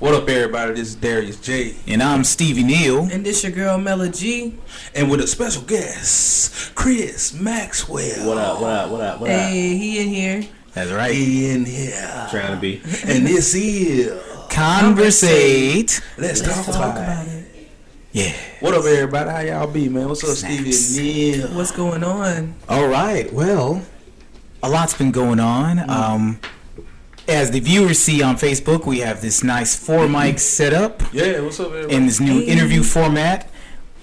What up, everybody? This is Darius J. And I'm Stevie Neal. And this your girl Mela G. And with a special guest, Chris Maxwell. What up? What up? What up? What up? Hey, he in here. That's right. He in here. Trying to be. And this is Conversate. Let's, Let's talk, talk about, about it. it. Yeah. What up, everybody? How y'all be, man? What's up, Snacks. Stevie and Neil? What's going on? All right. Well, a lot's been going on. Um, as the viewers see on Facebook, we have this nice four mic setup Yeah, what's up, everybody? in this new Hey. interview format.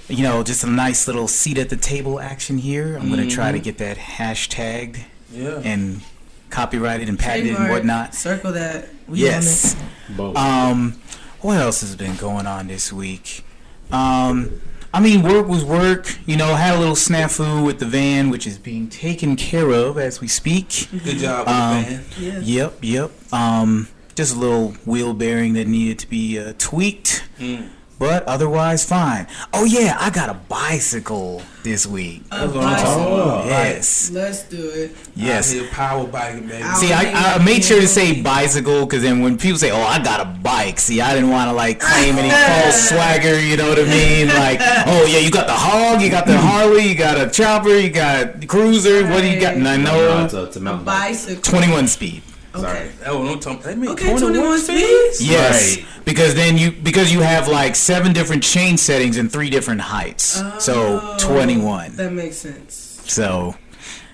You know, just a nice little seat at the table action here. I'm going to try to get that hashtagged yeah. and copyrighted and patented and whatnot. Circle that. We Yes. Both. Um, what else has been going on this week? Um, I mean, work was work. You know, had a little snafu with the van, which is being taken care of as we speak. Good job with Um, the band. Yeah. Yep, yep. Um, just a little wheel bearing that needed to be uh, tweaked, Mm. But otherwise fine. Oh yeah, I got a bicycle this week. That's what I'm talking oh, about. Yes, Let's do it. yes. Out power biking, baby. See, I, I made sure to say bicycle because then when people say, "Oh, I got a bike," see, I didn't want to like claim any false swagger. You know what I mean? Like, oh yeah, you got the hog, you got the Harley, you got a chopper, you got the cruiser. What do you got? And I no, know it's a, it's a A mountain bike. bicycle. 21 speed. Okay. That was what I'm talking They made Okay, 21 speeds? Yes, Right. because then you because you have like seven different chain settings and three different heights. so Oh, 21. That makes sense. So,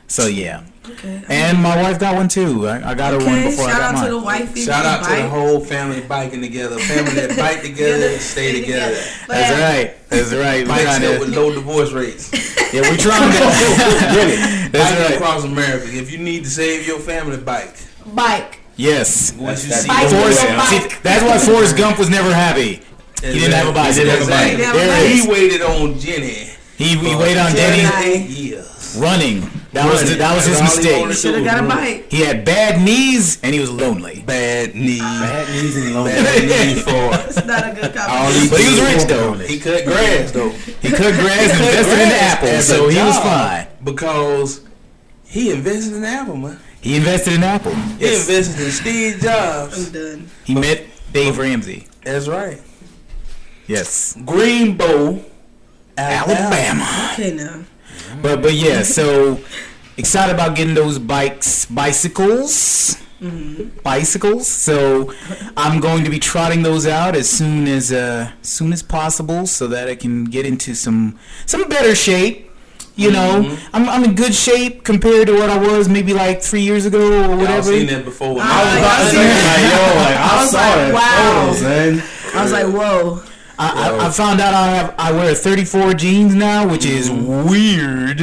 so yeah. Okay. And my wife got one too. I, I got her one before shout I got out to the mine. wifey. Shout out to the whole family biking together. Family that bike together, stay Stay together. together. That's right. That's right. We're Bikes trying help with low divorce rates. yeah, we're trying to. Biking That's right. across America. If you need to save your family, bike. Bike. Yes. Once you That's- see Bike Forrest, with way a out. see, that's why Forrest Gump was never happy. He didn't have a bike. He didn't have a There He waited on Jenny. He, he waited on Jenny. Denny eight running. That was the, that was his That's all he mistake. Should have got a bike. He had bad knees and he was lonely. Bad knee. Bad knees and lonely. Bad knee for. It's not a good All combination. But he was rich though. He cut grass though. He cut grass and invested in the apple, so he was fine. Because he invested in Apple, man. He invested in Apple. He invested in Steve I'm Jobs. done. He met Dave Ramsey. That's right. Yes. Greenbow, Alabama. Okay now. But but yeah, so excited about getting those bikes, bicycles, bicycles. So I'm going to be trotting those out as soon as uh, soon as possible, so that I can get into some some better shape. You know, mm-hmm. I'm I'm in good shape compared to what I was maybe like three years ago or Y'all whatever. seen that before? I was about to say, like, yo, like, I, I was saw like, that wow. photos, man. I was like, whoa. I, I, I found out I have I wear 34 jeans now, which is mm-hmm. weird.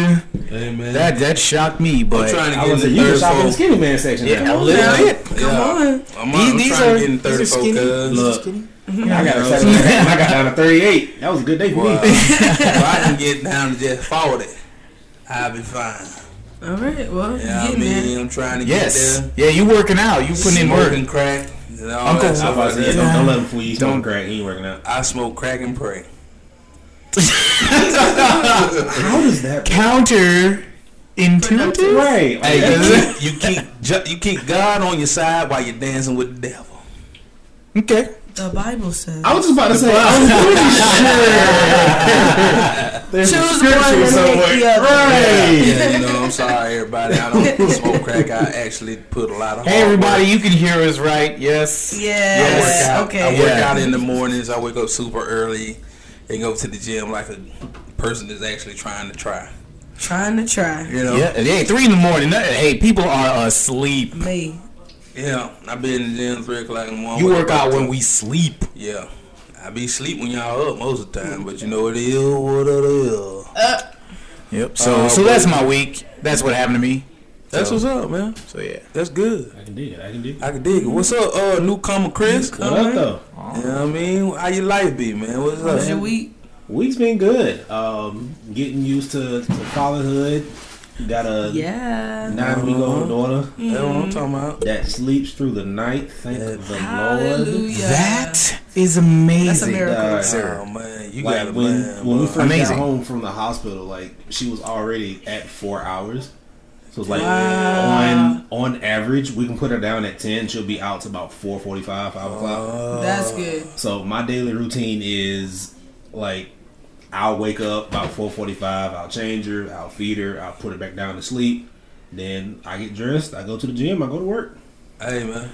Hey man, That that shocked me, But I'm trying to I get was in like, the you can third shop in the fold. skinny man section. Yeah, now. a little Yeah. bit. Come Yeah. on. I'm, These- I'm these trying are- to get in these are 34 skinny. cuz. Look, mm-hmm. I got a 79 I got down to 38. That was a good day for Well, me. if I can get down to just 40, I'll be fine. All right. Well, Yeah, I getting there. mean, I'm trying to yes, get there. yeah, you working out, you putting in work. Smoking crack. And all Uncle- that I stuff was like to that. don't, don't let him fool you. Smoking crack. He ain't working out. I smoke crack and pray. How does that Counter intuitive. Right. Hey, oh, you keep, you keep ju- you keep God on your side while you're dancing with the devil. Okay. The Bible says. I was just about to say, I was pretty sure. There's Choose scripture one and somewhere. the other. Right. Yeah, you know, I'm sorry, everybody. I don't smoke crack. I actually put a lot of. Hey everybody, work. you can hear us right? Yes. I work Yes. out. Okay. I work Yeah. out in the mornings. I wake up super early and go to the gym like a person that's actually trying to try. Trying to try. You know. Yeah. Hey, three in the morning. Hey, people are asleep. Me. Yeah. I be in the gym three o'clock in the morning. You work out when we sleep. Yeah. I be sleep when y'all up most of the time, but you know what it is, what it is. Yep. So Uh, so that's my week. That's what happened to me. That's So- what's up, man. So yeah. That's good. I can dig it. I can dig it. I can dig it. What's up, uh, newcomer Chris? What up, though? You know what I mean? How your life be, man? What's How up? was your week? Week's been good. Um, getting used to, to fatherhood. Got a Yeah. nine week old daughter That's what I'm talking about. that sleeps through the night. Thank the Lord. That is amazing. That's a miracle. Uh, sir. Oh man, you like got a when man. when we first Amazing. got home from the hospital, like she was already at four hours. So So it's like Wow. on on average, we can put her down at ten. She'll be out to about four forty five, five o'clock. That's good. So my daily routine is like I'll wake up about four forty five. I'll change her. I'll feed her. I'll put her back down to sleep. Then I get dressed. I go to the gym. I go to work. Hey man,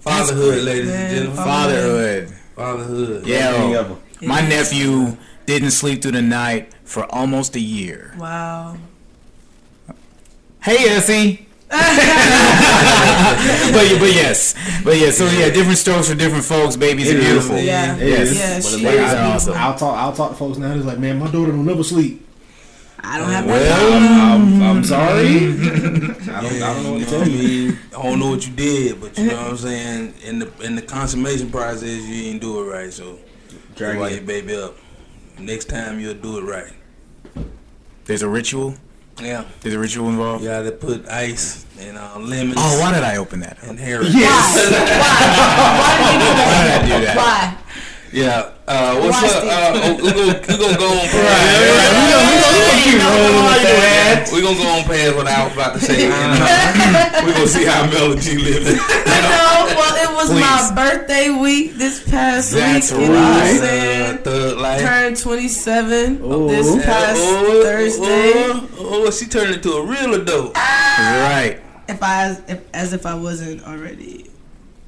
fatherhood, ladies man. and gentlemen. Fatherhood. Fatherhood. Yeah. Everything ever. My nephew didn't sleep through the night for almost a year. Wow. Hey, Essie. but but yes, but yeah. So yeah, different strokes for different folks. Babies It are is. beautiful. Yeah. It is. Yeah, But she it's like, is awesome. I'll talk. I'll talk to folks now. It's like, man, my daughter don't never sleep. I don't have Well, I'm, I'm, I'm sorry. I don't. I don't know what to You know tell what I you. I don't know what you did, but you know what I'm saying. In the in the consummation process, you didn't do it right. So Drag why it. your baby up. Next time you'll do it right. There's a ritual. Yeah, There's a ritual involved. Yeah, gotta put ice and uh, lemons Oh, why did I open that? and hair. Why did I do that? Why? Yeah. Uh, what's Why, up? Steve? Uh, oh, we gonna we gonna go on. Right, We're gonna go on past what I was about to say. and, uh, we gonna see how Melody G living. No, well, it was my birthday week this past That's week. You know what I'm right. saying? Uh, thug life. Turned 27 Oh. this past oh, Thursday. Oh, she turned into a real adult. Right. If I, if, as if I wasn't already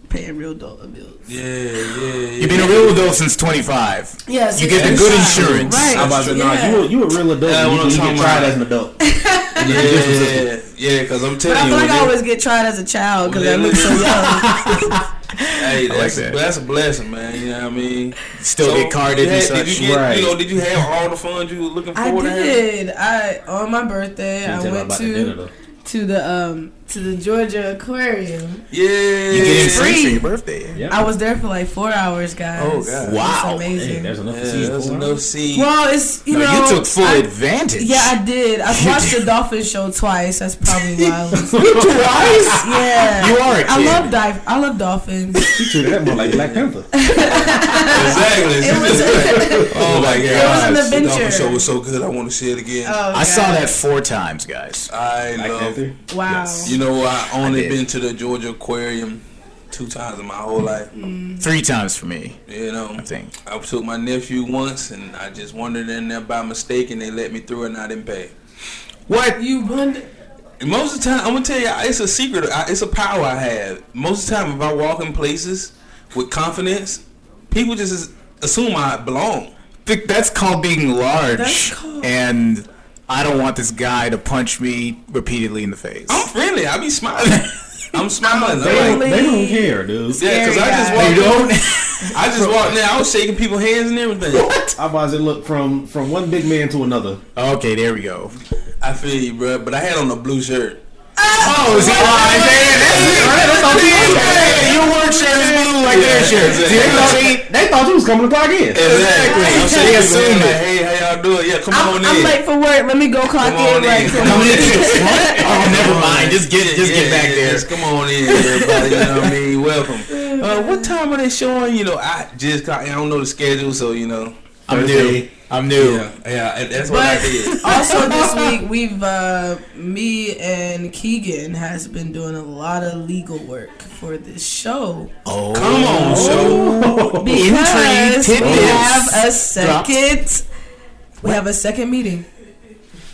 paying real dollar bills. Yeah, yeah, yeah. You've been a real adult since 25. Yes, You get the good insurance. Right. I'm about to say, nah, yeah. you a, you a real adult. Yeah, you, you get tried as an adult. Yeah, yeah, because I'm But telling I you. feel like I always get tried as a child because I look so young. Hey, like that's, that. that's a blessing, man. You know what I mean? Still So, get carded and had- Did such. you get, Right. you know, did you have all the funds you were looking I forward to? having? did. I on my birthday I went about the dinner, to to the um to the Georgia Aquarium. Yeah. You get in free free. for your birthday. Yeah. I was there for like four hours, guys. Oh, God. Wow. It's amazing. Hey, there's enough Yeah, to see. that's enough us. see. well, it's you No, know you took full I- advantage. Yeah, I did. I've watched the Dolphin Show twice. That's probably why I was. Twice? Yeah, You are a I kid. love dive. I love dolphins. You treated that more like Black Panther. exactly. It was. oh my god, It was god. an The adventure. Dolphin show was so good. I want to see it again. Oh, I saw that four times, guys. I Black love. Panther. Wow. Yes. You know, I only did. been to the Georgia Aquarium two times in my whole life. Mm. Three times for me, You know, I think. I took my nephew once, and I just wandered in there by mistake, and they let me through, and I didn't pay. What? You wonder. And most of the time, I'm gonna tell you, it's a secret. It's a power I have. Most of the time, if I walk in places with confidence, people just assume I belong. Th- That's called being large. That's called- And I don't want this guy to punch me repeatedly in the face. I'm friendly. I be smiling. I'm smiling. They don't, like, they don't care, dude. yeah, because I just walked. you don't? I just walked in. I was shaking people's hands and everything. What? I'm it to look from from one big man to another. okay, there we go. I feel you, bro. But I had on a blue shirt. Oh, is he lying, man? That's all Hey, Your work shirt is blue like their shirt. exactly. They thought he- They thought you was coming to clock in. Exactly. I'm They assumed hands it. hey, how y'all doing? Yeah, come I'm, on I'm in. late for work. Let me go clock Come on in right in. Come on in. Oh, never mind. Just get, just get back there. Just come on in, everybody. You know what I mean? Welcome. Uh, what time are they showing? You know, I just got, I don't know the schedule, so you know. I'm new. I'm new. Yeah, yeah, that's what I But did. also this week we've uh, me and Keegan has been doing a lot of legal work for this show Oh, Come on, show. because we have a dropped. second. We have a second meeting.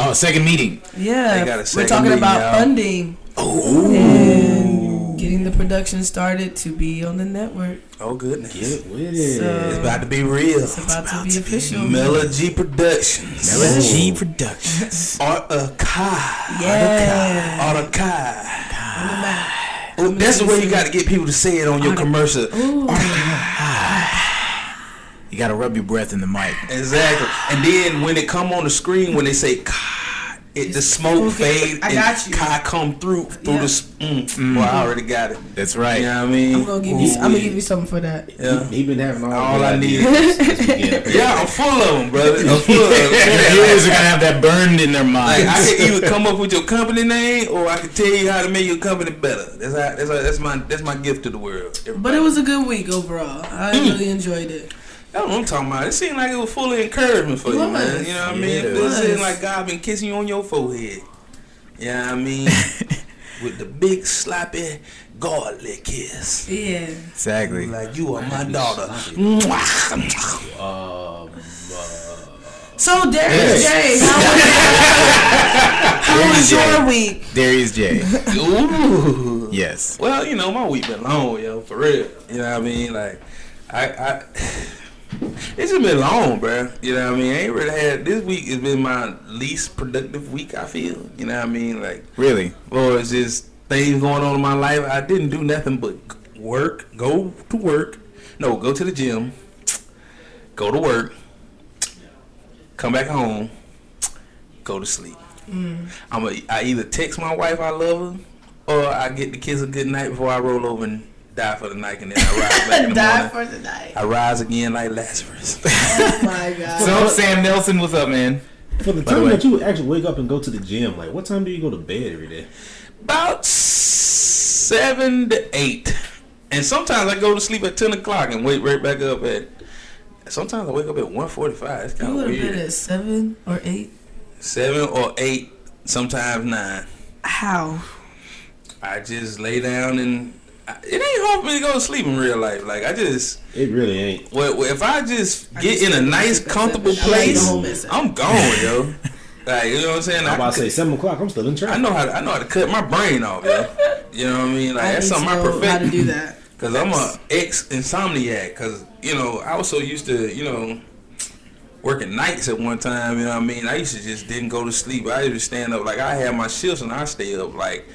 Oh, second meeting. Yeah, They got a we're talking meeting, about y'all. funding and getting the production started to be on the network. Oh goodness, Get with it's So about to be real. it's about, to be official. Melody Productions. Melody Productions. Artica. Yeah. Artica. Oh, that's the way you got to get people to say it on your commercial. You gotta rub your breath in the mic. Exactly. And then when it come on the screen, when they say "Ka," it the smoke fade I and got you. Ka come through through Yeah. the. s- Mm, Well, I already got it. That's right. You know what I mean? I'm gonna give you. I'm gonna give you something for that. Yeah. He been having all, All I need. Yeah, I'm full of them, brother. I'm full of them. Your viewers are gonna have that burned in their Like. I can either come up with your company name, or I can tell you how to make your company better. That's how, that's how, that's my that's my gift to the world. But it was a good week overall. I Mm. really enjoyed it. That's what I'm talking about. It seemed like it was full of encouragement for It you, was. man. You know what I mean? Yeah, it It seemed like God been kissing you on your forehead. You Yeah, I mean, with the big sloppy godly kiss. Yeah. Exactly. Like you are my daughter. Um, So Darius J, how was, how was your week? Darius J. Ooh. Yes. Well, you know, my week been long, yo, for real. You know what I mean? Like, I, I, it's just been long, bro. You know what I mean? I ain't really had this week has been my least productive week. I feel. You know what I mean? Like, Really? or it's just things going on in my life. I didn't do nothing but work, go to work, no, go to the gym, go to work, come back home, go to sleep. Mm. I'm a, I either text my wife I love her, or I get the kids a good night before I roll over and die for the night, and then I rise back in the Die morning. for the night. I rise again like Lazarus. Oh my god. So Sam Nelson, what's up, man? for the the time way- that you actually wake up and go to the gym, like what time do you go to bed every day? About seven to eight, and sometimes I go to sleep at ten o'clock and wake right back up at. Sometimes I wake up at one forty-five. It's you kind of would have been at seven or eight. Seven or eight, sometimes nine. How? I just lay down and I, it ain't hard for me to go to sleep in real life. Like I just, It really ain't. well, if I just I get just in a nice, comfortable seven. I like the place. I'm gone, yo. Like you know what I'm saying? I'm about to say seven o'clock. I'm still in I traffic. know how to, I know how to cut my brain off, yo. You know what I mean? Like I that's need to something I know perfect. how to do that. Cause I'm a ex insomniac. Cause you know I was so used to you know working nights at one time. You know what I mean? I used to just didn't go to sleep. I used to stand up like I had my shifts and I stay up like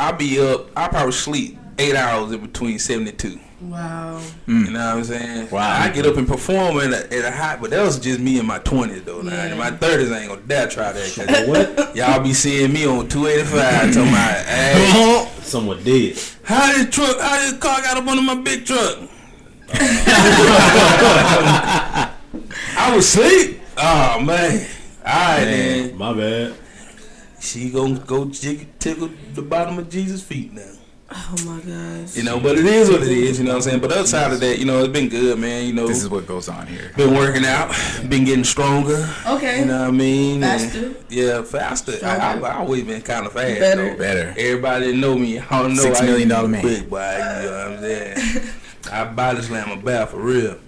I be up. I probably sleep eight hours in between seventy two. Wow. You mm. know what I'm saying? Wow. I get up and perform at a, at a high, but that was just me in my twenties though. Now Yeah. in my thirties, I ain't gonna dare try that. But 'cause what? y'all be seeing me on two eighty five talking about, hey, Someone did. how this truck, how this car got up under my big truck? Uh-huh. I was asleep. Oh man. Alright then. My bad. She gonna go jig- tickle the bottom of Jesus' feet now. Oh my gosh. You know, but it is what it is, you know what I'm saying? But outside of that, you know, it's been good, man. You know, This is what goes on here. been working out, been getting stronger. Okay. You know what I mean? And- Faster? yeah, faster. I, I, I always been kind of fast. Better. though. Better. Everybody know me. I don't know. Six I million ain't man. Big boy. You know what I'm saying? I body slam a bat for real.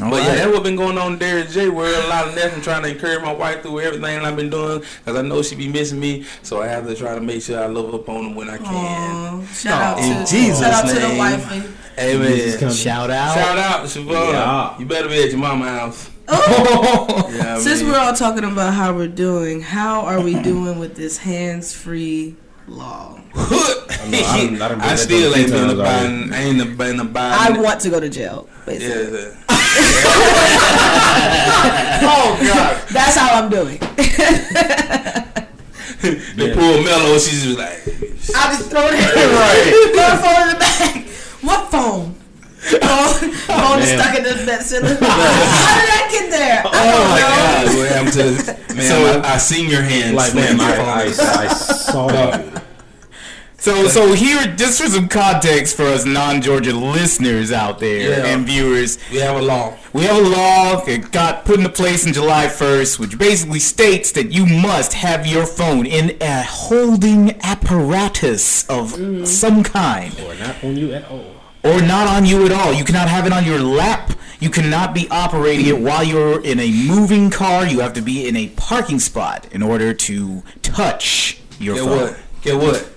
All but yeah, that's what been going on in Derrick J. Where a lot of nothing trying to encourage my wife through everything I've been doing because I know she be missing me. So I have to try to make sure I love up on her when I can. Aw, shout out In to Jesus' shout out to the name. wifey. Jesus Amen. Shout out. Shout out, Siobhan. Yeah. You better be at your mama's house. Oh, Yeah, I since mean- we're all talking about how we're doing, how are we doing with this hands-free law? I done- I I still ain't been times already. I ain't been I want to go to jail. Basically. Yeah. Oh God, that's how I'm doing. They pull Mello. She's just like, I just throw it in. Right. Throw the phone in the bag. What phone? phone phone is stuck in the bed ceiling. How did I get there? I oh don't my know. God, what happened to man? So- I, I seen your hand. Like slam man, your I, I. I saw that. So, so here, just for some context for us non-Georgia listeners out there Yeah. and viewers, we have a law. we have a law that got put into place in July 1st, which basically states that you must have your phone in a holding apparatus of mm. some kind, Or not on you at all. or not on you at all. You cannot have it on your lap. You cannot be operating it while you're in a moving car. You have to be in a parking spot in order to touch your Get phone. what? Get what?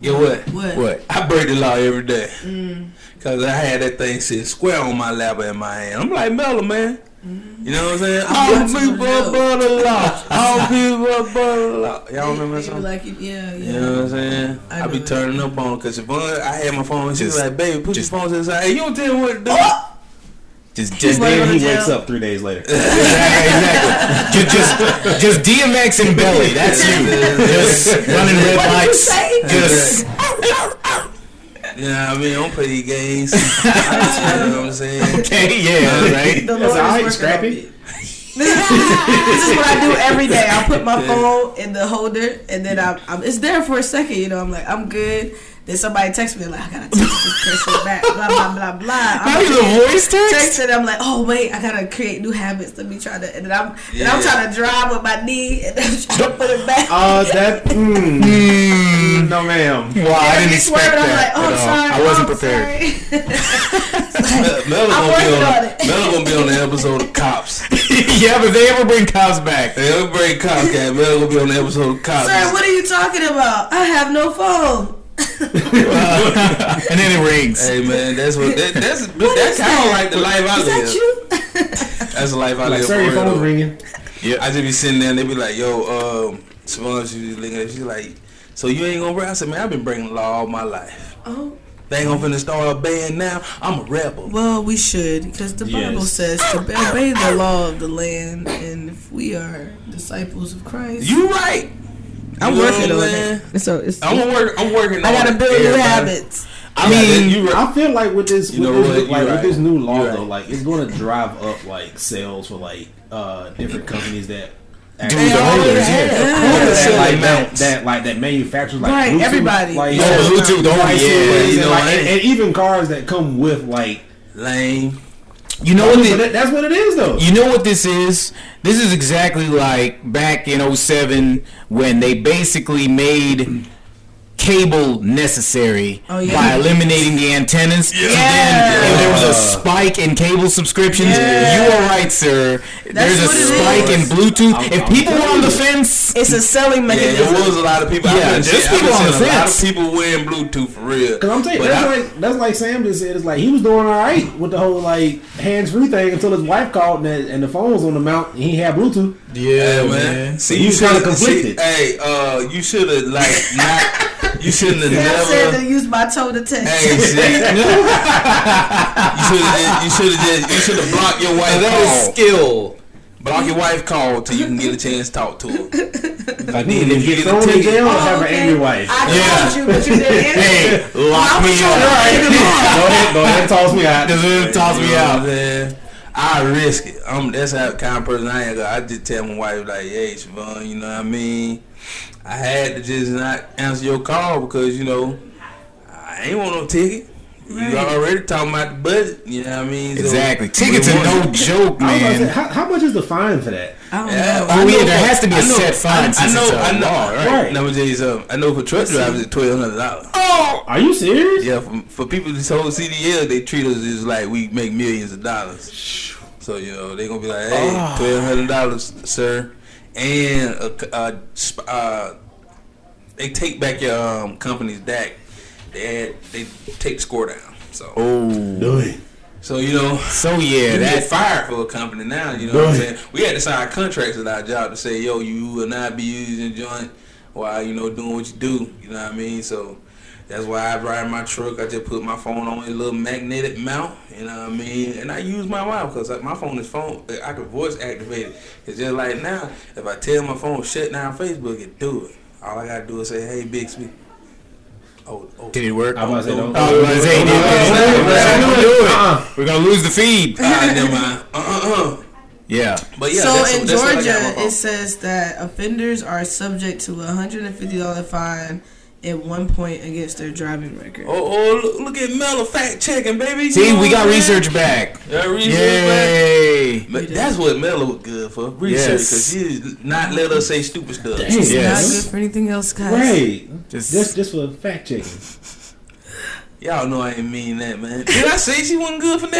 Get what? What? What? I break the law every day. Mm. Cause I had that thing sit square on my lap in my hand. I'm like Mello, man. You know what I'm saying? I All want to people know. above the law. All people above the law. Y'all remember that You song? like it? Yeah, yeah. You know what I'm saying? I I, be know it. turning up on because Siobhan, I had my phone. She was like, "Baby, put just- your phone to the side. Hey, you don't tell me what to do." Just, just like- Then he jail. wakes up three days later. exactly, exactly. Just, just, just DMX and Belly. That's you. Just running red What lights. say? Just You know what I mean? Don't play these games. you know what I'm saying? okay, yeah, uh, right. The That's Lord is Scrappy. on me. this is what I do every day. I'll put my phone in the holder, and then I'm, I'm it's there for a second. You know, I'm like, I'm good. Then somebody texts me like, I gotta text this person back, blah blah blah blah. I'm Not even like, a voice text. text and I'm like, oh wait, I gotta create new habits. Let me try to, and then I'm, then I'm trying to drive with my knee and then I'm trying to put it back. Uh, that. Mm, Mm. no, ma'am. Wow, I didn't Be expect swerving, I'm that like, oh, at all. sorry, I wasn't oh, prepared. sorry. Mel I'm gonna be on on. Mel gonna be on the episode of Cops. yeah, but they ever bring cops back. They ever bring Cops guy. Mel gonna be on the episode of Cops. Sir, what are you talking about? I have no phone. and then it rings. Hey man, that's what that, that's What that's is kind of that? like the life I Is live. that you? That's the life I Like, live. sir, for your real, phone's ringing. Yeah, I just be sitting there and they be like, "Yo, um, Savon, she was looking at, she's like, so you ain't gonna rap?" I said, "Man, I've been breaking the law all my life. Oh, They ain't gonna finna start a band now. I'm a rebel." well, we should because the Bible says to obey the law of the land, and if we are disciples of Christ, You right. I'm You working what on I'm it. So it's I'm gonna work. I'm working. I gotta build new habits. I Yeah, mean, you right. I feel like with this, You with know this like You with this new law You though, right. like it's going to drive up like sales for like uh different companies that. Dude, actually- the holders, yeah. that. Of that, course. Yeah, like that, amounts. that like that manufacturers like Right, Bluetooth, everybody. like Yeah. Bluetooth, like, yeah. and, You know, like, and, and even cars that come with like Lame. You know what? that, that's what it is though. You know what this is? This is exactly like back in 07 when they basically made cable necessary Oh, yeah. by eliminating the antennas. So Yeah. then if there was a spike in cable subscriptions. Yeah. You are right, sir. There's a spike in. Bluetooth. I'm- if I'm people were on the fence, It's a selling Yeah, mechanism. it was a lot of people. Yeah, I've there's people on the seeing a lot of fence. people wearing Bluetooth for real. Cause I'm saying that's I- like that's like Sam just said. It's like he was doing all right with the whole like hands free thing until his wife called and, the- and the phone was on the mount and he had Bluetooth. yeah, Yeah, man. See, He you was kinda should see, conflicted. Hey, uh, you should have like not. You shouldn't have I said to use my toe to text. Hey, see, you should have. You should have just. You should have blocked your wife call. skill. Block your wife call till you can get a chance to talk to her. Like then he if you get get a thrown in ticket- jail or Oh, have an angry wife. I Yeah. told you, but you didn't answer. Hey, lock me trying to up. write it go ahead, go ahead, toss me out. Just let it toss me know out. saying? I risk it. I'm that's how kind of person I am. I just tell my wife like, "Hey, Siobhan, you know what I mean? I had to just not answer your call because you know I ain't want no ticket. You already talking about the budget. You know what I mean? So- Exactly. Tickets are no joke, I was about to say, man. how, how much is the fine for that? I don't Yeah, know. Oh, I Oh, yeah, there has to be a know- set fine I, I know. it's a I know. law, right? Right. Let me tell you something. I know for truck drivers, it's twelve hundred dollars. Oh, Are you serious? Yeah, for, for people this whole CDL, they treat us as like we make millions of dollars. So you know they gonna be like, hey, Oh. twelve hundred dollars, sir, and a, a, sp- uh, they take back your um, company's DAC. They add, they take the score down. So oh. Do so you know. So yeah, You that fired for a company now, you know what I'm saying? We had to sign contracts at our job to say, yo, you will not be using joint while, you know, doing what you do. You know what I mean? So that's why I ride my truck. I just put my phone on a little magnetic mount, you know what I mean? And I use my mouth because my phone is phone, I can voice activate it. It's just like now, if I tell my phone shut down Facebook, it do it. All I got to do is say, hey, Bixby. Oh, oh. did it work? I'm about to say, Don't- don't. Don't- don't- do it. Uh-uh. We're gonna lose the feed. Ah, never mind. Uh-uh-uh. Yeah. But yeah, so that's, in that's what I got on my Georgia, it says that offenders are subject to a hundred and fifty dollar fine at one point against their driving record. Oh, oh look, look at Mel fact checking, baby. You See, know we got I'm research back. Yeah, research back. Yay. But that's what Mela was good for research, Yes. because she not let us say stupid stuff. Dang. It's Yes. not good for anything else, guys. Right. Just, Just just for fact checking. Y'all know I ain't mean that, man. Did I say she wasn't good for that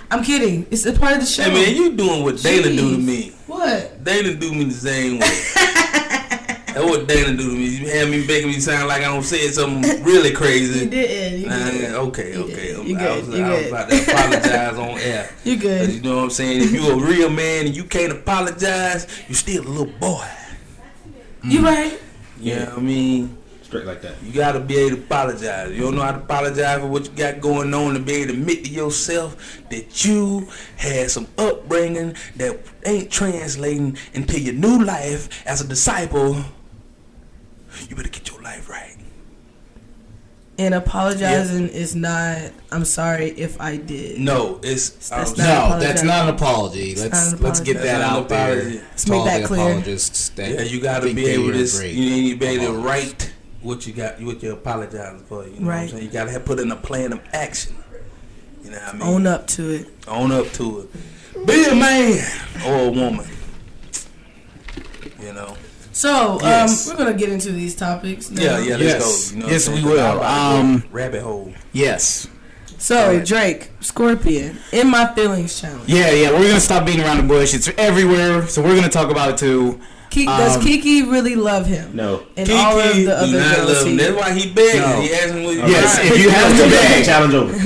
I'm kidding. It's a part of the show. else? Hey man, you doing what Dana do to me? what? Dana do me the same way. That's what Dana do to me. You had me making me sound like I don't say something really You crazy. didn't. You Nah, did. okay, You okay. did. I'm- You I good. was, You I was about to apologize on air. You Cause good. you know what I'm saying? If you a real man and you can't apologize, you still a little boy. You mm. right. You know what I mean? Straight like that. You gotta be able to apologize. You don't know how to apologize for what you got going on to be able to admit to yourself that you had some upbringing that ain't translating into your new life as a disciple. You better get your life right. And apologizing is not. I'm sorry if I did. No, it's That's um, not- sorry. No, that's not an apology. not Let's an let's get apology. that out an there apology. Let's make that clear. apologists. That Yeah, you gotta be able to. You need to be able to write what you got, what you're apologizing for. You know what I'm Right. saying? You gotta have put in a plan of action. You know what I mean? Own up to it. Own up to it. Be a man or a woman. You know. So, Yes. um, we're gonna get into these topics. Now. Yeah, yeah. Let's Yes. go. You know Yes, we will. I'm about to go Um, rabbit hole. Yes. So ahead. Drake, Scorpion, in my feelings challenge. Yeah, yeah. We're gonna stop beating around the bush. It's everywhere, so we're gonna talk about it too. Ki- does Um, Kiki really love him? No. And all of Kiki the other not girls love him. That's why he begging. No. He asking what Yes, right. if you have to beg. Challenge over.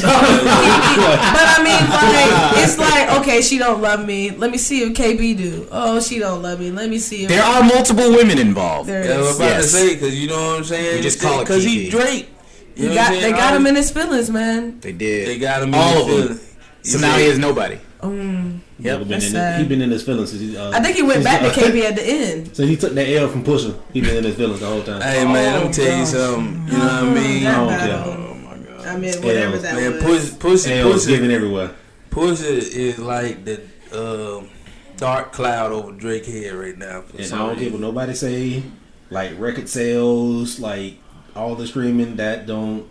but I mean, like, it's like, okay, she don't love me. Let me see if KB do. Oh, she don't love me. Let me see if There are multiple women involved. there Yeah, I was is. about Yes. to say because you know what I'm saying. We just call it because he Kiki. Drake. You know got, they got All- him in his feelings, man. They did. They got him. All in of them. So now he is nobody. Mm, Yep, been in sad. he been in his feelings since he. Uh, I think he went back uh, to KB at the end. So he took that L from Pusha. He been in his feelings the whole time. Hey man, let Oh, me tell you gosh. something. You know what I mean? That Oh, battle. yeah. I mean, whatever L's. that Man, was. push, push, L was push, giving everywhere. Pusha is like the um, dark cloud over Drake head right now. For And I don't care what nobody say. Like record sales, like all the streaming that don't.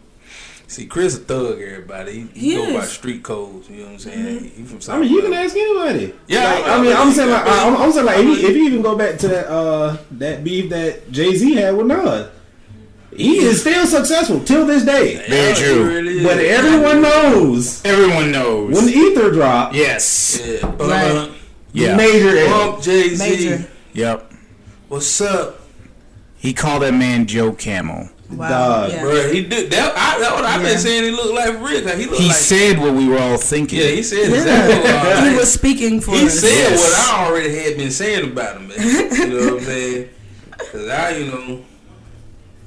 See, Chris a thug. Everybody, he, He he go by is. Mm-hmm. street codes. You know what I'm saying? He from South. I mean, you can ask anybody. Yeah, Like, I- I mean, I- I'm saying like, I- I'm, I'm saying like, if I- you, if you even go back to that uh that beef that Jay Z had with Nas, he is still successful till this day. Very Yeah, true. really. But everyone knows Everyone knows. when the ether dropped, yes. Yeah, Right. uh, Yeah. major L. Bump Jay Z. Yep. What's up, He called that man Joe Camel. Wow. Dog, yeah. bro? He did that. I, that's what I've Yeah. been saying. He looked like Rick. Like, he looked He like. said what we were all thinking. yeah, he said exactly. what I He was speaking for He us. said Yes. what I already had been saying about him, man. You know what I'm saying? Cause I, you know,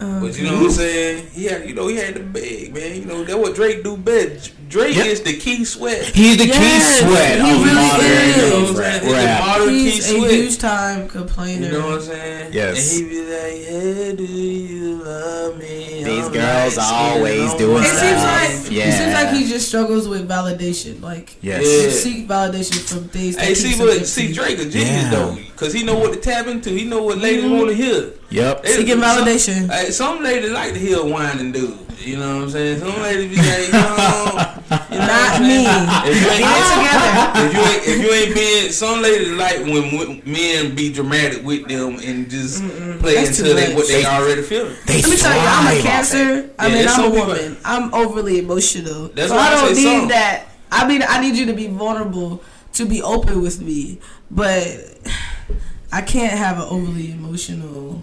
Um, but you know what I'm saying? He had, you know, he had to beg, man. You know, that what Drake do best. Drake Yep. is the Keith Sweat. He's the Yes, Keith Sweat he really modern is. You know what I'm saying? rap. He's the modern Keith He's a sweat. huge time complainer. You know what I'm saying? Yes. And he be like, "Hey, do you love me?" These I'm girls light-skinned, always I'm doing It seems like Yeah. it seems like he just struggles with validation. Like Yes. he Yeah. seek validation from things. That Hey, see, keeps but see. Drake a genius Yeah. though, cause he know what to tap into. He know what ladies mm-hmm. want to hear. Yep. They- Seeking some- validation. Hey, some ladies like to hear a whining dude. You know what I'm saying? Some ladies be like, you know, you know Not me. If you ain't together. if you ain't if you ain't being some ladies like when, when men be dramatic with them and just play That's too into they, what they already feel. They Let me tell you, I'm a thrive off it. cancer. I mean, it's I'm a some people- woman. I'm overly emotional. That's so why I I don't say need some. that. I mean, I need you to be vulnerable to be open with me, but I can't have an overly emotional.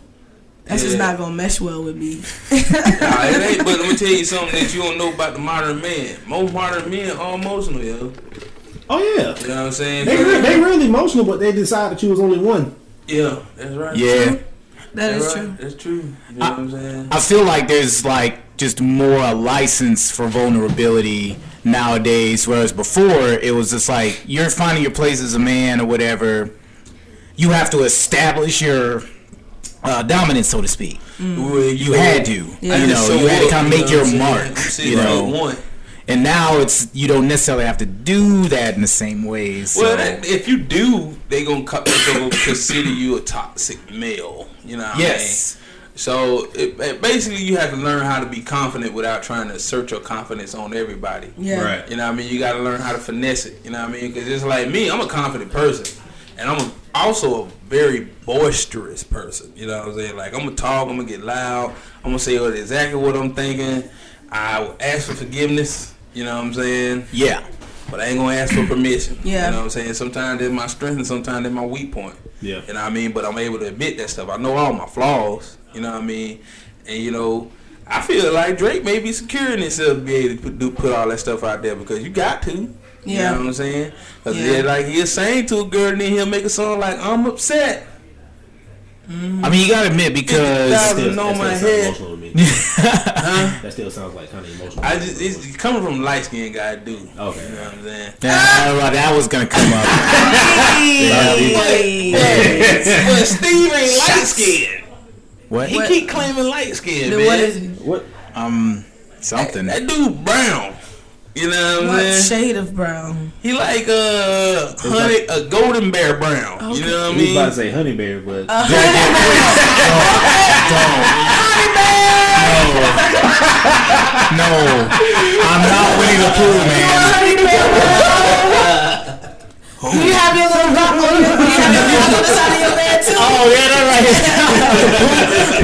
That's just not gonna mesh well with me. Nah, it ain't. But let me tell you something that you don't know about the modern man. Most modern men are emotional, yo. Oh yeah, You know what I'm saying? they re- they really emotional, but they decided you was only one. yeah, that's right. Yeah. That's right. true. That's true. You know what I'm saying? I feel like there's like just more a license for vulnerability nowadays, whereas before it was just like you're finding your place as a man or whatever. You have to establish your uh, dominance, so to speak. Well, You had to, Yeah. you know, you had to kind of make your mark, you know. And now it's you don't necessarily have to do that in the same ways. So. Well, that, if you do, they gonna, co- they gonna consider you a toxic male. You know what yes, I mean? So it, it- basically, you have to learn how to be confident without trying to assert your confidence on everybody. Yeah. Right. You know what I mean? You got to learn how to finesse it. You know what I mean? Because it's like me, I'm a confident person. And I'm a, also a very boisterous person. You know what I'm saying? Like, I'm going to talk, I'm going to get loud, I'm going to say exactly what I'm thinking. I will ask for forgiveness. You know what I'm saying? yeah, But I ain't going to ask for permission. Yeah. You know what I'm saying? Sometimes it's my strength and sometimes it's my weak point. Yeah. You know what I mean? But I'm able to admit that stuff. I know all my flaws. You know what I mean? And you know, I feel like Drake may be securing himself to be able to put, do, put all that stuff out there because you got to. You Yeah. know what I'm saying? Because Yeah. yeah. like he'll sing to a girl and then he'll make a song like I'm upset. I mean you gotta admit because That Still, know that my still head. sounds emotional to me. Huh? that still sounds like kind of emotional. I just it's coming from light skinned guy, dude. Okay. You know what I'm saying? Yeah, that was gonna come up. But Steve ain't light skinned. What? He keep claiming light skinned, Then man. what is he? What? Um, something. That dude brown. You know what I'm saying? shade of brown? He like uh honey a golden bear brown. You know what I I was about to say honey bear, but No, I'm not Winnie the Pooh, man. You have your little rock on your, you have your rock on the side of your bed too. Oh yeah, that's right.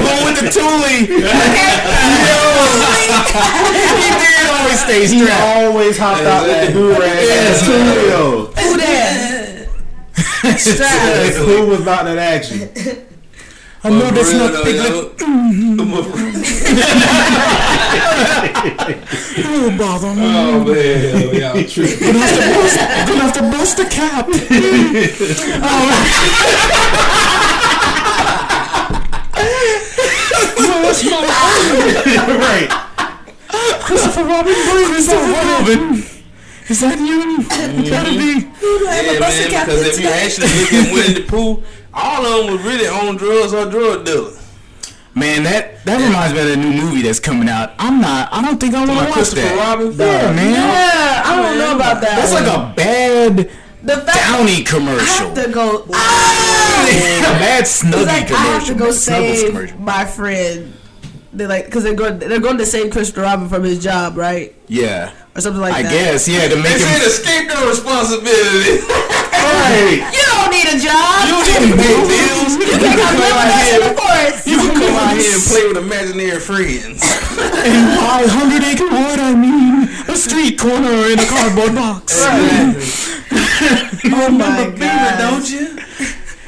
Pooh with the toolie. he did always stay he strapped. always hopped out with the do rag. Yes. Tulio. Who there? Strap. Who was about that action? I know that's not though, big. yo. Don't bother me. Oh man, y'all tripping. Gonna have to bust, gonna have to bust the cap. right. Christopher Robin, Christopher Robin. Is that you? Mm-hmm. Gotta be. Yeah, man, because if you actually look at Winnie the Pooh, all of them was really on drugs or drug dealers. Man, that that reminds me of the new movie that's coming out. I'm not. I don't think I want to watch Christopher that. Robin. Yeah, man. Yeah, I don't know about that. That's like a bad the fact Downy I commercial. have to go. a bad It's Snuggie like I commercial. have to go save commercial. my friend. They like because they're going they're going to save Christopher Robin from his job, right, Yeah, or something like I that. I guess. Yeah, to make They said him. escape their responsibility. Right. You don't need a job. you need to pay bills. You You can can come live out with us in here. the forest. You can come out here and play with imaginary friends. And by hundred acre wood, I mean a street corner in a cardboard box. Oh my Beaver, god! don't you?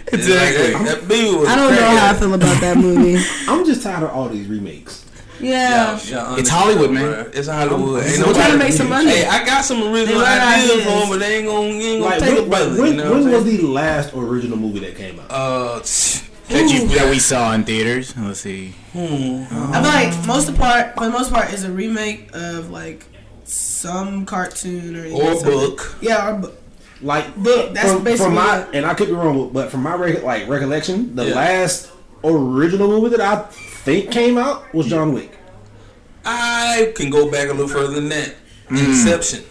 Exactly. That, that beaver was I don't know how I feel about that movie. I'm just tired of all these remakes. Yeah. Yeah, It's Hollywood, man. bruh. It's Hollywood. Ain't We're nobody- trying to make some money. Hey, I got some original They run ideas ideas. for them, but they ain't gonna, ain't gonna Like take when, it, brother. when, you know when was the last original movie that came out? Uh, That you that we saw in theaters. Let's see. I feel like most of the part, for the most part, is a remake of like some cartoon or or book. Yeah, or book. Like Book, that's from, basically from my it. and I could be wrong, but from my rec- like recollection, the Yeah. last original movie that I think came out was John Wick. I can go back a little further than that. Hmm. Inception.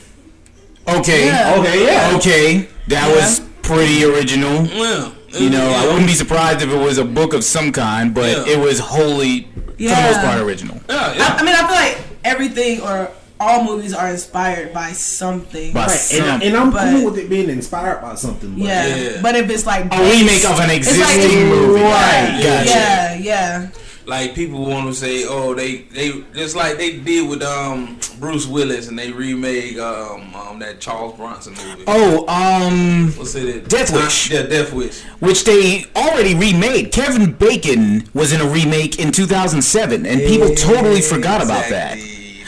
Okay. Yeah. Okay, yeah. Okay. That was pretty original. Well, You know, I wouldn't be surprised if it was a book of some kind, but Yeah. it was wholly, for the most part, original. Yeah, I, yeah. I mean, I feel like everything or all movies are inspired by something. By Right, some, and, and I'm But- cool with it being inspired by something. But yeah. Yeah. but if it's like a remake of an it's like- existing movie. right? Gotcha. Yeah, yeah. Like people want to say, oh, they they just like they did with um Bruce Willis and they remade um, um that Charles Bronson movie. Oh, um, What's it? Death Wish. Yeah, Death Wish. which they already remade. Kevin Bacon was in a remake in 2007, and people totally forgot about that.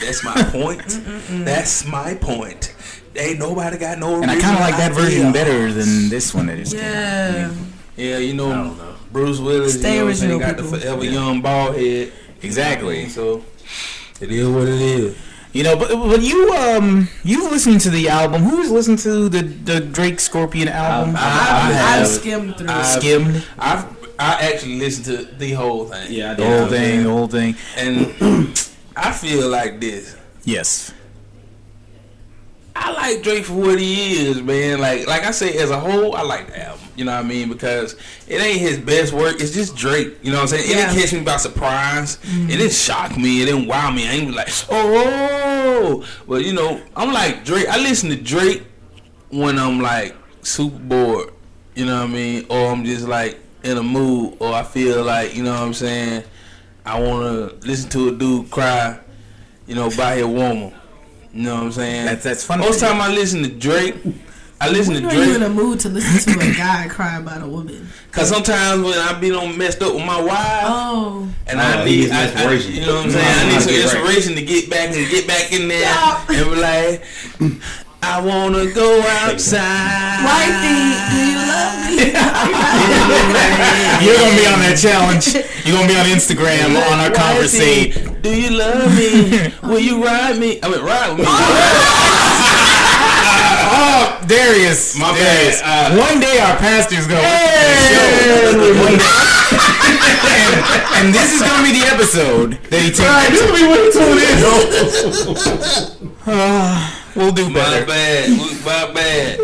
Exactly. That's my point. That's my point. Ain't nobody got no. And I kind of original like that version better than this one. That is Yeah. Yeah, you know, know. Bruce Willis. Stay you know what original, got the people. forever young bald head. Exactly. So it is what it is. You know, but but you um you listened to the album. Who's listened to the the Drake Scorpion album? I- I've, I I've skimmed through. I- it. Skimmed I've I actually listened to the whole thing. yeah, I the whole thing, the whole thing. And I feel like this. Yes. I like Drake for what he is, man. Like like I say, as a whole, I like the album. You know what I mean? Because it ain't his best work. It's just Drake. You know what I'm saying? It Yeah. didn't catch me by surprise. It didn't mm-hmm. shock me. It didn't wow me. I ain't like, oh. But you know, I'm like Drake. I listen to Drake when I'm like super bored. You know what I mean? Or I'm just like in a mood, or I feel like you know what I'm saying. I want to listen to a dude cry. You know, by his woman. You know what I'm saying? That's- that's funny. Most time I listen to Drake, I listen When to are you in a mood to listen to a guy cry about a woman? because sometimes when I be on messed up with my wife, Oh, and Oh, I he need I, I, inspiration. you know what I'm saying? know I mm-hmm. need to some get right. inspiration to get back and get back in there Yeah. and be like, I wanna go outside. wifey, do you love me? You're gonna be on that challenge. You're gonna be on Instagram on our Wifey, conversation. Do you love me? Will you ride me? I mean, ride with me. Oh, Darius. My Darius. bad. Uh, One day our pastor's gonna listen to the show. One day. and, and this is gonna be the episode that he takes. this will be when you tune in. We'll do better. My bad. My bad.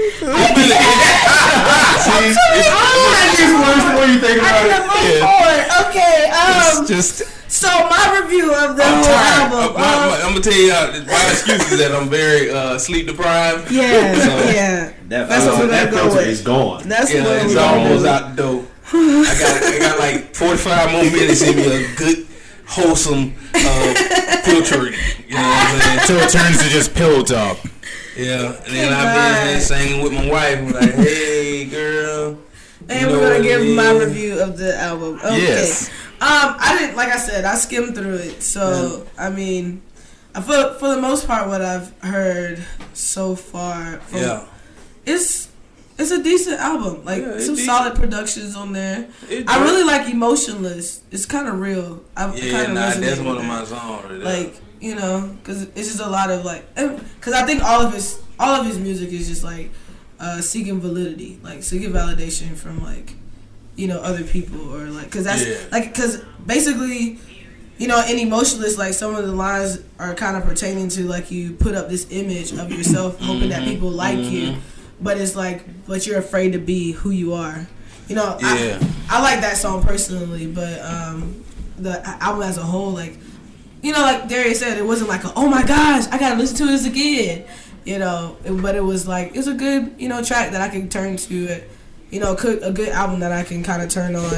What you think I about need to it? move forward. Okay. Um. It's just So my review of the I'm whole tired. album. My- my- um, I'm gonna tell you uh, my excuse is that I'm very uh, sleep deprived. yeah. So- Yeah. That, That's what we're that gonna go filter with. is gone. That's Yeah, what it's we're gonna almost out the door. I got I got like 45 more minutes in me a good, wholesome uh, filtering. You know what I'm saying? so it turns to just pillow talk. Yeah, and then I've been here singing with my wife. Like, hey, girl. And we're gonna give my review of the album. Okay. Yes. Um, I didn't like I said, I skimmed through it. So I mean, I for for the most part, what I've heard so far, from, Yeah. it's it's a decent album. Like Yeah, some decent. solid productions on there. I really like Emotionless. It's kind of real. I Yeah, kind of nah, that's one of my songs. Like you know because it's just a lot of like because i think all of his all of his music is just like uh seeking validity like seeking validation from like you know other people or like because that's Yeah. like because basically you know in emotionless like some of the lines are kind of pertaining to like you put up this image of yourself hoping that people like you but it's like but you're afraid to be who you are you know Yeah. I, I like that song personally but um the album as a whole like you know, like Darius said, it wasn't like, a, oh my gosh, I gotta listen to this again. You know, but it was like it's a good, you know, track that I can turn to. It, you know, could, a good album that I can kind of turn on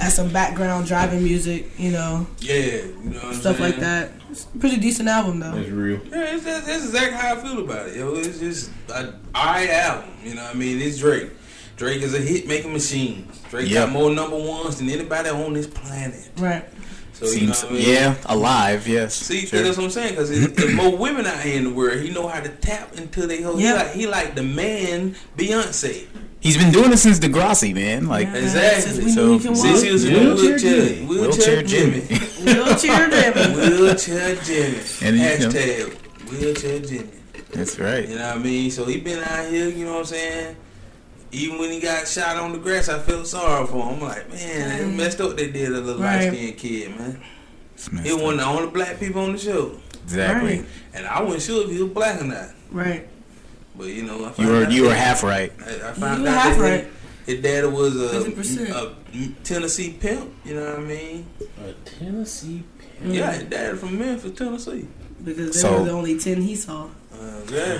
as some background driving music. You know, yeah, you know what I'm stuff like that. It's a pretty decent album though. It's real. Yeah, it's just, that's exactly how I feel about it. Yo, it's just an alright album. You know what I mean? It's Drake. Drake is a hit making machine. Drake Yep. got more number ones than anybody on this planet. Right. So you know what I mean? yeah, alive. Yes. See, Sure. that's what I'm saying. Because there's more women out here in the world. He know how to tap into they whole. Yeah. He, like, he like the man Beyonce. He's been doing it since Degrassi, man. Like Yeah, Exactly. Since So, knew we can Since walk. he was in Wheelchair the wheelchair, Jimmy. wheelchair, Wheelchair Jimmy, Jimmy. Wheelchair Jimmy. wheelchair Jimmy, And you know- hashtag wheelchair Jimmy. That's right. You know what I mean? So he been out here, you know what I'm saying? Even when he got shot on the grass, I felt sorry for him. I'm like, man, it messed up they did a little Right. light skinned kid, man. It's messed He up. wasn't the only black people on the show. Exactly. Right. And I wasn't sure if he was black or not. Right. But you know, I You were you were half right. I, I found You were out half that right. His, his daddy was a, 50%. a Tennessee pimp. You know what I mean? A Tennessee pimp. Yeah, his daddy from Memphis, Tennessee. Because they So- were the only ten he saw. Uh, yeah.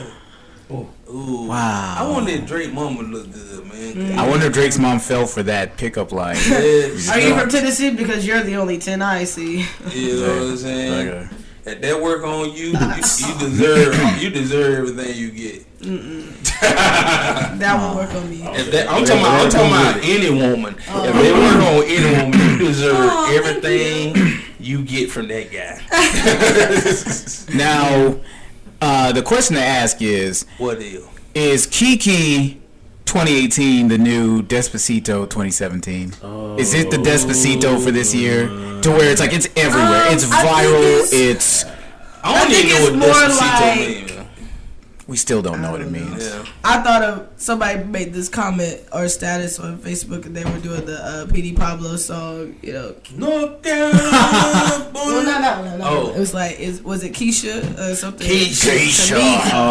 Oh. Ooh. Wow. I wanted Drake's mom would look good, man. I wonder if Drake's mom fell for that pickup line. Yeah, Are you from Tennessee? Because you're the only ten I see. You know what I'm saying? Like a- If that work on you, you, you deserve you deserve everything you get. That won't work on me. If that, I'm talking about I'm talking about any woman. If they work on any woman, you deserve Oh, thank everything you get from that guy. now, uh, the question to ask is: What deal? Is Kiki 2018 the new Despacito 2017? Is it the Despacito for this year? To where it's like it's everywhere. Um, it's viral. it's- It's, I don't I think even know it's what more Despacito like- mean. Man. we still don't know what it means. Yeah. I thought of somebody made this comment or status on Facebook and they were doing the uh, PD Pablo song. You know, North well, not that one. Not that Oh. one. It was like, is was it Keisha or something? Keisha. Monique, Christina. Oh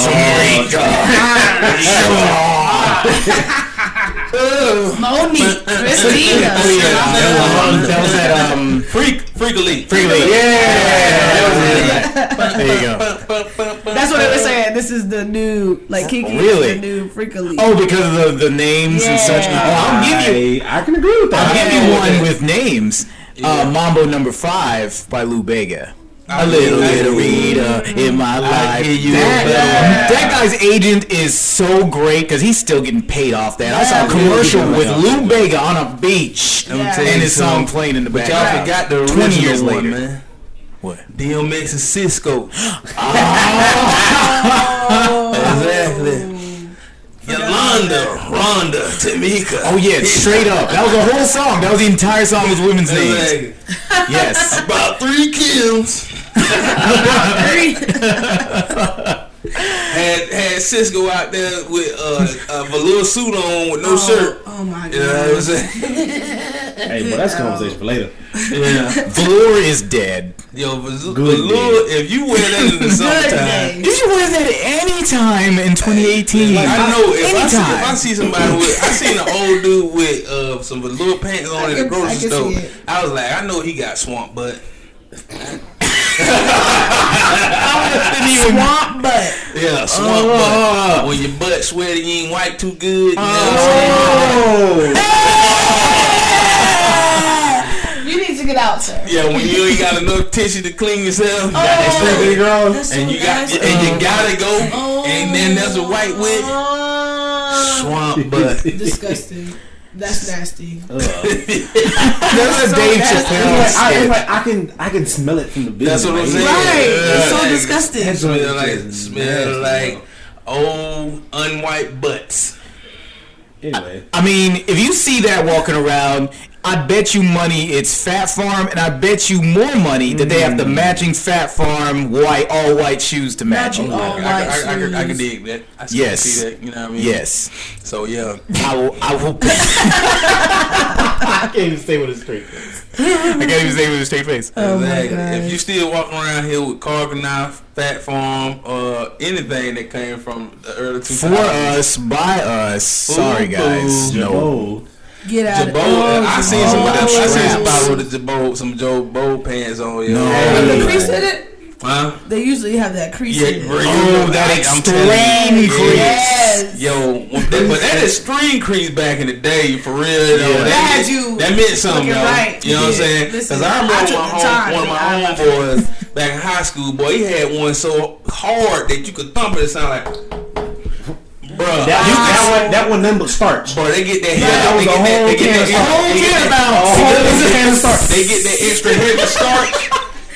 yeah, that was, that was that um. Freak, Freak Elite. Freely. Yeah. There you go. That's what they were saying. This is the new, like Kiki Really? is the new Freak Elite. Oh, because of the, the names and such. Oh, I'll give you. I, I can agree with that. I'll give you one with names. Uh, Mambo number five by Lou Bega. I A little give bit of Rita in my life. give you that, that. Uh, that guy's agent is so great because he's still getting paid off that. I saw a commercial with Lou Bega on a beach Yeah. and his song So- playing in the But y'all background. forgot the 20 original years one, later. man. What? DMX and Sisqó. Oh. Exactly. Yolanda, Rhonda, Tamika. Oh yeah, straight up. That was the whole song. That was the entire song was women's names. Yes. About three kills. had had Sisqó out there with uh, a velour suit on with no shirt. Oh my god. You know what I'm saying? Hey, but that's a conversation for later. Yeah. Velour is dead. Yo, Velour, Velour, if you wear that in the summertime, day. You should wear that any time in 2018. Like, I know if I, see, if I see somebody with, I seen an old dude with uh, some velour pants on in the grocery store. I was like, I know he got swamp butt. Swamp butt. Yeah, swamp Oh. butt. When your butt sweaty, you ain't wipe too good. You know what I'm? Oh, You need to get out, sir. Yeah, when you ain't got enough tissue to clean yourself, Oh. that girl. And you got nasty. and you gotta go, Oh. and then there's a white wit Oh. swamp butt. Disgusting. That's nasty. That's a so Dave nasty. It's Chappelle like, I, it's skit. like I can I can smell it from the business. That's what I'm saying. Right. It's so Like, disgusting. That's Smell like it is. smell Nasty, like old unwiped butts. Anyway, I mean, if you see that walking around, I bet you money it's Phat Farm, and I bet you more money that they have the mm. matching Phat Farm white all white shoes to match Matching oh, it. all- I, I, I, I, can- I can dig that. I can Yes. see that. You know what I mean? Yes, So yeah, I will. I will. I can't even say what it's straight. I can't even say it with a straight face. Oh my exactly. God. If you still walking around here with Cargonaut, Phat Farm, or anything that came from the early 2000s, For us, by us. Sorry, guys. Ooh, No. Oh, Get out Girbaud, of Oh, I seen some. Girbaud I seen straps. somebody with a Girbaud, some Girbaud pants on. Yeah. No. With Hey. the crease in it? Huh? They usually have that crease Yeah, in it. bro. Oh, that I- I'm extreme telling you, crease. Yes. Yo, that, but that extreme crease back in the day, for real. Though, Yeah. that, That meant- you That meant something, looking yo. right. You know what I'm saying? Because I remember I one, of my time home, one of my homeboys back in high school, boy, he had one so hard that you could thump it. It sound like, bro. that, that one that one nothing but starch. Boy, they get that. that was they a get that. whole They get can that. of starch. they get can that- about- they get whole that- can of starch. They get that extra heavy starch.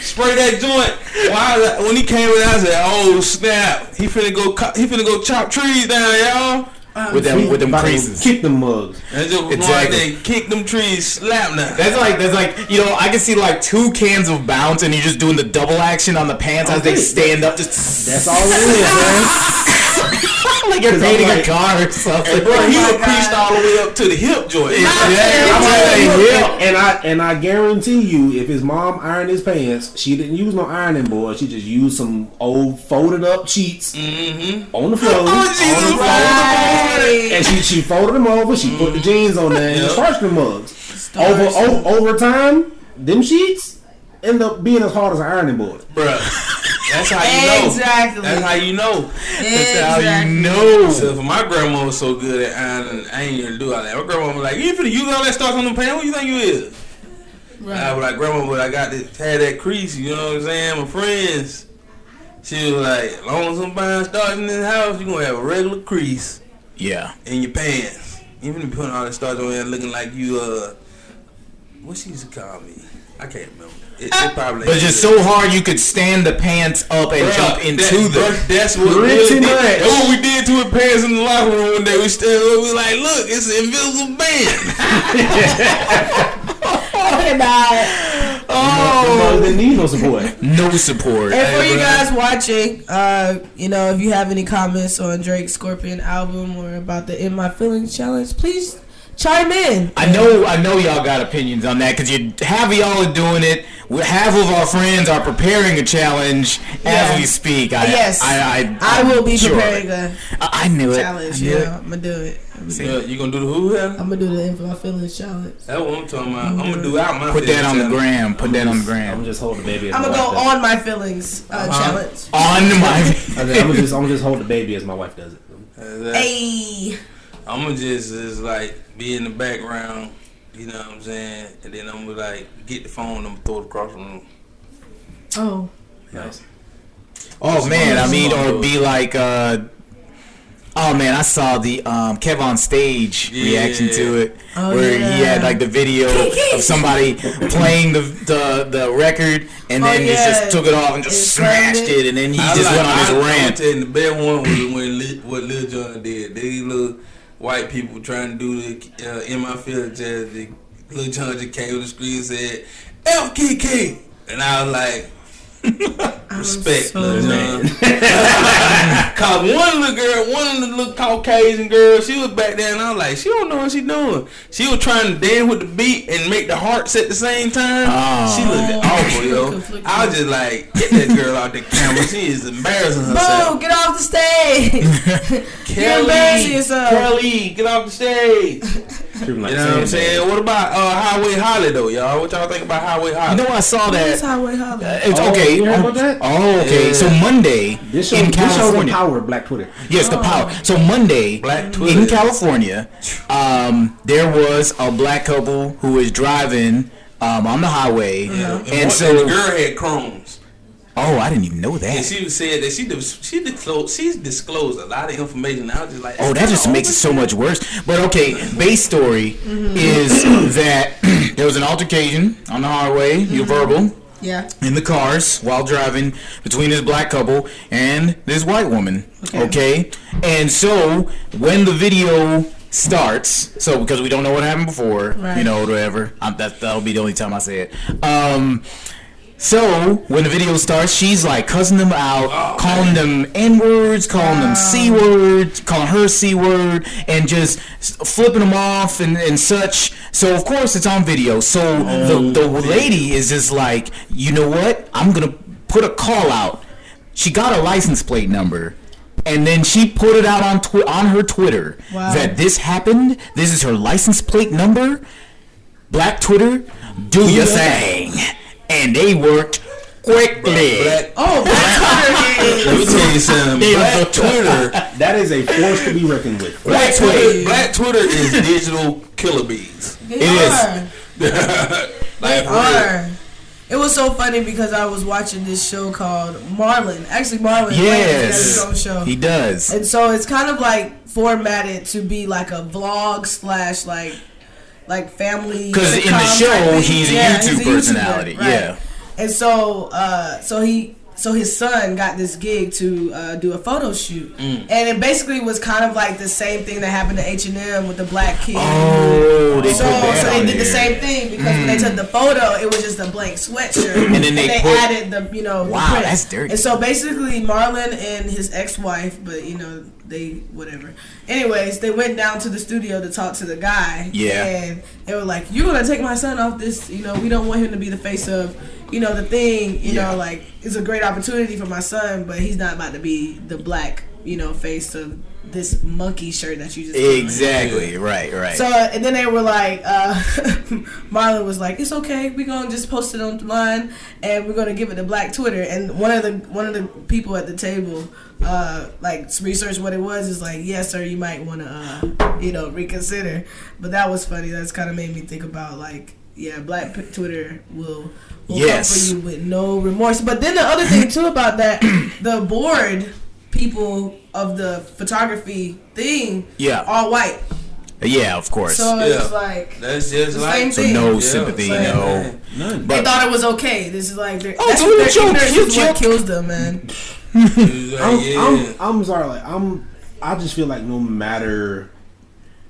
Spray that joint. Why? When he came in, I said, "Oh snap! He finna go. He finna go chop trees down, y'all." Um, with them, with them About creases. Kick them mugs. And just Exactly. exactly. They kick them trees, slap now. That's like that's like you know I can see like two cans of bounce and you're just doing the double action on the pants oh, as they stand up just That's all it is, man. like you're 'Cause I'm painting a car or something. Bro, he oh my was creased all the way up to the hip joint. Yeah, I'm I'm like, like, and, and I and I guarantee you, if his mom ironed his pants, she didn't use no ironing board. She just used some old folded up sheets mm-hmm. on the floor. Oh, Jesus, on the floor. Right. And she she folded them over. She put the jeans on there and mm-hmm. Yep. starched the mugs. Over, over over time, them sheets end up being as hard as an ironing board. Bruh. That's how you know. Exactly. That's how you know. That's how you know. So if my grandma was so good at ironing, I ain't gonna do all that. My grandma was like, "You ain't finna use all that starch on the pants? What you think you is?" I was like, "Grandma, but I got this, had that crease. You know what I'm saying? My friends." She was like, "As long as I'm buying starch in this house, you gonna have a regular crease Yeah. in your pants. Even if you putting all that starch on there, looking like you uh, what she used to call me? I can't remember. It, it probably. But it's just so hard you could stand the pants up and Bruh, jump into that, the. bruh, That's what Pretty Lil did. much. That's what we did to her pants in the locker room one day. We stood up. We like, look, it's an invisible band. Talking about. Oh, didn't need no support. No support. And for Hey, you bro. guys watching, uh, you know, if you have any comments on Drake's Scorpion album or about the In My Feelings challenge, please chime in. I know, I know, y'all got opinions on that because you half y'all are doing it. we- Half of our friends are preparing a challenge Yeah. as we speak. I, Yes. I, I, I will be sure. preparing a I, I knew it. challenge. Knew Yeah, it. I'm gonna do it. I'm gonna, Yeah, you gonna do the who? Hell? I'm gonna do the In My Feelings challenge. That's what I'm talking about. I'm gonna do out my. Put that on the gram. Put that on the gram. I'm just hold the baby. As I'm gonna go wife does on my feelings uh, Uh-huh. challenge. On my. it. I'm gonna just I'm gonna just hold the baby as my wife does it. Hey, I'm gonna just just like be in the background. You know what I'm saying? And then I'm gonna like get the phone. and I'm gonna throw it across the room. oh, Nice. Oh man, I mean, or be like, uh, oh man, I saw the um, Kev on stage Yeah. reaction to it, Oh, where yeah. he had like the video of somebody playing the, the the record, and Oh, then he just took it off and just It smashed it. it, and then he I just like- went on his I, I'm rant. telling you, the best one was when Lil, what Lil Jon did. These little white people trying to do the uh, in my field Jazz, the Lil Jon just came the screen and said, "FKK," and I was like, Respect, so little Man. man. Cause one little girl, one of the little Caucasian girl, she was back there, and I was like, she don't know what she doing. She was trying to dance with the beat and make the hearts at the same time. Oh. She looked Oh, awful, she yo. conflicted. I was just like, get that girl out the camera. She is embarrassing herself. Boo! Get off the stage. You're embarrassing yourself. Kelly, get off the stage. Treat 'em like You know what I'm saying? What about uh, Highway Holly though, y'all? What y'all think about Highway You Holly? know, I saw That's that. Highway Holly. It's Oh, okay. you heard oh, about that? oh, okay. Yeah. So Monday This show, in this shows the California. power Black Twitter. Yes, the power. So Monday Black Twitter. in California, um, there was a black couple who was driving um, on the highway, Yeah. and one- so the girl had Crohn's. Oh, I didn't even know And that. she said that she she disclosed she's disclosed a lot of information. I was just like, Oh, that just makes it so much worse. But okay, base story Mm-hmm. is that there was an altercation on the highway, Mm-hmm. you verbal, Yeah. in the cars while driving between this black couple and this white woman. Okay. Okay. And so when the video starts, so because we don't know what happened before, Right. you know, whatever. Um, that that'll be the only time I say it. Um. So when the video starts, she's like cussing them out, calling them n words, calling them c words, calling her c word, and just flipping them off and, and such. So of course it's on video. So the the lady is just like, you know what? I'm gonna put a call out. She got a license plate number. And then she put it out on twi- on her Twitter Wow. that this happened. This is her license plate number. Black Twitter, do your thing. And they worked quickly. Black. Oh, Black Twitter Let me tell you something. Black Twitter. That is a force to be reckoned with. Black Black Twitter. Twitter. Black Twitter is digital killer bees. They It is. are. Like, They for real. are. It was so funny because I was watching this show called Marlon. Actually, Marlon Wayans Yes. has his own show. He does. And so it's kind of like formatted to be like a vlog slash like like family. Because in the show, he's a YouTube YouTuber, personality, yeah. And so uh so he so his son got this gig to uh, do a photo shoot, Mm. and it basically was kind of like the same thing that happened to H and M with the black kid. Oh, they so, so they did the same thing because when they took the photo, it was just a blank sweatshirt, And then they put- added the you know Wow, print. that's dirty. And so basically, Marlon and his ex-wife, but you know they whatever. Anyways, they went down to the studio to talk to the guy. Yeah. and they were like, "You're gonna take my son off this. You know, we don't want him to be the face of." You know the thing. You Yeah. know, like it's a great opportunity for my son, but he's not about to be the black, you know, face of this monkey shirt that you just. put on. Exactly. Right. Right. So and then they were like, uh, Marlon was like, "It's okay. We're gonna just post it online, and we're gonna give it to Black Twitter." And one of the one of the people at the table, uh, like researched what it was. Is like, "Yes, sir. You might want to, uh, you know, reconsider." But that was funny. That's kind of made me think about like, yeah, Black P- Twitter will. Will Yes. come for you with no remorse. But then the other thing too about that, the board people of the photography thing, Yeah. all white. yeah. Of course. So Yeah. it's like That's just The like same So thing. no Yeah, sympathy. same No. thing. None. they thought it was okay. This is like they're, Oh, that's it's a what their little joke. ignorance Cute is what kills them, man. It was I'm, yeah. I'm, I'm sorry. Like I'm, I just feel like no matter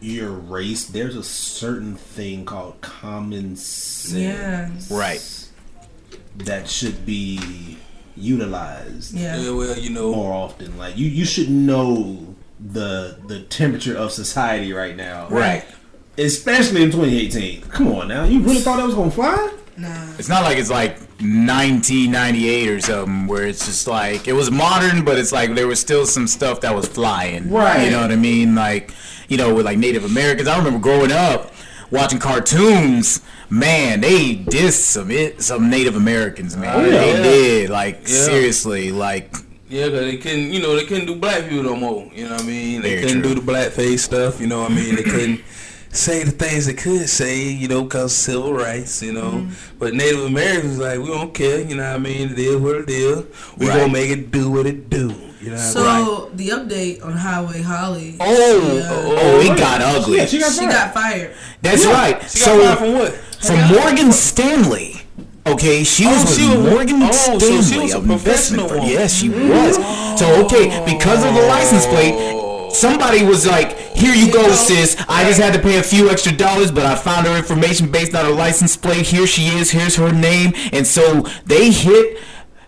your race, there's a certain thing called common sense. Yeah. Right. That should be utilized Yeah. yeah, well, you know, more often. Like you, you should know the the temperature of society right now. Right. Especially in 2018. Come on now. You really thought that was gonna fly? Nah. It's not like it's like 1998 or something where it's just like it was modern, but it's like there was still some stuff that was flying. Right. You know what I mean? Like you know with like Native Americans. I remember growing up watching cartoons. Man, they dissed some it, some Native Americans. Man, Oh, yeah. they did. Like Yeah. seriously, like yeah, cause they couldn't, you know, they couldn't do black people no more. You know what I mean? They Very couldn't true. do the blackface stuff. You know what I mean? They couldn't say the things they could say. You know, cause civil rights. You know, Mm-hmm. but Native Americans like we don't care. You know what I mean? It is what it is. We Right. gonna make it do what it do. You know So I mean? the update on Highway Holly. oh, she, uh, oh, it got ugly. Yeah, she got she fired. got fired. That's right. She so got fired from what? from Morgan Stanley. Okay, she was Oh, with she was- Morgan oh, so Stanley, she was a professional firm. woman. Yes, she was. So okay, because of the license plate, somebody was like, "Here you go, sis. I just had to pay a few extra dollars, but I found her information based on her license plate. Here she is. Here's her name." And so they hit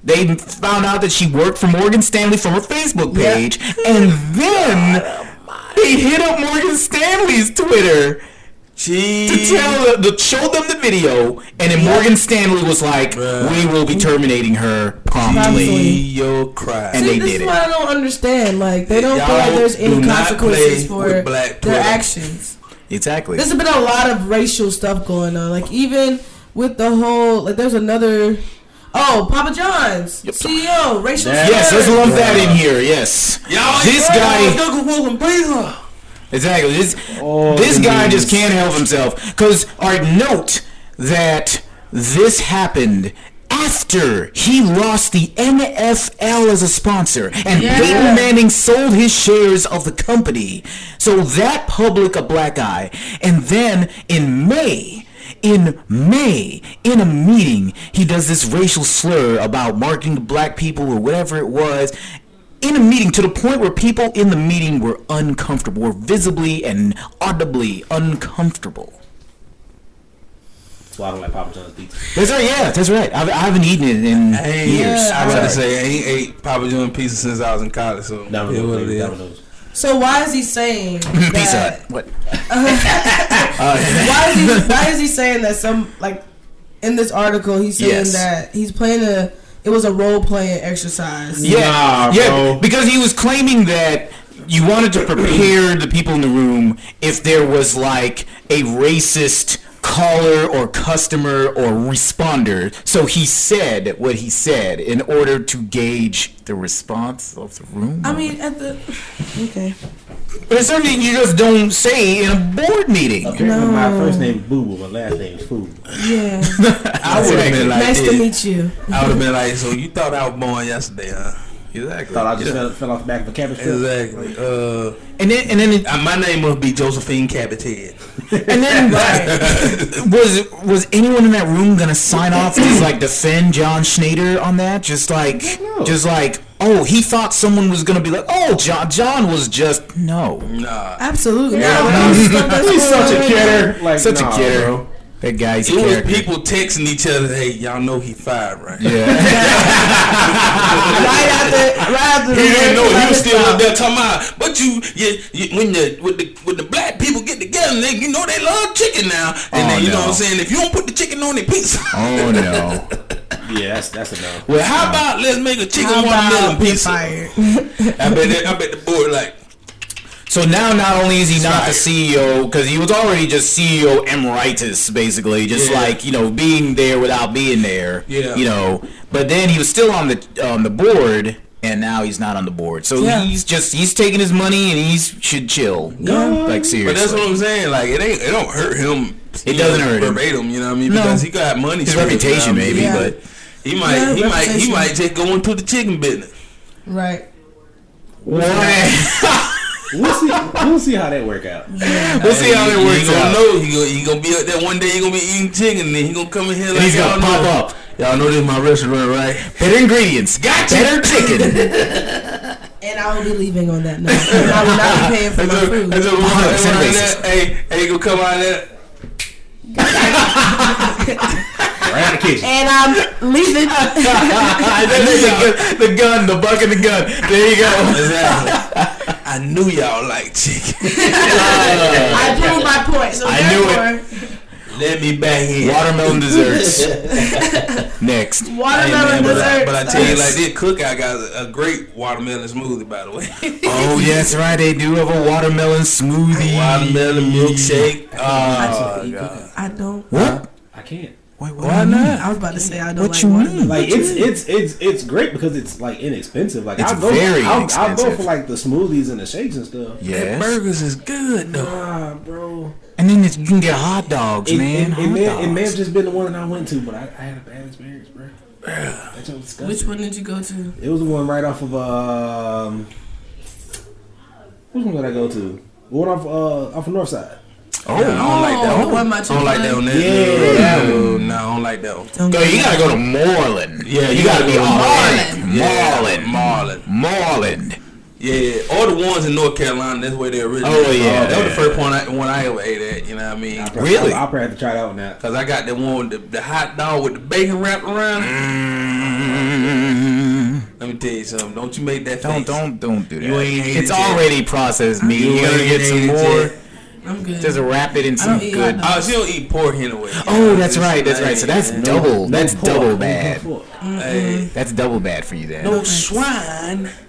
They found out that she worked for Morgan Stanley from her Facebook Yeah. page, and then oh they hit up Morgan Stanley's Twitter to Jeez. tell the, to show them the video, and then Morgan Stanley was like, Bruh. "We will be terminating her promptly." Promptly. your cry. And See, they this did is it. what I don't understand. Like they don't feel Y'all like there's any consequences for black their Twitter. actions. Exactly. There's been a lot of racial stuff going on. Like even with the whole like there's another oh Papa John's CEO racial That- Yes, let's slur. lump that in here. Yes, Y'all, this y'all guy. Douglas Wilson pizza. Exactly. This Oh, this guy memes. just can't help himself. Because, all right, note that this happened after he lost the NFL as a sponsor, and Yeah. Peyton Manning sold his shares of the company. So that public a black eye. And then in May. In May, in a meeting, he does this racial slur about marketing to black people or whatever it was in a meeting to the point where people in the meeting were uncomfortable, were visibly and audibly uncomfortable. That's why I don't like Papa John's pizza. That's right. Yeah, that's right. I've, I haven't eaten it in I ain't, years. Yeah, I was about to say I ain't ate Papa John's pizza since I was in college. So yeah, Domino's, it baby, is. Domino's. So why is he saying Pizza that? Hut. What? Uh, why is he why is he saying that some like in this article he's saying Yes. that he's playing a it was a role playing exercise. Yeah, Nah, yeah. bro. Because he was claiming that you wanted to prepare the people in the room if there was like a racist caller or customer or responder. So he said what he said in order to gauge the response of the room. I mean at the okay. But it's something you just don't say in a board meeting. Apparently, my first name is Boo Boo, my last name is Food. Yeah. I would have been like nice to meet you. I would have been like, so you thought I was born yesterday, huh? Exactly. Thought I just Yeah. fell, fell off the back of a cabbage truck. Exactly. Uh, And then and then it, uh, my name must be Josephine Capitan. and then was was anyone in that room gonna sign off to like defend John Schnatter on that? Just like just like oh he thought someone was gonna be like oh John John was just no Nah. Absolutely. Yeah, No, but no, stuff that's He's such a kidder. Like, such nah, a kidder. Bro. That guy's a It was people texting each other, hey, y'all know he fired, right? Yeah. right after right after the He didn't know word he was still out. up there talking about. But you, you, you when the with the with the black people get together, they you know they love chicken now, and Oh, then you know what I'm saying. If you don't put the chicken on the pizza, oh no. Yeah, that's that's a no. well, how about let's make a chicken How watermelon pizza? I bet that, I bet the board like So now, not only is he not the CEO, because he was already just CEO emeritus, basically, just Yeah. like you know being there without being there. Yeah. You know, but then he was still on the on the board, and now he's not on the board. So Yeah. he's just he's taking his money and he should chill. Yeah. Like seriously. But that's what I'm saying. Like it ain't. It don't hurt him. It doesn't know, hurt him. verbatim. You know what I mean? No. Because he got money. his reputation, you know what I maybe. Yeah. but he might. Yeah, he might. He might just go into the chicken business. Right. what? We'll see. We'll see how that work out. we'll see how it He works gonna out. know. He gonna, he gonna be up there one day. He gonna be eating chicken, and then he gonna come in here like he's y'all gonna pop know. up. Y'all know this is my restaurant, right? Better ingredients. Gotcha. Better chicken. And I will be leaving on that note. And I will not be paying for That's my a, food. that's a, 100% that's racist. a, hey, hey, he gonna come out there. Right out the kitchen. And I'm leaving. the, gun, the gun, the bucket, the gun. There you go. Exactly. I knew y'all like chicken. I proved my point. So I knew it. Let me back in. Watermelon desserts. Next. Hey, Watermelon man, but, I, dessert. but I tell you like this, Cookout got a, a great watermelon smoothie, by the way. Oh, yes, right. They do have a watermelon smoothie. watermelon milkshake. I Oh, just God. I don't. What? I can't. Wait, Why not? I was about to say I don't What like you watermelon. mean? Like it's it's it's it's great because it's like inexpensive. Like It's I'll go, very I'll, I'll go for like the smoothies and the shakes and stuff. Yeah, burgers is good, though. Ah, bro. And then it's, you can get hot dogs, It, man. it, it, hot may, dogs. it may have just been the one that I went to, but I, I had a bad experience, bro. That joke was disgusting. Which one did you go to? It was the one right off of um. Which one did I go to? The one off uh off of North Side. oh, I don't like that Oh, one. one I don't like that one. Yeah. No, no, I don't like that one. Don't Go, you gotta go to Moreland. Yeah, you, you gotta, gotta be go to on Marlin. Moreland. Yeah, Moreland. Yeah, all the ones in North Carolina, that's where they originally. Oh, yeah. that was the first one I, one I ever ate at. You know what I mean? I'll probably, Really? I'll, I'll probably have to try that one now. Cause I got the one with the, the hot dog with the bacon wrapped around. it. Mm. Let me tell you something. Don't you make that Don't face. don't don't do that. You ain't hated it's yet. already processed meat. You You gotta get some more. yet. I'm good. Just wrap it in some good. hot Oh, she don't eat pork anyway. Oh, that's right. That's right. So that's man, double. That's pork, double no bad. pork. Hey, That's double bad for you then. no swine.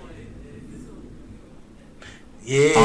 Yeah, I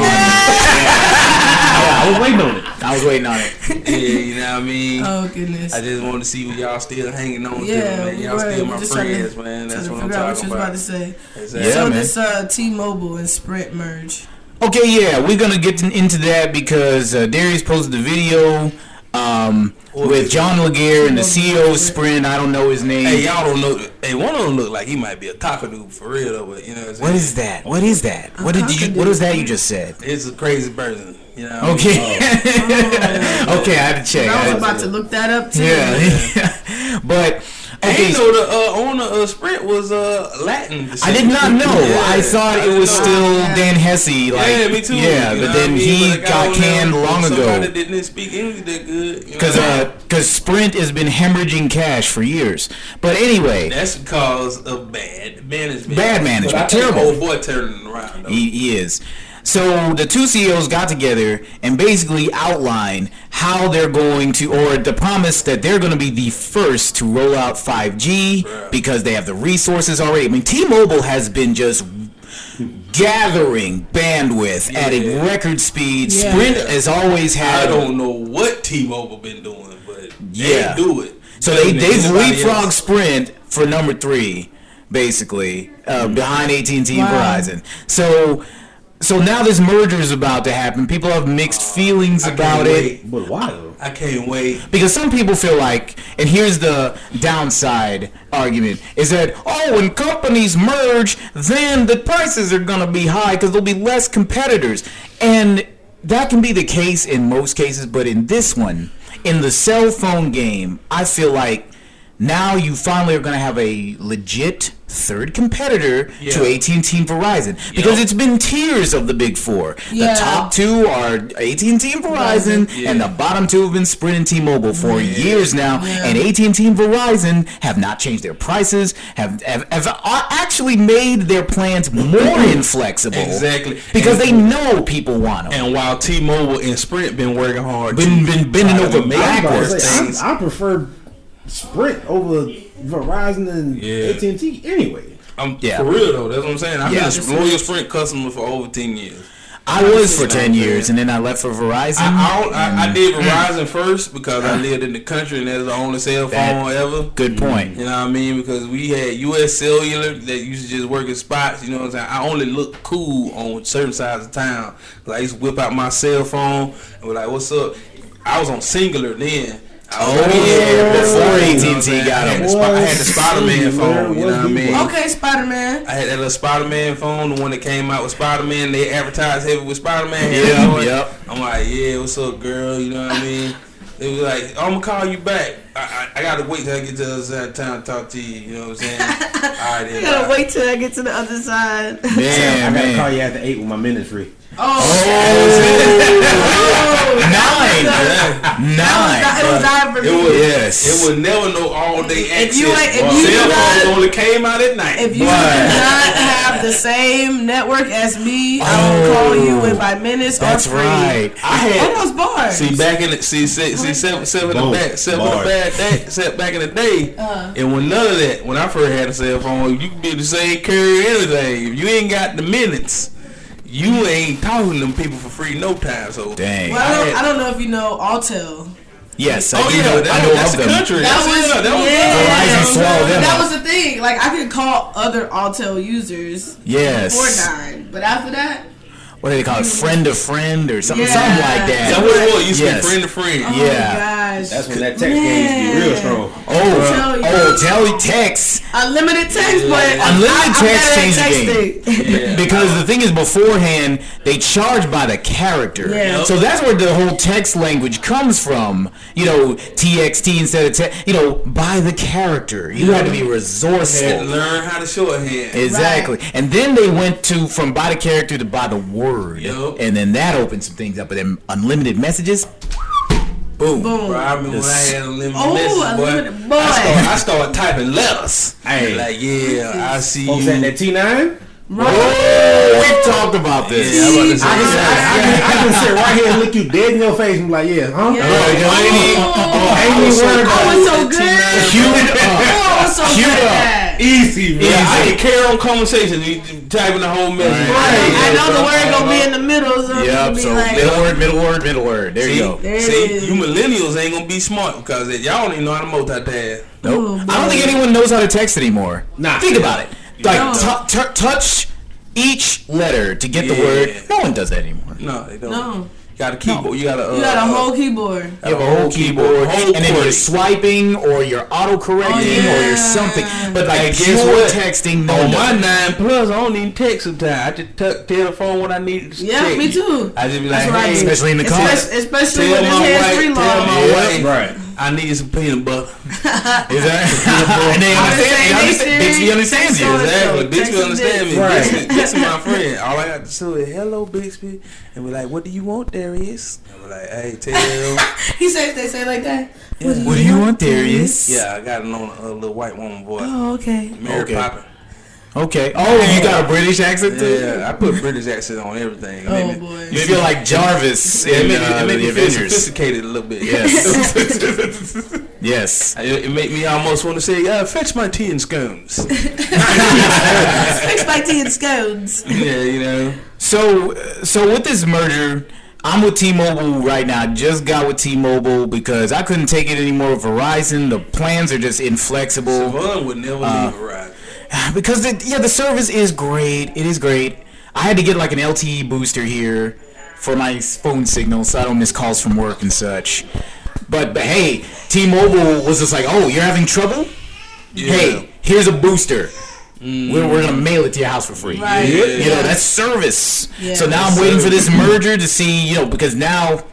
was waiting on it. I was waiting on it. yeah, you know what I mean. Oh goodness. I just want to see what y'all still hanging on yeah, to, man. Y'all right. still We're my just trying to- friends, man. That's trying what to I'm figure out what talking you was about to say. Exactly. Yeah, so man. this uh, T-Mobile and Sprint merge. Okay, yeah, we're gonna get into that because uh, Darius posted the video um, with John Legere and the CEO of Sprint. I don't know his name. Hey, y'all don't know. Hey, one of them look like he might be a cockadoo for real, though. But you know what what is that? What is that? What did you? What was that you just said? It's a crazy person. You know. What I mean? Okay, okay, I had to check. I I was about to look that up too. yeah, but I didn't know the uh, owner of Sprint was uh, Latin. I did not know. Yeah, I thought I it was know. still Dan Hesse. Like, yeah, me too. Yeah, but then I mean? he got canned long somebody ago. that didn't speak English that good. You know Because what I mean? uh, cause Sprint has been hemorrhaging cash for years. But anyway, that's because of bad management. Bad management, terrible. Old boy turning around. Though. he, he is. So the two CEOs got together and basically outlined how they're going to, or the promise that they're going to be the first to roll out 5G because they have the resources already. I mean, T-Mobile has been just gathering bandwidth at a record speed. Yeah. Sprint has always had. I don't know what T-Mobile been doing, but Yeah. they do it. So they they've anybody leapfrogged. Sprint for number three, basically uh, behind AT and T and Wow. Verizon. So so now this merger is about to happen. People have mixed uh, feelings I about it wait. But why though? I can't wait. because some people feel like, and here's the downside argument, is that oh, when companies merge, then the prices are gonna be high because there'll be less competitors, and that can be the case in most cases, but in this one, in the cell phone game, I feel like now you finally are gonna have a legit third competitor to Yeah. AT&T and Verizon because Yep. it's been tiers of the big four. Yeah. The top two are AT&T and Verizon, Yeah. and the bottom two have been Sprint and T-Mobile for years now. Yeah. And AT&T and Verizon have not changed their prices, have have, have a- actually made their plans more inflexible. Exactly. Because And- they know people want them. And while T-Mobile and Sprint been working hard, Been- been bending over make I, was about to backwards say. I, I prefer Sprint over Verizon and Yeah. AT and T anyway. I'm Yeah. for real though. That's what I'm saying. I've Yeah. been a loyal Sprint customer for over ten years. I was for 10 years, and then I left for Verizon. I, I, don't, I, I did Mm. Verizon first because I lived in the country and that's the only cell phone That- ever. Good point. You know what I mean? Because we had U.S. Cellular that used to just work in spots. You know what I'm saying? I only look cool on certain sides of town. 'Cause I used to whip out my cell phone and be like, "What's up?" I was on Cingular then. I Oh, yeah, before you know what I'm AT&T got I had them. I had the Spider Man phone. You know what I mean? Okay, Spider Man. I had that little Spider Man phone, the one that came out with Spider Man. They advertised heavy with Spider Man. Yeah, yep. I'm like, yeah, what's up, girl? You know what I mean? It was like, I'm gonna call you back. I, I, I gotta wait till I get to the other side of town to talk to you. You know what I'm saying? All right, I then. gotta bye. wait till I get to the other side. Man, I gotta man. call you after eight when my minute's free. Oh, oh. oh. Nine. Nine. it was not for It me. was, Yes. it was never no all day access. If you ain't- if you Cell do phones not- only came out at night. If you do not have the same network as me, I will oh. call you with my minutes That's or free. right. I had Almost bars. See back in the see see, see seven seven in the back seven in the Bars. Bad day set back in the day Uh. and when none of that when I first had a cell phone you could be the same carrier anything if you ain't got the minutes you ain't talking to them people for free no time so Dang. well, I don't, had- I don't know if you know Alltel. Yes, I oh do yeah know, that, I know that's of the them. country That That's- was yeah, that was yeah. Verizon them That was the thing. Like I could call other Alltel users Yes. for nine, but after that, What do they call it? Friend of friend or something, Yeah. something like that that. what it was? You used to Yes. be friend to friend. oh Yeah. my gosh, That's when that text game used to be real strong. Oh, oh, tell you. oh, tell you text. unlimited text, but Unlimited I, text better changed the texting. Yeah. Because the thing is, beforehand they charge by the character, Yeah. so that's where the whole text language comes from. You know, TXT instead of text. You know, by the character. You had to be Had to resourceful. learn how to shorthand. Exactly, and then they went to from by the character to by the word, Yup. and then that opens some things up. But then unlimited messages, boom, Boom. Boom. Bro, I remember when I had unlimited Oh, messages, boy. unlimited- boy. I started, I started typing letters. Hey. Like, yeah, I see Folks you. at that T nine. Oh, we've talked about this. Yeah, I'm about to say, I can. I, I, can, I can sit right here and look you dead in your face and be like, yeah, huh? Yeah. Oh, ain't he- Oh, Ain't even worried I about was it. so good. Cue it up. Oh, I was so Cue it good. Up. at that. Easy, man. Yeah, I can carry on conversation. You typing the whole message. Right. I know the word gonna be in the middle, so it's Yep. gonna be So like, middle word, middle word, middle word. There See, you go. There see, is. you millennials ain't gonna be smart because y'all don't even know how to multitask. Nope. Oh, I don't think anyone knows how to text anymore. Nah. Think about it. Like No. tu- tu- touch each letter to get the word. No one does that anymore. No, they don't. No. You got a keyboard. You got a. Uh, You got a whole keyboard. You have a whole keyboard, whole and then you're swiping or you're auto correcting Oh, or you're something. But like Hey, guess what? texting, no On my nine plus, I don't even text sometimes. I just t- tell the phone what I need to Yeah, text. me too. I just be like, hey. Especially in the car. Especially, especially tell when my it's hands wife, free tell my long. wife, Right. I need some peanut butter. Is that? and they understand. They understand. Bixby understands you. So- Exactly. so, Bixby text understand me. Right. Bixby, Bixby my friend. All I got to say is hello, Bixby, and we're like, what do you want, Darius? And we're like, hey, tell. He says they say like that. Yeah. What do you want, Darius? yeah, I got it on a, little white woman boy. Oh, okay. Mary Okay. Poppins. Okay. Oh, you got a British accent too. Yeah, I put British accent on everything. It made Oh me- boy. You feel like Jarvis Yeah, it in made uh, it made the me feel Avengers. sophisticated a little bit. Yes. yes. it, it made me almost want to say, uh, fetch my tea and scones. fetch my tea and scones. yeah, you know. So, uh, so with this merger, I'm with T-Mobile right now. I just got with T-Mobile because I couldn't take it anymore with Verizon. The plans are just inflexible. Savon would never Uh, leave a ride. because the, yeah, the service is great. It is great. I had to get like an LTE booster here for my phone signal, so I don't miss calls from work and such. But, but hey, T-Mobile was just like, oh, you're having trouble? Hey, here's a booster. We're, we're gonna mm. mail it to your house for free. Right. You, Yeah. you know that's service. Yeah, so now I'm waiting for this merger to see, you know, because now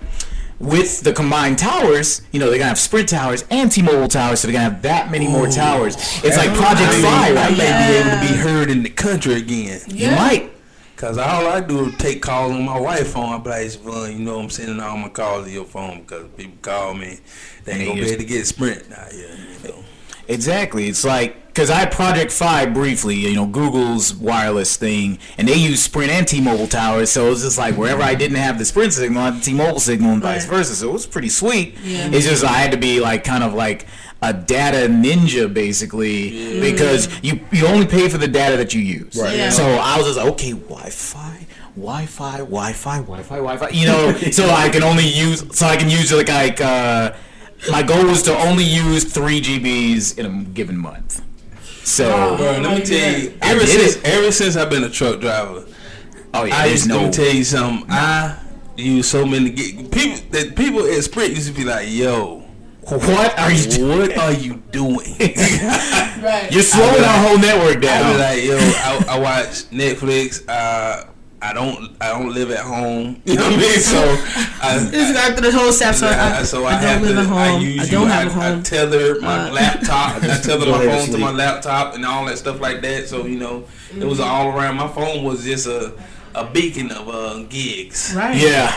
with the combined towers, you know, they're gonna have Sprint towers and T-Mobile towers, so they're gonna have that many more towers. It's like Project I may, Fi, I may be able to be heard in the country again. You might. Cause all I do is take calls on my wife's phone. I be like, Savon, you know I'm sending all my calls to your phone because people call me. They ain't And gonna be able to get Sprint now. Yeah, you know. Exactly. It's like because I had Project Fi briefly, you know, Google's wireless thing, and they use Sprint and T-Mobile towers. So it's just like wherever I didn't have the Sprint signal, I had the T-Mobile signal, and vice versa. So it was pretty sweet. Yeah. It's just I had to be like kind of like a data ninja basically because you you only pay for the data that you use. Right. Yeah. So I was just like, okay, Wi-Fi. Wi-Fi, Wi-Fi, Wi-Fi, Wi-Fi. You know, so I can only use, so I can use like like uh, my goal was to only use three GBs in a given month. So, Bro, let me tell you, ever since it. ever since I've been a truck driver, oh yeah, I there's used to no. me tell you something. I use so many gig- people that people at Sprint used to be like, "Yo, What are you doing? what are you doing?" Right. You're slowing our whole network down." I be like, "Yo, I, I watch Netflix. Uh, I don't I don't live at home. You know what I mean? So I, This is going through the whole step, so I, I, so I, I don't have live to. at home. I use I don't I, have a I home. tether my Uh, laptop. I tether Go my ahead phone to my laptop and all that stuff like that. So you know, it was all around. My phone was just a a beacon of uh, gigs. Right. yeah.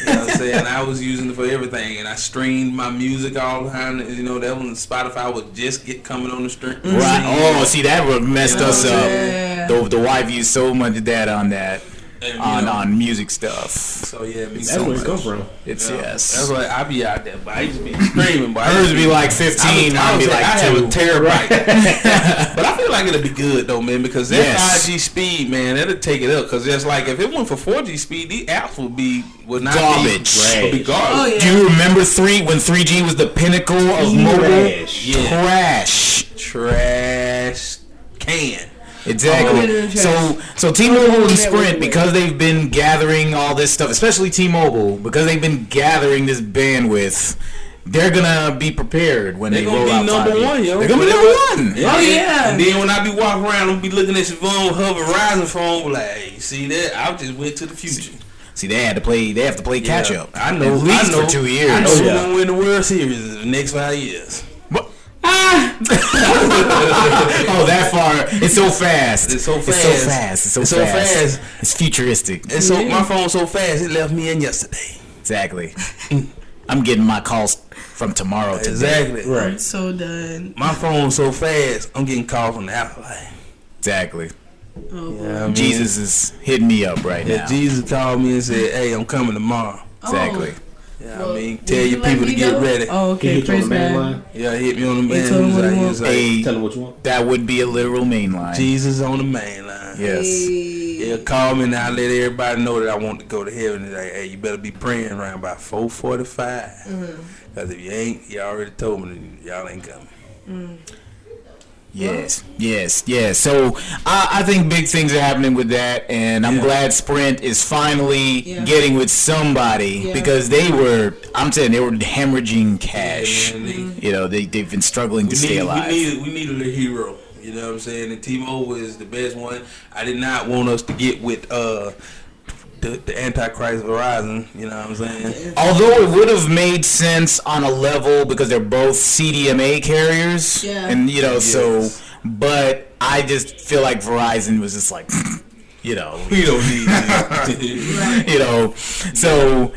You know what I'm saying? I was using it for everything, and I streamed my music all the time. You know, that when Spotify would just get coming on the stream. Right. Oh, see that would messed us up. Yeah. The the wife used so much data on that And, on know, on music stuff. So yeah, That's so where it much. come from. It's Yeah. yes. That's why I be out there, but I used to be screaming. But I Hers used would to be like I 15, would- I mine would be say like I have a two. terabyte. but I feel like it'll be good though, man, because that Yes. 5G speed, man, it'll take it up. Because it's like if it went for 4G speed, these apps would be would not Garbage. be would be garbage. Oh, yeah. Do you remember three when 3G was the pinnacle of mobile? Trash. Yeah. Trash. Trash can. Exactly. Oh, so so T-Mobile and Yeah, Sprint wait, wait. because they've been gathering all this stuff, especially T-Mobile because they've been gathering this bandwidth. They're gonna be prepared when They're they gonna roll be out number one, yo. They're gonna be Whatever- number one. Oh, yeah. And then when I be walking around, I'm be looking at your phone, her Verizon phone, like, hey, see that? I just went to the future. See, they had to play. They have to play catch Yeah. up. I know. At least I know, for two years. I know Oh, we're yeah. gonna win the World Series in the next five years. Ah! Oh, that far! It's so fast. It's so It's so fast. fast. It's so, It's so fast. fast. It's futuristic. And so my phone so fast, it left me in yesterday. Exactly. I'm getting my calls from tomorrow to Exactly. I'm Right. so done. My phone so fast, I'm getting calls from the afterlife. Exactly. Oh. Yeah, I mean, Jesus is hitting me up right Yeah, now. Jesus called me and said, "Hey, I'm coming tomorrow." Oh. Exactly. Yeah, Well, I mean, tell your people to get know? ready. Oh, okay. you hit you on Praise the main God. line? Yeah, hit me on the You man. told him He what was he like, he was like, A- Tell them what you want. That would be a literal main line. Jesus on the main line. Yes. Yeah, call me and I let everybody know that I want to go to heaven. And like, hey, you better be praying around about four forty-five. Because if you ain't, you all already told me y'all ain't coming. Yes, yes, yes. So I, I think big things are happening with that, and I'm Yeah. glad Sprint is finally Yeah. getting with somebody Yeah. because they were, I'm saying, they were hemorrhaging cash. Man, they- You know, they they've been struggling to we, stay need, alive. we needed we needed a hero. You know what I'm saying? And T-Mobile is the best one. I did not want us to get with uh the, the Antichrist Verizon. You know what I'm saying? Although it would have made sense on a level because they're both CDMA carriers, Yeah. and you know, so. But I just feel like Verizon was just like, you know, We don't need it. you know. So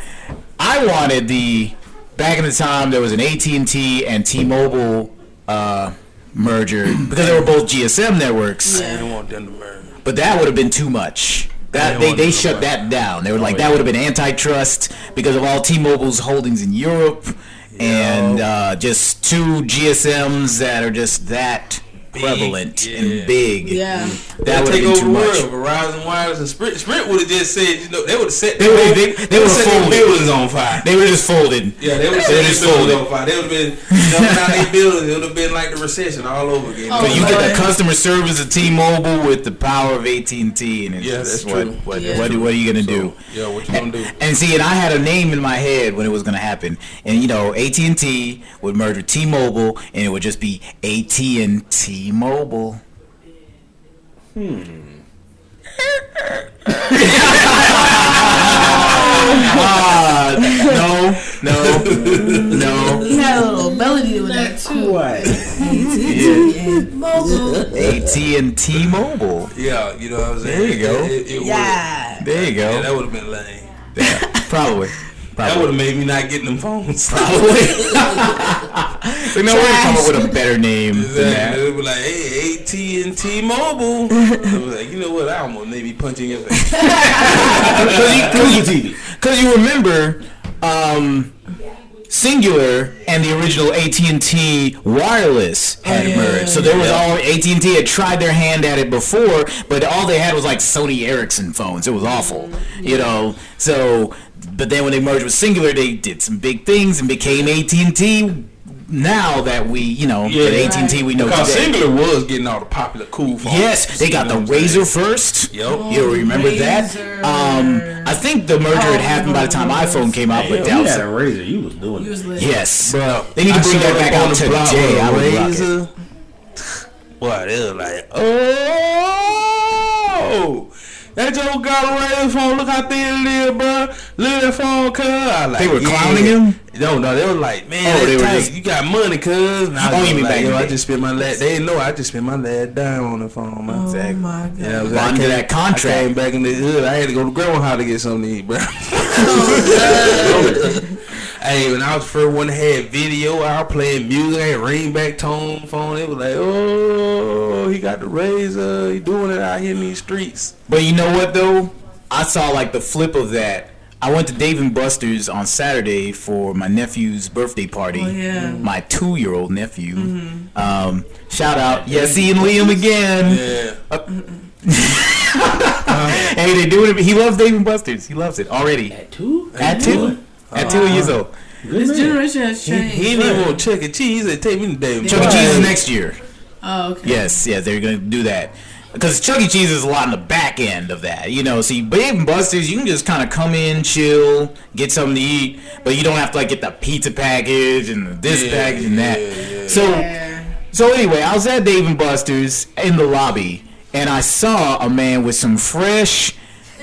I wanted the back in the time there was an AT and T and T-Mobile uh, merger because they were both GSM networks, I didn't want them to murder. but that would have been too much. That they, they shut that down. They were like Oh, that yeah. would have been antitrust because of all T-Mobile's holdings in Europe and uh, just two GSMs that are just that prevalent yeah. and big. Yeah. That would have take been over too the much. world. Verizon Wireless and Sprint. Sprint would have just said, you know, they would have set. They would've- they- they they would would've folded. buildings on fire. They were just folded. Yeah, they would have just folded. on fire. They would have been jumping out their buildings. It would have been like the recession all over again. Oh, But you get the customer service of T-Mobile with the power of AT and T, and Yeah, that's what true. what, Yeah. what, what are you gonna So, do? Yeah, what you gonna do? And see, and I had a name in my head when it was gonna happen, and you know, AT and T would merge with T-Mobile, and it would just be AT and T-Mobile. Hmm. Ah, no, no, no. He had a little melody with that too. What? mobile. AT and T-Mobile. Yeah, you know what I'm saying. There you go. It, it, it Yeah. There you would've- Yeah, go. that would have been lame. Probably. That would have made me not getting them phones. Probably. so no, we're come up with a better name than Exactly. that. They be like, hey, AT and T-Mobile. I was like, you know what? I almost maybe punching your face. Because you, Because you remember, um, Cingular and the original AT&T wireless had Oh, yeah. merged. So there was all AT&T had tried their hand at it before, but all they had was like Sony Ericsson phones. It was awful, you know. So, but then when they merged with Cingular, they did some big things and became AT&T. Now that we, you know, Yeah. at AT&T we know that. Because today. Cingular was getting all the popular cool phones. Yes, they got the know what I'm Razor saying? first. Yup. You remember Razor. that? Um, I think the merger had happened by the time iPhone came out, but If that was had a razor, you was doing He it. was yes. Bro, They need to bring that back up on out the block today. with a I would it. razor. Boy, they was like, oh, that Joe got a razor phone. Look how thin it is, bro. Look at that phone, cuz. Like, They were yeah. clowning him? No, no, they were like, man, Oh, they were tight. just- you got money, cuz. And I Oh, was you mean like, back yo, the I just spent my last. They didn't know I just spent my last dime on the phone, man. Oh Exactly. my god. Yeah, I was Bond I to that contract. I came back in the hood. I had to go to grandma house to get something to eat, bro. hey, when I was first one that had video, I was playing music, I had ringback tone phone. It was like, oh, he got the razor. He doing it out here in these streets. But you know what though? I saw like the flip of that. I went to Dave and Buster's on Saturday for my nephew's birthday party. Oh, yeah. Mm-hmm. My two-year-old nephew. Mm-hmm. Um, shout out, yeah, seeing Liam again. Yeah. Uh, hey, they doing it. He loves Dave and Buster's. He loves it already. At two? At two, at two years old. Good This man. generation has He, changed. he didn't even want Chuck E. Cheese. He said, take me to David. Chuck E. Cheese is next year. Oh, okay. Yes, yeah, they're gonna do that. Because Chuck E. Cheese is a lot in the back end of that. You know, see, Dave and Buster's, you can just kind of come in, chill, get something to eat, but you don't have to like get the pizza package and this Yeah, package and that. yeah, yeah. So, Yeah. so anyway, I was at Dave and Buster's in the lobby, and I saw a man with some fresh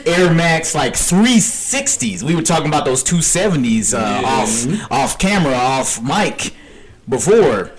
Air Max like 360s. We were talking about those 270s uh, Yeah. off off camera, off mic before.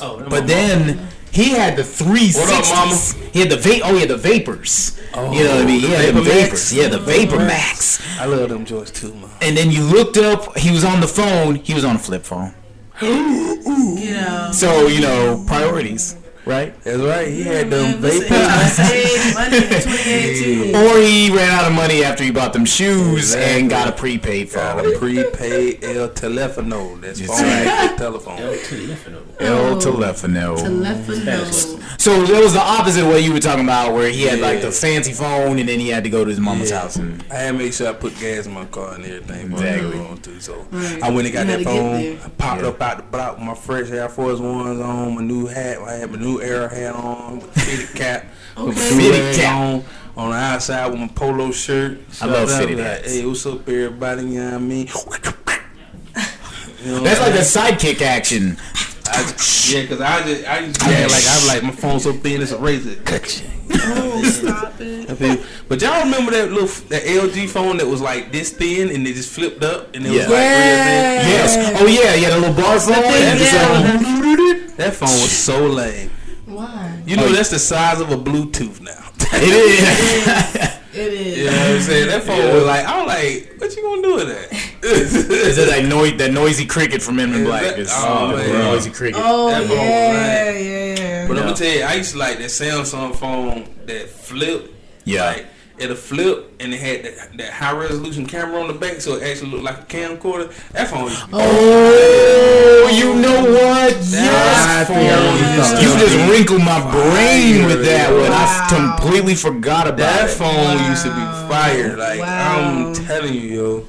Oh, But then He had the three What up, mama? He had the va- Oh, yeah, the vapors. you know what I mean? Oh, the He had the oh, Vapor Max? vapors. Yeah, the Vapor Max. I love them joints too, man. And then you looked up. He was on the phone. He was on a flip phone. You know. So you know priorities, right? That's right. He had them Man, listen, vapor. he trying to save money in 2018. Or he ran out of money after he bought them shoes Exactly. and got a prepaid Got phone. a prepaid El Telefono. That's That's phone right. telephone. El Telefono. Oh. Telefono. So that was the opposite of what you were talking about, where he had like the fancy phone and then he had to go to his mama's Yeah. house and I had to make sure I put gas in my car and everything. before I Exactly. go on too. So Right. I went and got You that phone. I popped Yeah. up out the block with my fresh Air Force Ones on, my new hat. I had my new Air hat on, with the fitted cap, with my fitted Fitted cap. on. On the outside with my polo shirt. I love So fitted was hats. Hey, what's up, everybody? You know what I mean? You know that's like I'm a sidekick action. I just, yeah, cause I just I used to yeah, like I'm like my phone's so thin it's a razor. Cut you. Oh, stop it. But y'all remember that little that LG phone that was like this thin and it just flipped up and it was like Yeah. Yes. Oh yeah, yeah, the little bar phone. thing, just, yeah. um, That phone was so lame. Why? You know Oh, that's the size of a Bluetooth now. It is. It is. you know what I'm saying? That phone was like I was like, what you gonna do with that? Is it like noise, that noisy cricket from Men in Is Black? that- It's oh, oh the man. noisy cricket. Oh, That phone was yeah, yeah, yeah. But I'm gonna tell you, I used to like that Samsung phone that flipped. Yeah. Like, it'll flip and it had that, that high resolution camera on the back, so it actually looked like a camcorder. That phone used Oh, you know what? That Yes. phone You just wrinkled my brain with that one. I completely forgot about That it. phone used to be Wow. fire. Like Wow. I'm telling you, yo.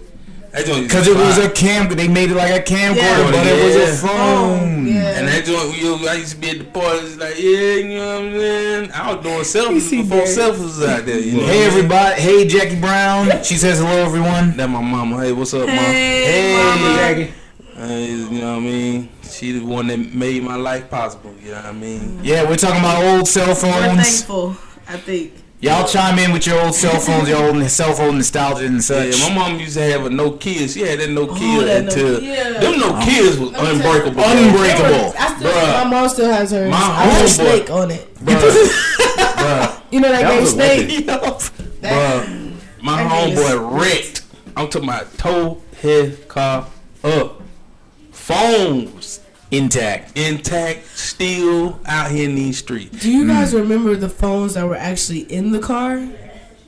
That joint Because it was a cam. They made it like a camcorder, Yeah. but it was a phone. Oh, yeah. And that joint, yo, I used to be at the parties like, yeah, you know what I'm saying? I was doing selfies see before that. selfies was out there. You know Hey everybody. Hey Jackie Brown. She says hello everyone. That my mama. Hey, what's up, mom? Hey, mama. Hey, you know what I mean? She the one that made my life possible. You know what I mean? Mm. Yeah, we're talking about old cell phones. We're phones. thankful, I think. Y'all chime in with your old cell phones, your old cell phone nostalgia and such. Yeah, my mom used to have a Nokia. She had that Nokia Oh, that until Nokia. them Nokias was Let me tell you. unbreakable. Unbreakable. I still, Bruh. my mom still has her. My I have a snake on it. Bruh, You know that, That game was a snake? bruh, my That thing is- homeboy wrecked. I'm talking about toe his car up. Phones Intact. intact, still out here in these streets. Do you mm. guys remember the phones that were actually in the car?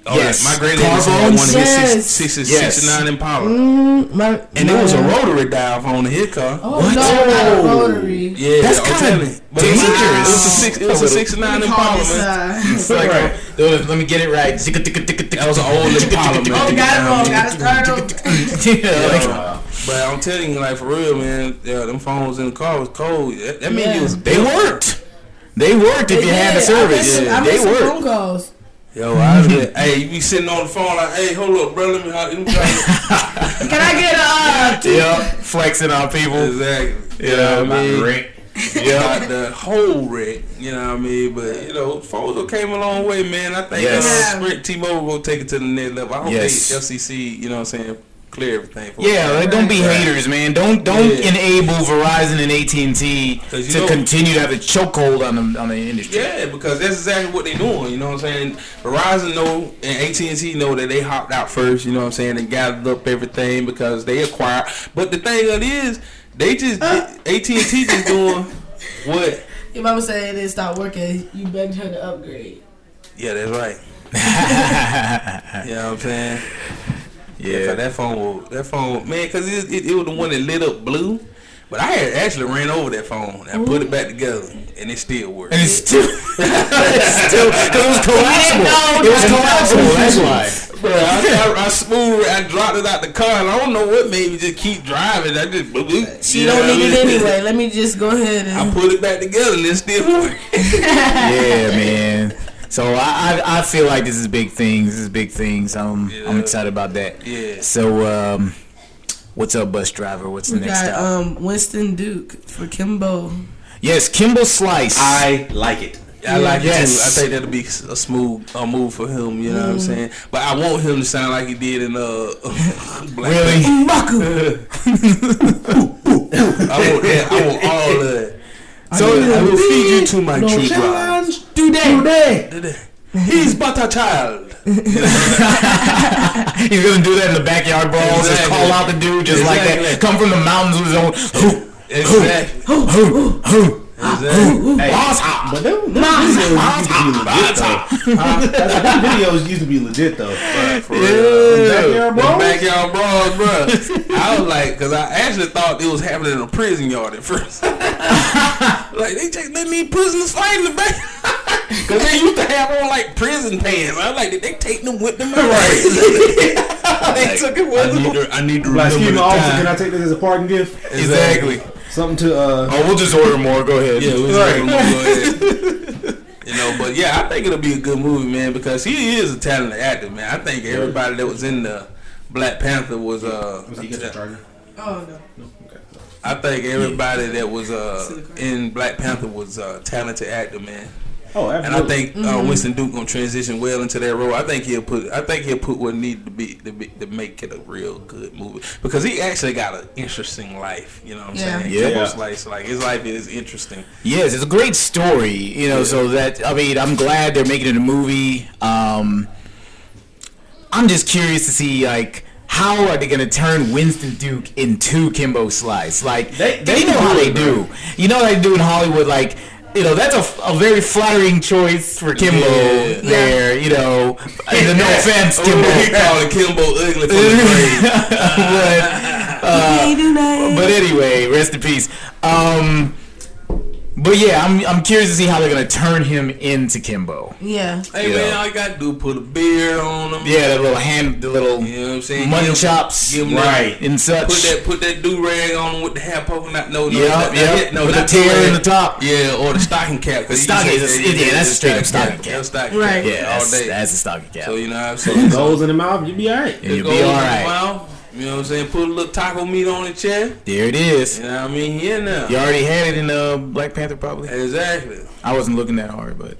Oh, Yes. yeah, my granddaddy Car was to have one of his Yes. six, six, Yes. 69 Impala. Mm, my, And my, it was a rotary dial phone in his car. Oh, What? no, not a rotary. Yeah, That's kinda telling you. But it was a- dangerous. It was a six. It was a sixty-nine We call Impala, man. uh, It's like, uh, let me get it right. That was an old Impala, man. Oh, got it wrong. Got to start over. yeah, But I'm telling you, like for real, man, yeah, them phones in the car was cold. That, that mean Yeah. you was they worked. They worked if you had the service. I missed, I they some worked. phone calls. Yo, I was like, hey, you be sitting on the phone like, hey, hold up, bro, let me, let me try Can I get a? Uh, Yeah, flexing on people. exactly. You Yeah, know what I mean? Rick. Got the whole wreck, you know what I mean? But you know, phones came a long way, man. I think Yes. uh, Sprint T-Mobile will take it to the next level. I hope Yes. they FCC, you know what I'm saying, clear everything. For Yeah, like, don't be Right. haters, man. Don't don't Yeah. enable Verizon and AT and T to know- continue to have a chokehold on the on the industry. Yeah, because that's exactly what they're doing. You know what I'm saying? Verizon know and AT and T know that they hopped out first. You know what I'm saying? And gathered up everything because they acquired. But the thing of it is, they just AT and T just doing what? your mama said it didn't stop working. You begged her to upgrade. Yeah, that's right. you know what I'm saying? Yeah, 'cause that phone, was, that phone, man, because it, it, it was the one that lit up blue. But I had actually ran over that phone and put it back together, and it still worked. And it's still, it's still, because it was collapsible. It was collapsible. That's why. Bro, I, I, I smooth, I dropped it out the car, and I don't know what made me just keep driving. I just, boop, boop, She you know don't need I it anyway. Let me just go ahead and I put it back together, and it still worked. Yeah, man. So I, I I feel like this is big things. This is big things. I'm I'm excited about that. Yeah. So um, what's up, bus driver? What's the We next got stop? um Winston Duke for Kimbo. yes, Kimbo Slice. I like it. I like it Yes. too. I think that'll be a smooth uh, move for him. You know what I'm Mm. saying? But I want him to sound like he did in uh, Black really? I want that. I want all of that. So I will feed you to my No children. challenge Today. today. He's but a child. he's gonna do that in the backyard brawls. Just call out the dude just like that. Come from the mountains with his own. Hoo, Exactly. hoo, hoo, hoo. Exactly. Hey, Awesome. but them, uh, them videos used to be legit though. Huh? Them videos used to be legit though. For real. Backyard The brawls? backyard brawls, bro. I was like, because I actually thought it was happening in a prison yard at first. like they take let me prisoners fight in the back. Because they used to have on like prison pants. I was like, did they take them with them? Right. they took it I with need them. I need to Like, remember excuse me, the officer, can. I take this as a parking gift? Exactly. Something to uh. Oh, we'll just order more. Go ahead. Yeah, we was Right. like, go ahead. You know, but yeah, I think it'll be a good movie, man, because he is a talented actor, man. I think everybody that was in the Black Panther was uh. Was he get the charger? Oh no. No. Okay. I think everybody that was uh in Black Panther was a talented actor, man. Oh, And. I think uh, Winston Duke gonna transition well into that role. I think he'll put. I think he'll put what needed to be to, be, to make it a real good movie because he actually got an interesting life. You know what I'm Yeah. saying? Yeah. Kimbo's life, like his life is interesting. Yes, it's a great story. You know, so that I mean, I'm glad they're making it a movie. Um, I'm just curious to see like how are they gonna turn Winston Duke into Kimbo Slice? Like They- they, they know how they do. You know how they do in Hollywood. Like you know that's a, a very flattering choice for Kimbo Yeah. there. You know, and no offense, Oh, Kimbo. he called Kimbo ugly from the grave. but but anyway, rest in peace. Um, but yeah, I'm I'm curious to see how they're gonna turn him into Kimbo. Yeah. Hey Yeah. man, all you gotta do put a beard on him. Yeah, that little hand, the little You know what I'm saying? mutton Give him- chops, give him Right. and such. Put that put that do rag on him with the hair poking out. No, no, Yeah, not- yeah. not- no, With not the tear in the top. Yeah, or the stocking cap. 'cause The you stocking- just- yeah, yeah, that's a straight up stocking cap. That's stocking Right. cap. yeah, all day. that's a stocking cap. so you know what I'm Put saying. some goals in the mouth, you'll be alright. you'll be over all the right. Mouth, You know what I'm saying? Put a little taco meat on the chest. There it is. You know what I mean? Yeah, now. You already had it in uh, Black Panther, probably. Exactly. I wasn't looking that hard, but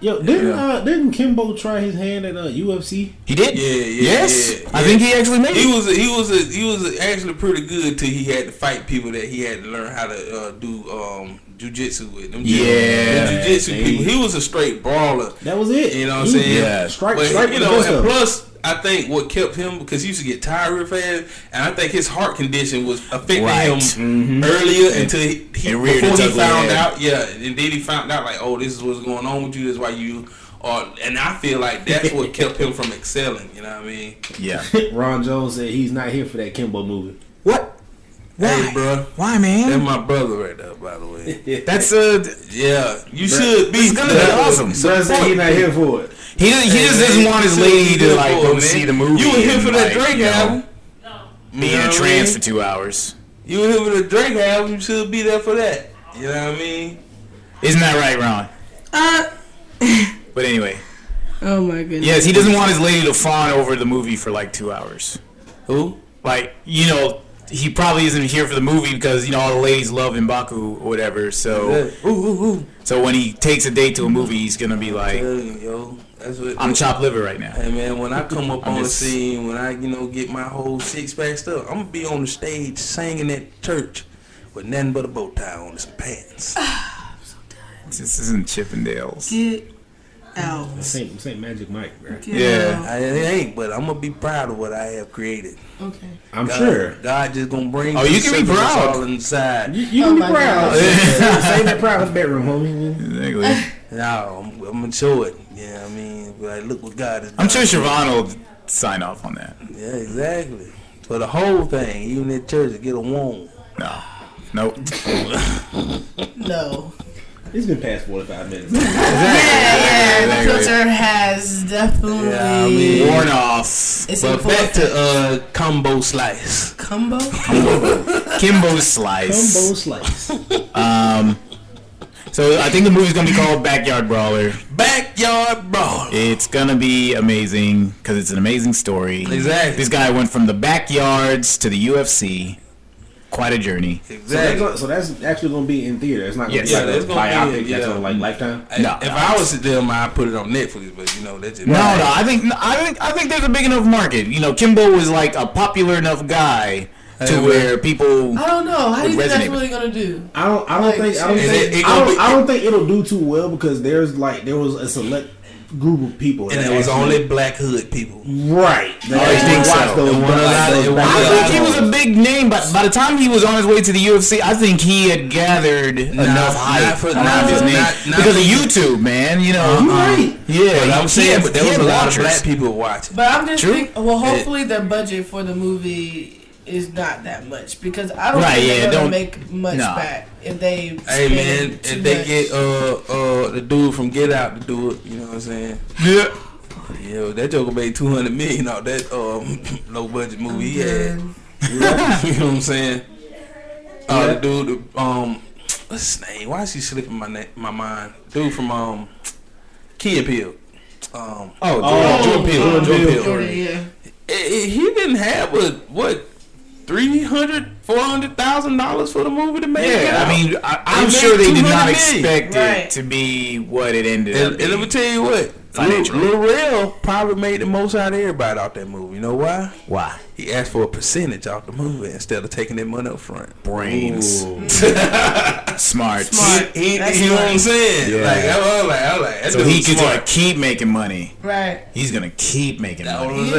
Yo, didn't Yeah. uh, didn't Kimbo try his hand at uh, UFC? he did. Yeah, yeah, Yes, yeah, I think he actually made He it. was a, he was a, he was actually pretty good till he had to fight people that he had to learn how to uh, do um, jujitsu with them. Yeah. them jujitsu people. He was a straight brawler. That was it. You know what I'm saying? Yeah. Strike, But strike you with know, and plus, I think what kept him because he used to get tired real fast, and I think his heart condition was affecting Right. him mm-hmm. earlier until he, he It before he found head. out. Yeah, and then he found out like, oh, this is what's going on with you. That's why you. Are, and I feel like that's what kept him from excelling. You know what I mean? Yeah. Ron Jones said he's not here for that Kimbo movie. What? Why? Hey, bro. Why, man? That's my brother right there, by the way. That's a Yeah, you should be. It's gonna be awesome. Brother said he's not here for it. he does, he just doesn't want his lady to like go see the movie. You were here for that like, Drake you know, album. Be in a trance for two hours. You were here for the Drake album. You should be there for that. You know what I mean? Isn't that right, Ron? Uh, But anyway, oh my goodness. yes, he doesn't want his lady to fawn over the movie for like two hours. Who? Like, you know, he probably isn't here for the movie because you know all the ladies love M'baku or whatever. So, Ooh, ooh, ooh. so when he takes a date to a movie, he's gonna be like, you, yo, that's what. "I'm chopped liver right now." Hey man, when I come up on just- the scene, when I you know get my whole six pack stuff, I'm gonna be on the stage singing at church with nothing but a bow tie on and some pants. This isn't Chippendales. Get out. Saint, Saint Magic Mike, right? Get Yeah. I, it ain't, but I'm gonna be proud of what I have created. Okay. I'm God, sure. God just gonna bring. Oh, you can be proud. all inside. You, you Oh can be oh proud. God. Say that proud in the bedroom, homie. Exactly. No, I'm, I'm gonna show it. Yeah, I mean, like, look what God has. I'm sure Siobhan will sign off on that. Yeah, exactly. For the whole thing, even at church, to get a wound. No, nope. No. It's been past 45 minutes. Yeah, yeah. The Exactly. filter has definitely. Yeah, I mean- Worn off. it's But back to effect. uh, combo slice. combo. Kimbo Slice. Combo slice. Um, so I think the movie's gonna be called Backyard Brawler. Backyard brawl. It's gonna be amazing because it's an amazing story. Exactly. This guy went from the backyards to the UFC. Quite a journey. So that's, Exactly. gonna- so that's actually going to be in theater. It's not going Yes. to be Yeah, like it's a biopic in- that's yeah. on like Lifetime. I- No, if no. I was to them, I'd put it on Netflix, but you know, that's just No, no, I think I think I think there's a big enough market. You know, Kimbo was like a popular enough guy to Hey, where people. I don't know. How do you think that's really gonna do? I don't. I don't Like, think. I don't think. it- it I, don't, be- I don't think it'll do too well because there's like there was a select group of people, And it was actually- only black hood people. right. That Oh, you think so? those It wasn't black- a lot of- those it black wasn't I a think he was a big name, but by the time he was on his way to the UFC, I think he had gathered enough hype not for- around not his name not- not because of YouTube, man. You know, You're um, right. yeah. But I'm saying, he but there was a had lot of black people watching. But I'm just True. thinking. Well, hopefully the budget for the movie is not that much because I don't Right, think yeah, they're gonna don't- make much nah. back if they. Hey spend man, too if they much. get uh uh the dude from Get Out to do it, you know what I'm saying? Yeah. Yeah, that Joker made two hundred million off that um low budget movie he had. Man. you know what I'm saying? Uh, the dude, the, um, what's his name? Why is he slipping my na- my mind? Dude from um, Key and Peele. Um, Oh, Oh, Jordan Peele. Jordan Jordan Peele. Peele. Jordan, yeah. He didn't have what what three hundred, four hundred thousand dollars for the movie to make. Get Yeah, Out? I mean, I, I'm sure they did not 200 million. expect it Right. to be what it ended And, up and being. let me tell you what, Financially. Lil Rel probably made the most out of everybody out that movie. You know why? Why? He asked for a percentage off the movie instead of taking that money up front. Brains. Ooh. Mm. Smart. Smart. He, he, That's you know what I'm saying? Yeah. Like I was like, I was like, So dude he could smart. gonna keep making money. Right. He's gonna keep making That's what money.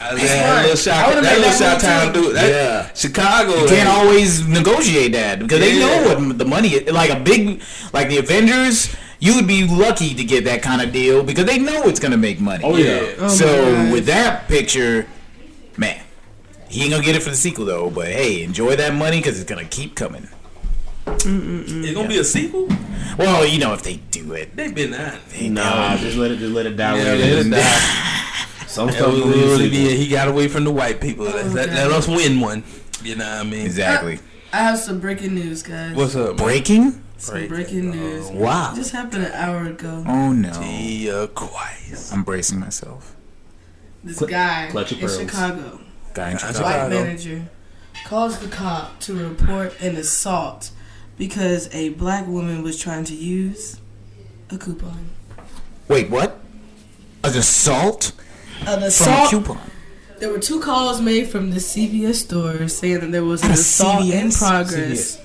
I'm saying. Yes. I was He's like, smart. that little shot, that little shot time dude. That, Yeah. Chicago. You can't always negotiate that because they know what the money is. Like a big, like the Avengers, you would be lucky to get that kind of deal because they know it's gonna make money. Oh yeah. Oh so gosh. with that picture, man, he ain't gonna get it for the sequel though. But hey, enjoy that money because it's gonna keep coming. It's gonna be a sequel. Well, you know if they do it, they've been on. they Nah, do. just let it. Just let it die. Yeah, let it die. Some That stuff was be really a be- he got away from the white people. Let, let, let us win one. You know what I mean? Exactly. I have some breaking news, guys. What's up. Breaking? some breaking? breaking news. Wow. Just happened an hour ago. Oh no. The uh, I'm bracing myself. This Cl- guy clutch in pearls. Chicago, Guy in Chicago. white manager, calls the cop to report an assault because a black woman was trying to use a coupon. Wait, what? An assault An from a coupon. There were two calls made from the CVS store saying that there was an At a assault in CVS? progress.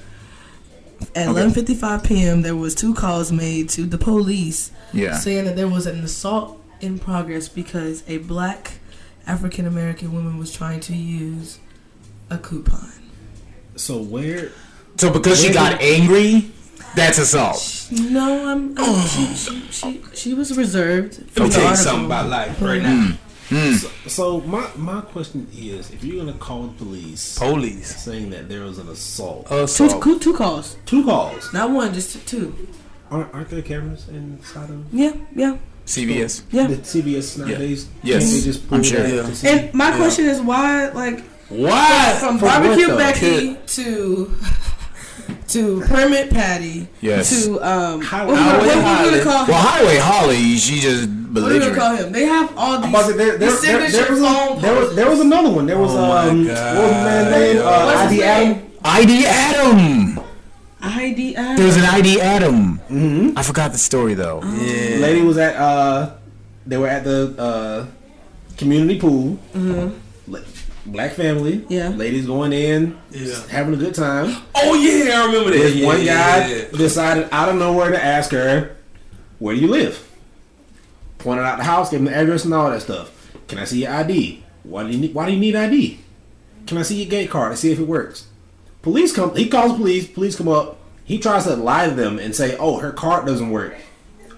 At Okay. 11:55 p.m., there was two calls made to the police Yeah. saying that there was an assault in progress because a black African American woman was trying to use a coupon. So where? So because she Where got angry, that's assault. No, I'm. I'm oh. she, she, she, she was reserved. Let from me tell you something about life right now. Mm, mm. So, so my my question is, if you're gonna call the police Police. saying that there was an assault, Two, Assault. two, two calls, two calls, not one, just two. aren't, aren't there cameras inside of Yeah, yeah, CVS. yeah. the CVS nowadays? Yes. Can't they just I'm sure. Yeah. And my Yeah. question is why, like, Why? from For what, barbecue though? Becky to to permit Patty Yes. to um, How- what, how- what, what, how- we gonna call him? Well, Highway Holly, she just What are we gonna call him? They have all these, I'm about to say, there, there, there, there, was a, there was there was another one. There was Oh my um, God. what was the man's name? Uh, What's his ID name? Adam. ID Adam. There was an ID Adam. Mm-hmm. I forgot the story though. Yeah. Lady was at uh, they were at the uh, community pool. La- Black family. Yeah. Ladies going in, Yeah. having a good time. Oh yeah, I remember that. This yeah, one guy yeah, yeah. decided out of nowhere to ask her, "Where do you live?" Pointed out the house, gave him the address and all that stuff. Can I see your ID? Why do you need, Why do you need ID? Can I see your gate card and see if it works? Police come. He calls police. Police come up. He tries to lie to them and say, "Oh, her card doesn't work."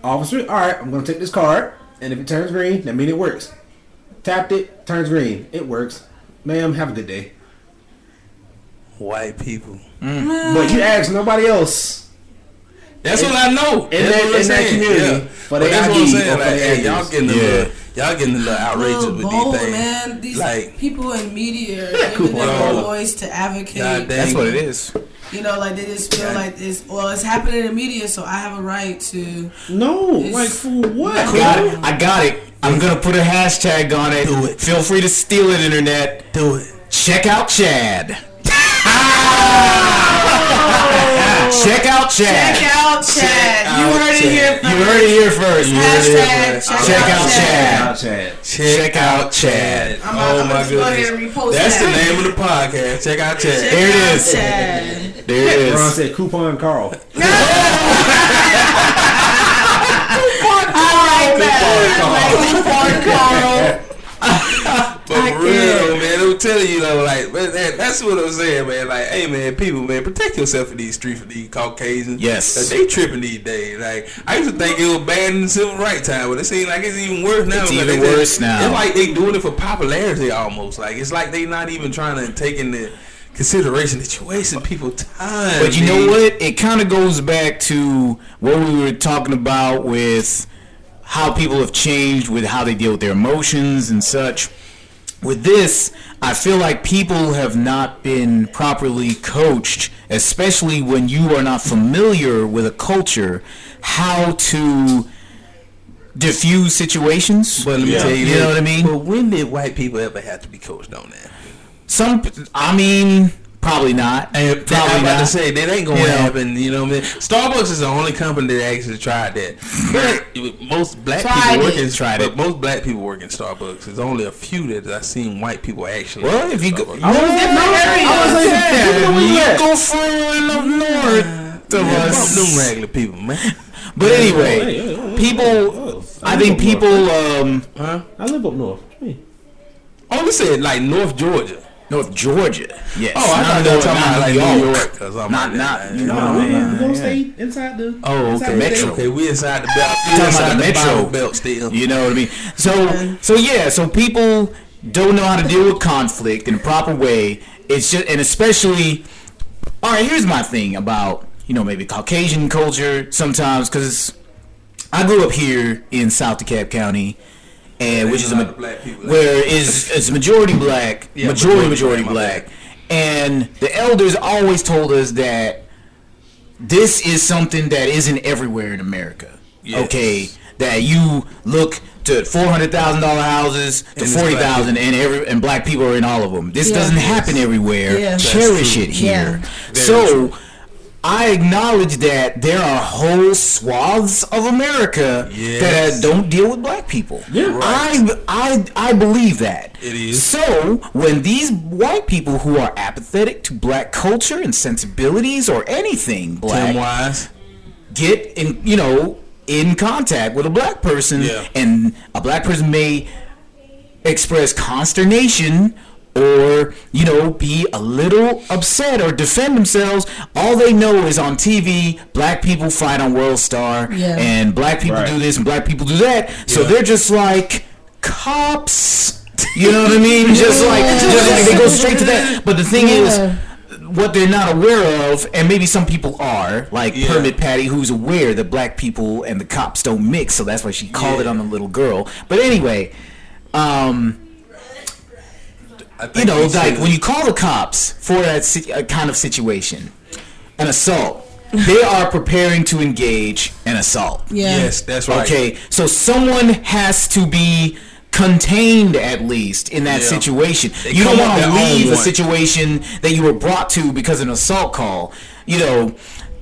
Officer, all right, I'm gonna take this card, and if it turns green, that means it works. Tapped it, turns green, it works. Ma'am, have a good day. White people. Mm. But you mm. ask nobody else. That's what I know. In That's that- what I'm in that community, Yeah. for But the that's what I'm saying. Like, the hey, y'all address. getting a Yeah. little, y'all getting a little outrageous with bold, these things. man. These Like- people in media are Yeah, giving them coupon. voice to advocate. God damn. That's what it is. You know, like they just feel like it's well, it's happening in the media, so I have a right to. No, It's- like for what? I Got it. I got it. I'm gonna put a hashtag on it. Do it. Feel free to steal it, internet. Do it. Check out Chad. Check out Chad. Check out Chad. Check you out heard it Chad. here first. You heard it here first. You heard it here first. check Check out out Chad. Chad. Chad. Check out Chad. Oh my just go ahead and goodness. repost That's the name of the podcast. Check out Chad. Check There it out is. Chad. There it Ron is. said coupon Carl. I like that. But I for real, can't. man, I'm telling you, though, like, man, that, that's what I'm saying, man. Like, hey, man, people, man, protect yourself in these streets for these Caucasians. Yes. Like, they tripping these days. Like, I used to think it was bad in the civil rights time, but it seems like it's even worse now. It's even they- worse now. It's like they doing it for popularity almost. Like, it's like they not even trying to take into consideration that you're wasting people time. But you know what? It kind of goes back to what we were talking about with how people have changed with how they deal with their emotions and such. With this, I feel like people have not been properly coached, especially when you are not familiar with a culture, how to diffuse situations. But let me Yeah. tell you, You know what I mean? But when did white people ever have to be coached on that? Some, I mean, probably not. I'm Probably about to not. say that ain't gonna You know. happen. You know what I mean? Starbucks is the only company that actually tried that. But most black Tried people it. work in Tried but it. most black people work in Starbucks. There's only a few that I've seen white people actually. Well, if in you go, I was different areas. I was like, Yeah, you you go further enough north of Yeah, us. them regular people, man. But Hey, anyway, hey, hey, hey, people. oh, I live think up north. people. Um, Huh? I live up north. What you mean? I only said like North Georgia. North Georgia. Yes. Oh, I Not thought they were talking not about like New York or something. Not- like not- that. you No, know, no, man, we're gonna stay inside the. Oh, inside okay. the Metro. Okay, we inside the belt. We Talking inside about the the metro. belt still. You know what I mean? So, so yeah. So people don't know how to deal with conflict in a proper way. It's just, and especially. All right. Here's my thing about you know maybe Caucasian culture sometimes because I grew up here in South DeKalb County, and which is a a lot of black people. where is it's majority black, Yeah, majority majority majority black, black, and the elders always told us that this is something that isn't everywhere in America. Yes. Okay, that you look to four hundred thousand dollar houses to And it's forty black thousand, and every and black people are in all of them. This Yeah. doesn't Yes. happen everywhere. Yeah. Cherish true. it here. Very So. true. I acknowledge that there are whole swaths of America Yes. that don't deal with black people. Yeah. I, I, I believe that. It is. So when these white people who are apathetic to black culture and sensibilities or anything black get in, you know, in contact with a black person, Yeah. and a black person may express consternation or you know be a little upset or defend themselves all they know is on tv black people fight on world star Yeah. and black people Right. do this and black people do that so they're just like cops you know what i mean just like just like they go straight to that but the thing Yeah. is what they're not aware of, and maybe some people are, like Yeah. Permit Patty, who's aware that black people and the cops don't mix, so that's why she called it on the little girl. But anyway, um, I you think know, like when you call the cops for that si- uh, kind of situation, an assault, they are preparing to engage an assault. Yeah. Yes, that's right. Okay, so someone has to be contained at least in that Yeah. situation. They you don't want to leave a situation that you were brought to because of an assault call. You know,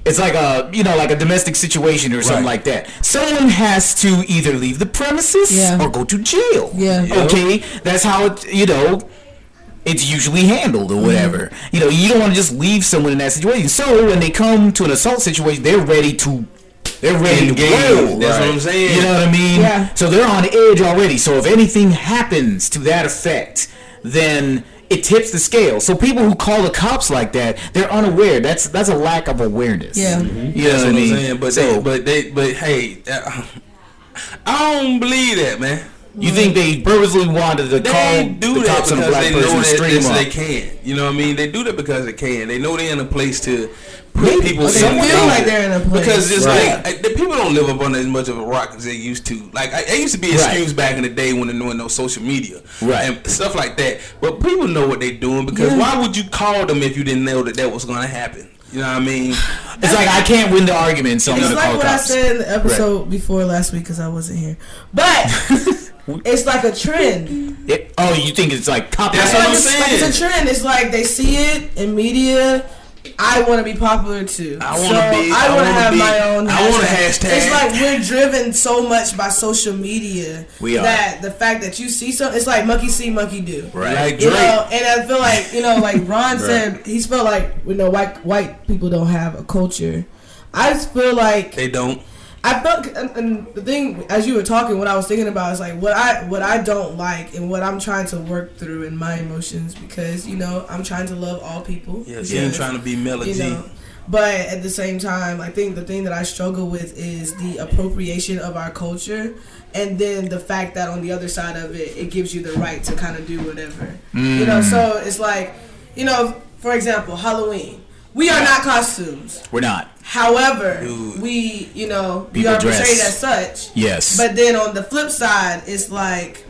it's like a you know like a domestic situation or something Right. like that. Someone has to either leave the premises Yeah. or go to jail. Yeah. Yeah. Okay, that's how it. You know. It's usually handled or whatever. You know, you don't want to just leave someone in that situation. So when they come to an assault situation, they're ready to, they're ready to roll. That's what I'm saying. You know what I mean? Yeah. So they're on edge already. So if anything happens to that effect, then it tips the scale. So people who call the cops like that, they're unaware. That's that's a lack of awareness. Yeah. You know what I what I'm mean? saying. But so they, but they, but hey, uh, I don't believe that, man. You think they purposely wanted to They call do the that cops on a because black they know person that stream this up? they can. You know what I mean? They do that because they can. They know they're in a place to put Maybe. people They in feel danger. like they're in a place. Because it's Right. like I- the people don't live up under as much of a rock as they used to. Like I, I used to be Right. excused back in the day when there was no social media, Right. and stuff like that. But people know what they're doing because Yeah. why would you call them if you didn't know that that was going to happen? You know what I mean? It's like I can't win the argument, so I'm It's gonna like call what I said in the episode before last week because I wasn't here. But it's like a trend. It- oh, you think it's like copy? That's what I'm it's, like saying. it's a trend. It's like they see it in media I want to be popular too. I wanna so be- I want wanna have be- my own. I want a hashtag. It's like we're driven so much by social media We are. that the fact that you see something, it's like monkey see, monkey do. Right. Like You know, and I feel like you know, like Ron said, he's felt like you know, white white people don't have a culture. I just feel like They don't. I felt, and, and the thing as you were talking, what I was thinking about is like what I what I don't like and what I'm trying to work through in my emotions because you know I'm trying to love all people. Yeah, she ain't trying to be Melody. you know. But at the same time, I think the thing that I struggle with is the appropriation of our culture, and then the fact that on the other side of it, it gives you the right to kind of do whatever. You know, mm. so it's like, you know, for example, Halloween. We are not costumes. We're not. However, Dude. we, you know, we People are dress. portrayed as such. Yes. But then on the flip side, it's like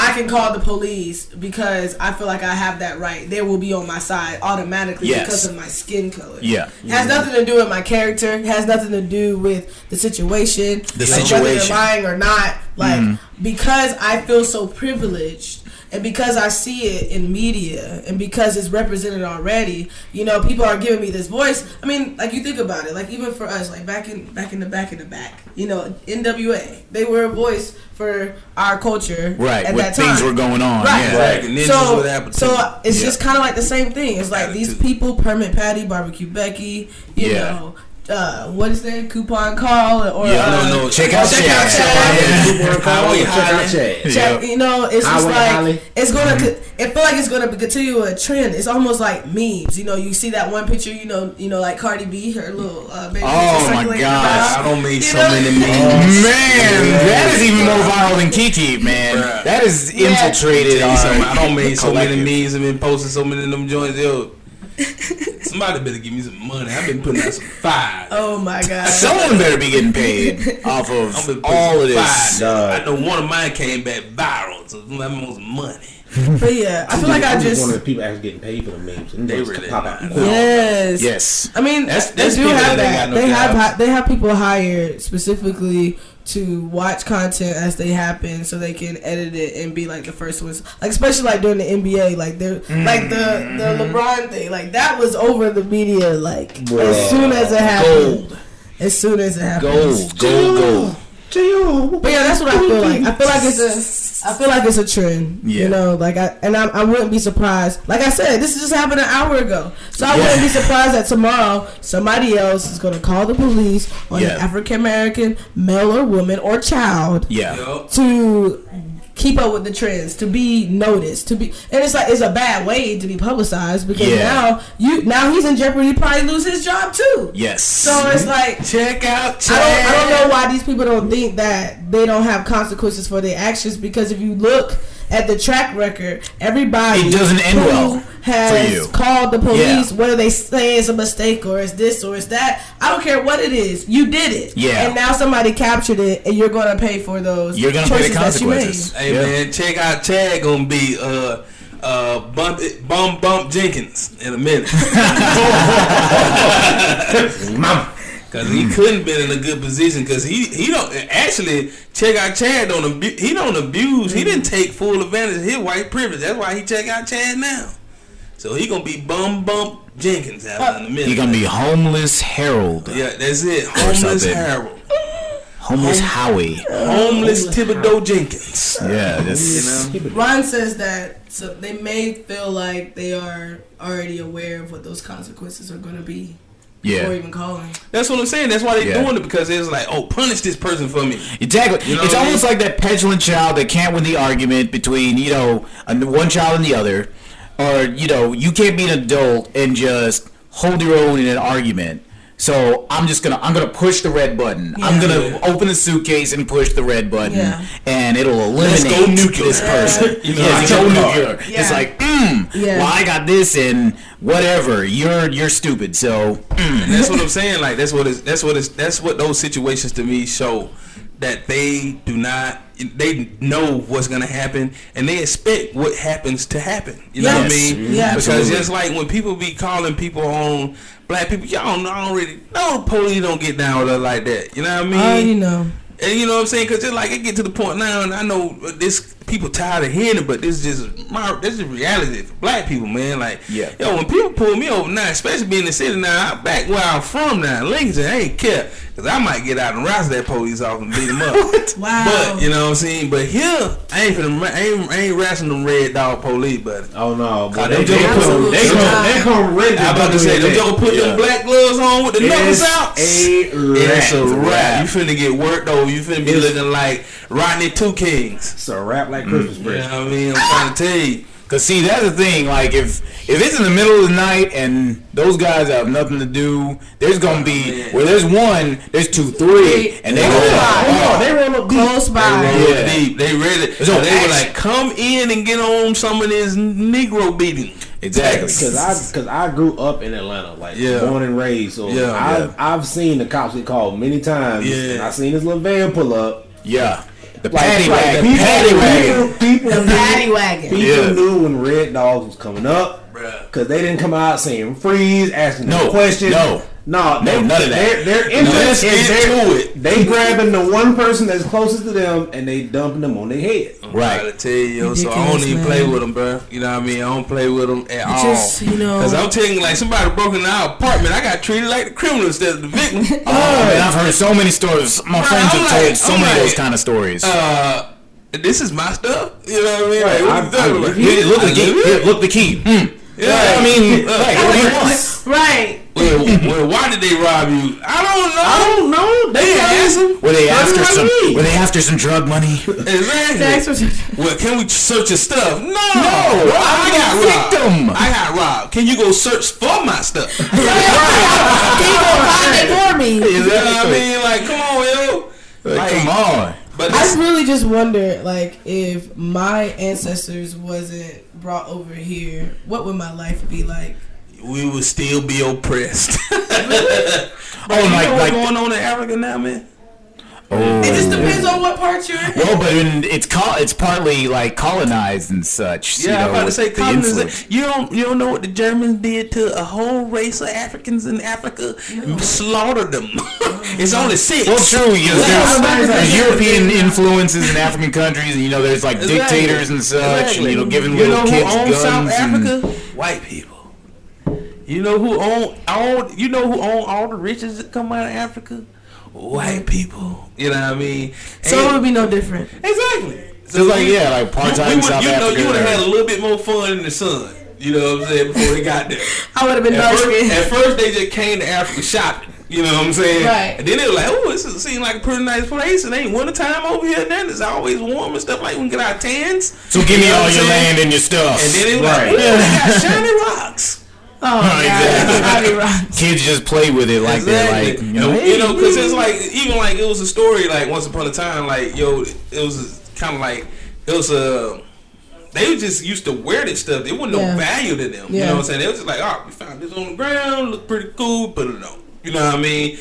I can call the police because I feel like I have that right. They will be on my side automatically Yes. because of my skin color. Yeah. It has nothing to do with my character. It has nothing to do with the situation. The like Whether situation. they're lying or not. Like mm. because I feel so privileged and because I see it in media and because it's represented already, you know, people are giving me this voice. I mean, like you think about it, like even for us, like back in back in the back in the back, you know, NWA, they were a voice for our culture Right. at When that things were going on. Right. Yeah. Right. So, so it's Yeah. just kind of like the same thing. It's like these people, Permit Patty, Barbecue Becky, you Yeah. know, uh, what is that? Coupon call or Yeah, uh, no, no. Check out Check Chad. out Chad. Highway Highway Check out Highway. Chad. Check, you know, it's just like Holly. it's gonna. co- It feel like it's gonna continue a trend. It's almost like memes. You know, you see that one picture. You know, you know, like Cardi B, her little uh, baby. Oh, my circulating gosh. around. I don't make You so know? many Oh, memes. Man, that is even more viral than Kiki, man. Bruh. That is infiltrated Tell you I don't make so many collective. memes and been posting so many of them joints. Yo, somebody better give me some money. I've been putting out some fire. Oh my god. Someone better be getting paid off of all of this. fire. Dog. I know one of mine came back viral, so I'm on some money. But yeah, I feel like I I'm just. one of the people actually getting paid for the memes. And They they really pop out. not. Yes. Yes. I mean, That's- they do have that that. got no they have they have people hired specifically to watch content as they happen, so they can edit it and be like the first ones. Like especially like during the NBA, like they're like the the mm. LeBron thing, like that was over the media. Like Bruh. as soon as it happened, Gold. as soon as it happened, Gold. Gold. Gold. J.O. But yeah, that's what I feel like. I feel like it's a. I feel like it's a trend. Yeah. You know, like I and I, I wouldn't be surprised. Like I said, this just happened an hour ago, so I Yeah. wouldn't be surprised that tomorrow somebody else is going to call the police on Yeah. an African American male or woman or child Yeah. To keep up with the trends, to be noticed, to be, and it's like it's a bad way to be publicized because Yeah. now you now he's in jeopardy, probably lose his job too. Yes. So it's mm-hmm. like check out I don't, I don't know why these people don't think that they don't have consequences for their actions because if you look at the track record, everybody It doesn't end who well has for you. called the police, Yeah. whether they say it's a mistake or it's this or it's that. I don't care what it is. You did it. Yeah. And now somebody captured it, and you're gonna pay for those. You're gonna pay the choices that you made. consequences. Hey Yeah. man, check out Chad. Gonna be uh uh bump bum bump Jenkins in a minute. Mama. Cause he mm. couldn't been in a good position. Cause he he don't actually check out Chad. Don't abu- he don't abuse. He didn't mm. take full advantage of his white privilege. That's why he check out Chad now. So he gonna be bum bump Jenkins out in a minute. He gonna be homeless Harold. yeah. That's it. Homeless something. Harold. Homeless Howie. Homeless Thibodeau Jenkins. Yeah. That's, You know. Ron says that so they may feel like they are already aware of what those consequences are going to be before yeah. even calling. That's what I'm saying. That's why they Yeah. doing it because it's like, oh, punish this person for me. Exactly. You know it's what I almost mean? like that petulant child that can't win the argument between you know one child and the other, or you know you can't be an adult and just hold your own in an argument. So I'm just gonna I'm gonna push the red button. I'm gonna open the suitcase and push the red button, Yeah. and it'll Let's eliminate go nuclear. this person. You know, yeah, let's go a car. nuclear. It's like, mm, Yeah. well, I got this and whatever. You're you're stupid. So mm. That's what I'm saying. Like that's what is that's what is that's what those situations to me show that they do not they know what's gonna happen and they expect what happens to happen. You know what I mean? Yeah. Because Absolutely. just like when people be calling people on black people, y'all don't already know the police don't get down with us like that. You know what I mean? I already know. And you know what I'm saying? Because it's like it get to the point now, and I know this people tired of hearing it, but this is just my this is reality for black people, man. Like, Yeah. yo, when people pull me over now, especially being in the city now, I'm back where I'm from now, Lincoln, I ain't care, cause I might get out and rouse that police off and beat him up. Wow. But you know what I'm saying. But here, I ain't finna, I ain't, I ain't wrestling them red dog police, but. Oh no, Cause but they, them they, jokers- come, they come, they come ready. to I about to say, them their joker put Yeah. them black gloves on with the knuckles out. It's a It's a wrap. wrap. You finna get worked over. You finna be It's- looking like Rodney Two Kings. It's a rap like Christmas mm, You know what I mean? I'm trying to tell you. Cause see, that's the thing. Like, if if it's in the middle of the night and those guys have nothing to do, there's gonna be oh, man. where there's one, there's two, three, and they go. Yeah. Oh, they roll up deep. Close They by. roll Yeah. deep. They really. So no they were like, come in and get on some of this Negro beating. Exactly. Because I because I grew up in Atlanta, like Yeah. born and raised. So Yeah. I've I've seen the cops get called many times. Yeah. and I seen this little van pull up. Yeah. The Like, paddy like wagon. people, Paddy wagon. people, people, The knew- paddy wagon. People Yeah. knew when Red Dogs was coming up because they didn't come out saying freeze, asking No, no questions. no. No, they, No, none of that. Their, their let's interest get to it. They grabbing the one person that's closest to them and they dumping them on their head. I'm Right. trying to tell you, yo, so I don't even man. play with them, bro. You know what I mean? I don't play with them at all. just, you know- Cause I'm telling you, like somebody broke into our apartment, I got treated like the criminal instead of the victim. Oh man, I've heard so many stories. My Right, friends I'm have like- told so I'm many of those kind of stories. uh, this is my stuff. You know what I mean? Right, Like, what I- you talking I about? live Here, look the key. live Here, it. look the key. Hmm. Yeah, I mean, uh, like, what do you want? Right. well, well, why did they rob you? I don't know. I don't know. They They asked him. Were they after some? you mean? Were they after some drug money? Exactly. Well, can we search your stuff? No, I'm I got a victim. robbed. I got robbed. Can you go search for my stuff? you Can you go find it for me? You know what I mean? Like, come on, yo. Like, come on. But I really just wonder, like, if my ancestors wasn't brought over here, what would my life be like? we would still be oppressed. Oh, you like know what's like. going on in Africa now, man? Oh. It just oh, depends on what part you're in. Well, but in, it's col- it's partly like colonized and such. you Yeah, I'm about to say the colonization. You don't you don't know what the Germans did to a whole race of Africans in Africa? Slaughtered them. Oh. it's only six. Well, true. You know, there's, Yeah. there's European influences in African countries, and you know, there's like Exactly. dictators and such, and you know, giving You know little who kids owns guns. South Africa? White people. You know who own own you know who own all the riches that come out of Africa? White people. You know what I mean? So it would be no different. exactly. So it's like, yeah, like part time we in South you know, Africa. you would have had a little bit more fun in the sun. You know what I'm saying? Before they got there. I would have been At first, at first, they just came to Africa shopping. You know what I'm saying? Right. And then they were like, "Oh, this is, seems like a pretty nice place. It ain't winter time over here. Then it's always warm and stuff. Like we can get our tans. So give me You know all your saying? land and your stuff. And then they were Right. like, "Ooh, they got shiny rocks." Oh. Exactly. I'd be wrong. Kids just play with it like they're like, you know, hey, you know, because it's like even like it was a story like once upon a time like yo, it was kind of like it was a. They just used to wear this stuff. There wasn't Yeah. no value to them. You know what I'm saying? They was just like, oh, we found this on the ground, look pretty cool, put it on. You know what I mean?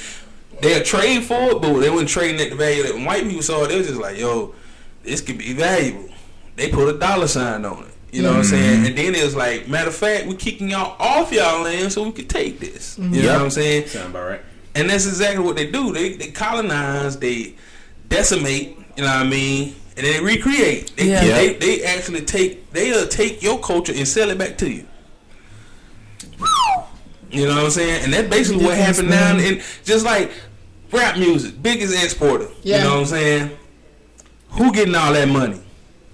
They'll trade for it, but they wouldn't trade at the value that white people saw. They was just like, yo, this could be valuable. They put a dollar sign on it. You know what I'm mm-hmm. saying? And then it was like, matter of fact, we're kicking y'all off y'all land so we could take this. You mm-hmm. know what I'm saying? Sound about right. And that's exactly what they do. They they colonize, they decimate, you know what I mean? And then they recreate. They, Yeah. they they actually take they'll take your culture and sell it back to you. You know what I'm saying? And that's basically what Ridiculous, happened now. And just like rap music, biggest exporter. Yeah. You know what I'm saying? Who getting all that money?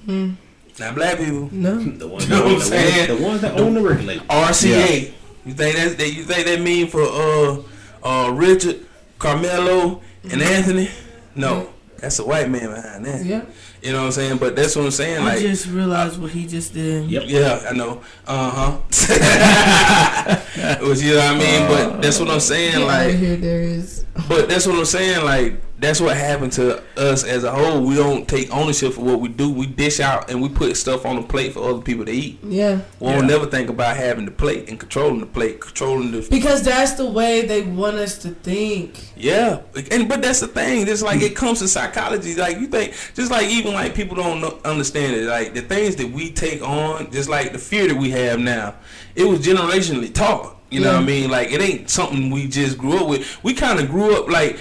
Hmm. Not black people. No. The ones, You know that, what own, I'm the, saying? ones, the ones that own the record label. RCA. You think that's that? You think that mean for uh uh Richard, Carmelo, and Anthony? No, that's a white man behind that. Yeah. You know what I'm saying? But that's what I'm saying. I Like, just realized what he just did. Yep. yeah, I know. Uh huh. You know what I mean? But that's what I'm saying. Get out of Like, here, there is. but that's what I'm saying. Like, that's what happened to us as a whole. We don't take ownership for what we do. We dish out and we put stuff on the plate for other people to eat. Yeah. We will never think about having the plate and controlling the plate, controlling the Because that's the way they want us to think. Yeah, and but that's the thing. It's like it comes to psychology. Like you think, just like even like people don't know, understand it. Like the things that we take on, just like the fear that we have now, it was generationally taught. You know what I mean? Like it ain't something we just grew up with. We kind of grew up like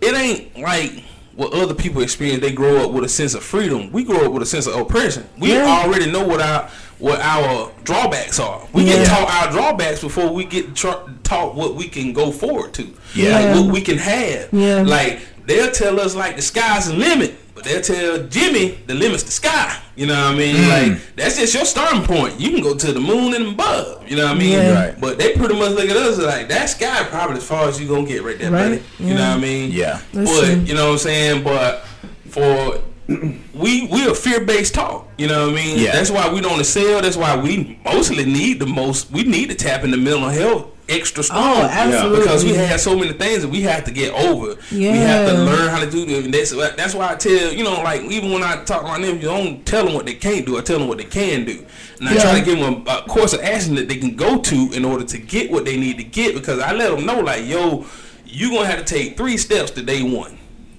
it ain't like what other people experience. They grow up with a sense of freedom. We grow up with a sense of oppression. We Yeah. already know what our what our drawbacks are. We Yeah. get taught our drawbacks before we get tra- taught what we can go forward to. Yeah. like what we can have. Yeah. like they'll tell us like the sky's the limit. But they'll tell Jimmy the limit's the sky. You know what I mean? Mm. Like that's just your starting point. You can go to the moon and above. You know what I mean? Yeah. Right. But they pretty much look at us like that sky probably as far as you gonna get right there, Right. buddy. You know what I mean? Yeah. That's but you know what I'm saying? But for we we a fear based talk. You know what I mean? Yeah. That's why we don't sell. That's why we mostly need the most. We need to tap into mental health extra strong. Oh, absolutely. Because we had so many things that we had to get over. Yeah. We have to learn how to do. And that's that's why I tell you know like even when I talk to my nephews, I don't tell them what they can't do. I tell them what they can do. And I Yeah. try to give them a, a course of action that they can go to in order to get what they need to get. Because I let them know like yo, you gonna have to take three steps to day one.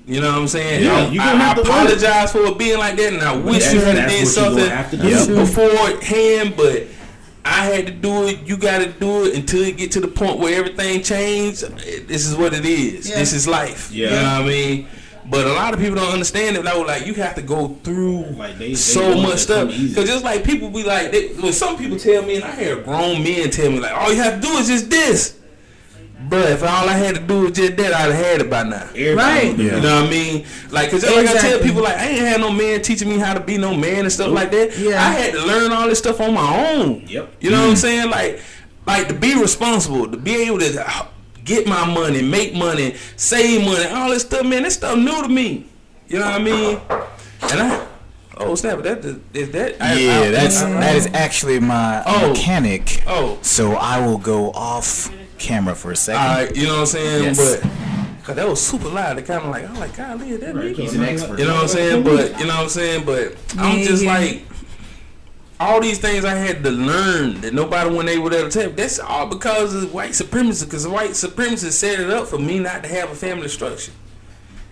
You know what I'm saying? Yeah, I, you I, gonna have I to learn. apologize for it being like that, and I wish that's- you had did something gonna have to do. Yep. beforehand, but I had to do it. You got to do it until you get to the point where everything changed. This is what it is. Yeah. This is life. Yeah. You know what I mean? But a lot of people don't understand it. Though, like you have to go through Like, they- they so much stuff. Because just like people be like, they, when some people tell me, and I hear grown men tell me like, all you have to do is just this. But if all I had to do was just that, I'd have had it by now. Everybody Right. Yeah. You know what I mean? Like, cause just like I tell people, like I ain't had no man teaching me how to be no man and stuff like that. Yeah. I had to learn all this stuff on my own. Yep. You know what I'm mm-hmm. saying? Like, like to be responsible, to be able to get my money, make money, save money, all this stuff, man. This stuff new to me. You know what I mean? And I, oh snap! That is that? I- Yeah, I- that's I- that is actually my Oh. mechanic. Oh. So I will go off camera for a second. All right, you know what I'm saying? Yes. But cause that was super loud. They kind of like, I'm like, golly, is that me? He's an expert. You know what I'm saying? But you know what I'm saying? But I'm Yeah, just yeah. like all these things I had to learn that nobody when they were there to tell. me, That's all because of white supremacy. Because white supremacy set it up for me not to have a family structure.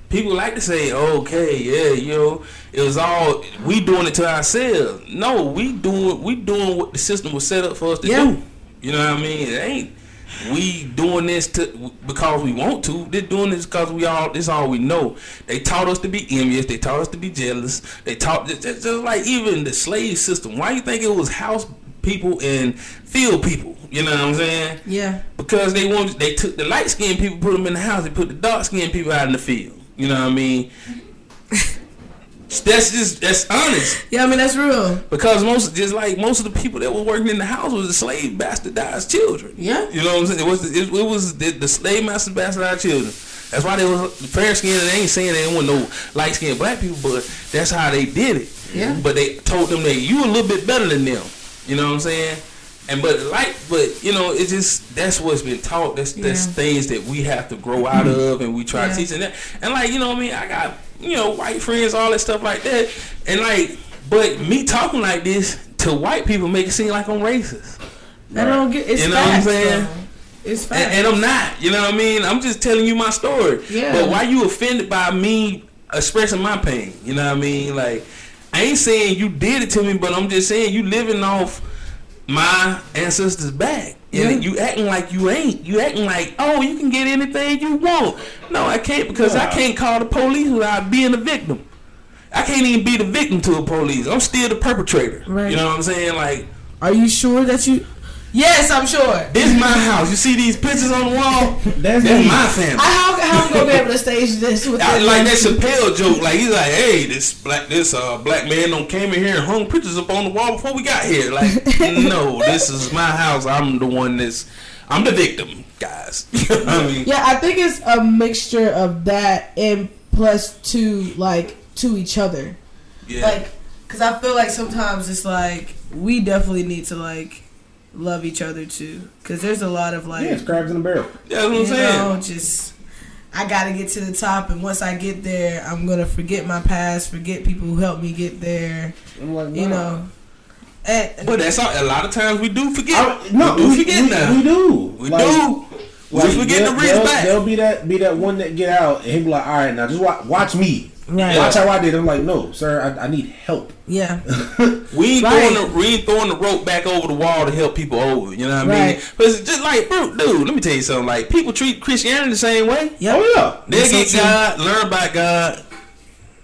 People like to say, "Okay, yeah, you know, it was all we doing it to ourselves." No, we doing we doing what the system was set up for us to Yeah. do. You know what I mean? It ain't we doing this to because we want to. They're doing this because we all this all we know. They taught us to be envious. They taught us to be jealous. They taught just, just like even the slave system. Why you think it was house people and field people? You know what I'm saying? Yeah. Because they want they took the light skinned people, put them in the house. They put the dark skinned people out in the field. You know what I mean? That's just that's honest. Yeah, I mean that's real. Because most just like most of the people that were working in the house was the slave bastardized children. Yeah. You know what I'm saying? It was it, it was the, the slave master bastardized children. That's why they was fair skinned and they ain't saying they didn't want no light skinned black people, but that's how they did it. Yeah. But they told them that you a little bit better than them. You know what I'm saying? And but like but you know, it's just that's what's been taught. That's that's Yeah. things that we have to grow out mm-hmm. of and we try Yeah. to teach and that and like, you know what I mean, I got, you know, white friends, all that stuff like that. And like but me talking like this to white people make it seem like I'm racist. I don't get it's You know what I'm saying? though. It's facts. And, and I'm not. You know what I mean? I'm just telling you my story. Yeah. But why you offended by me expressing my pain? You know what I mean? Like, I ain't saying you did it to me, but I'm just saying you living off my ancestors' back. And Yeah. you acting like you ain't. You acting like, oh, you can get anything you want. No, I can't because I can't call the police without being a victim. I can't even be the victim to a police. I'm still the perpetrator. Right. You know what I'm saying? Like, Are you sure that you? Yes, I'm sure. this is my house. You see these pictures on the wall? That's That's my family. I, how how I'm gonna be able to stage this with I, that? like that Chappelle joke, like he's like, "Hey, this black this uh black man don't came in here and hung pictures up on the wall before we got here." Like, no, this is my house. I'm the one that's I'm the victim, guys. You know I mean, Yeah, I think it's a mixture of that and plus to like to each other. yeah, Like, cause I feel like sometimes it's like we definitely need to like love each other too. Cause there's a lot of like Yeah, it's crabs in a barrel. that's what I'm saying. know, just I gotta get to the top, and once I get there, I'm gonna forget my past, forget people who helped me get there. Like, You know, eh, and But that's all, a lot of times we do forget. I, no, we do we, forget we, now. we do. We Like, do. We like, forget they'll- to reach they'll- back. They'll be that be that one that get out and he'll be like, all right, now just watch, watch me. Right. Watch how I did. I'm like, no, sir, I, I need help. yeah, We Right. throwing the we throwing the rope back over the wall to help people over. You know what I mean? Right. But it's just like, bro, dude, let me tell you something. Like people treat Christianity the same way. yep. Oh yeah. They That's so get. God, learn about God,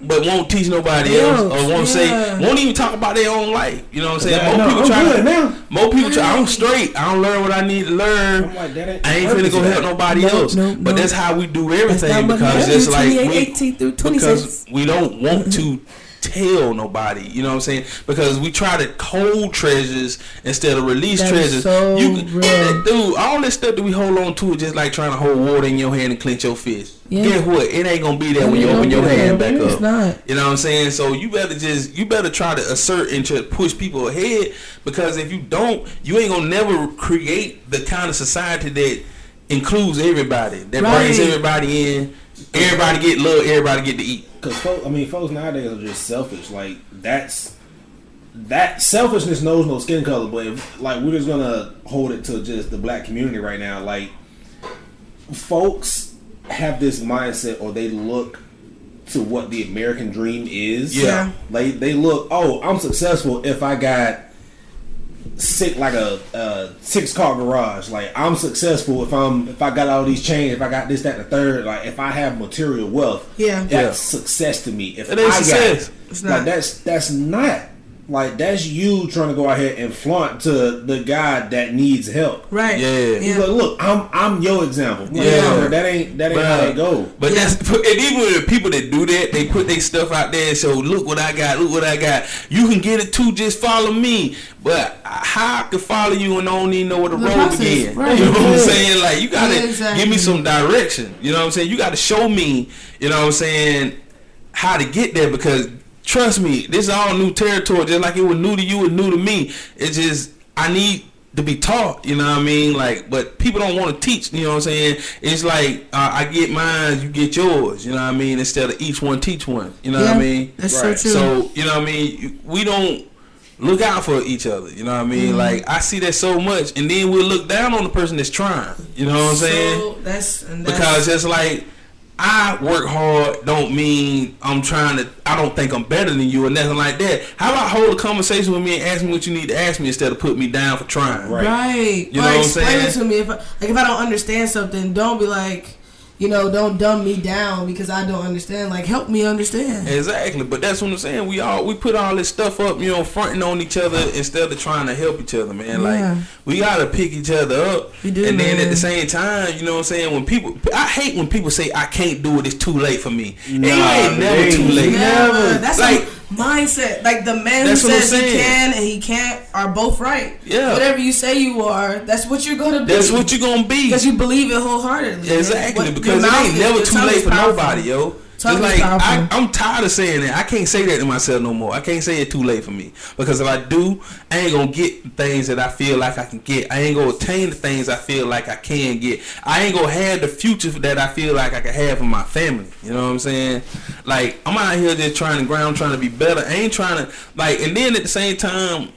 but won't teach nobody Yeah, else, or won't say, won't even talk about their own life. You know what I'm saying? Yeah, More no, people I'm try good to. now. More people try. I'm straight. I don't learn what I need to learn. I'm like, that ain't I ain't finna go help nobody No, else. no, but no. that's how we do everything because it's like we, 18 through 26. because we don't want to tell nobody. You know what I'm saying? Because we try to hold treasures instead of release That treasures. so you, real. dude, all this stuff that we hold on to is just like trying to hold water in your hand and clench your fist. Yeah. Guess what? It ain't gonna be there when you open your hand back up. not. You know what I'm saying? So you better just you better try to assert and to push people ahead because if you don't, you ain't gonna never create the kind of society that includes everybody, that brings everybody in. Everybody get love. Everybody get to eat. Cause folks, I mean, folks nowadays are just selfish. Like that's that selfishness knows no skin color. But if, like we're just gonna hold it to just the black community right now. Like folks have this mindset, or they look to what the American dream is. Yeah. They they look. Oh, I'm successful if I got six like a, a six car garage. Like I'm successful if I'm if I got all these chains, if I got this, that, and the third. Like if I have material wealth, Yeah. that's Yeah. success to me. If It ain't I success. got It's it, not. like that's that's not like that's you trying to go ahead and flaunt to the guy that needs help. Right. Yeah. He's like, look, I'm I'm your example. Like, Yeah. yeah, that ain't that ain't how Bruh. they go. But Yeah. that's and even with the people that do that, they put their stuff out there. So look what I got. Look what I got. You can get it too. Just follow me. But how I can follow you and I don't even know where the, The road process, begin? right. You know what I'm saying? Like you gotta Yeah, exactly. give me some direction. You know what I'm saying? You gotta show me. You know what I'm saying? How to get there because trust me, this is all new territory. Just like it was new to you, and new to me. It's just I need to be taught. You know what I mean? Like, but people don't want to teach. You know what I'm saying? It's like uh, I get mine, you get yours. You know what I mean? Instead of each one teach one. You know what I mean? That's Right. so true. So you know what I mean? We don't look out for each other. You know what I mean? Mm-hmm. Like I see that so much, and then we'll look down on the person that's trying. You know what I'm saying? So that's, and that's because it's like I work hard don't mean I'm trying to I don't think I'm better than you or nothing like that. How about hold a conversation with me and ask me what you need to ask me instead of put me down for trying. Right. right. You or know what I'm explain it to me if I, like if I don't understand something, don't be like, you know, don't dumb me down because I don't understand. Like help me understand. Exactly, but that's what I'm saying. We all we put all this stuff up, you know, fronting on each other instead of trying to help each other, man. Yeah. Like we gotta pick each other up, We do, and then at the same time, you know what I'm saying. When people, I hate when people say I can't do it. It's too late for me. and you Nah, ain't never they- too late. Never. That's Like- like mindset. Like the man That's I'm says he can and he can't are both right. Yeah. Whatever you say you are, that's what you're gonna be. That's what you're gonna be. because you believe it wholeheartedly. Exactly, What- because it ain't never too late for powerful. nobody, yo. Tongue Just like I, I'm tired of saying that. I can't say that to myself no more. I can't say it too late for me because if I do, I ain't gonna get things that I feel like I can get. I ain't gonna attain the things I feel like I can get. I ain't gonna have the future that I feel like I can have for my family. You know what I'm saying? Like I'm out here just trying to ground, trying to be better. I ain't trying to like, and then at the same time.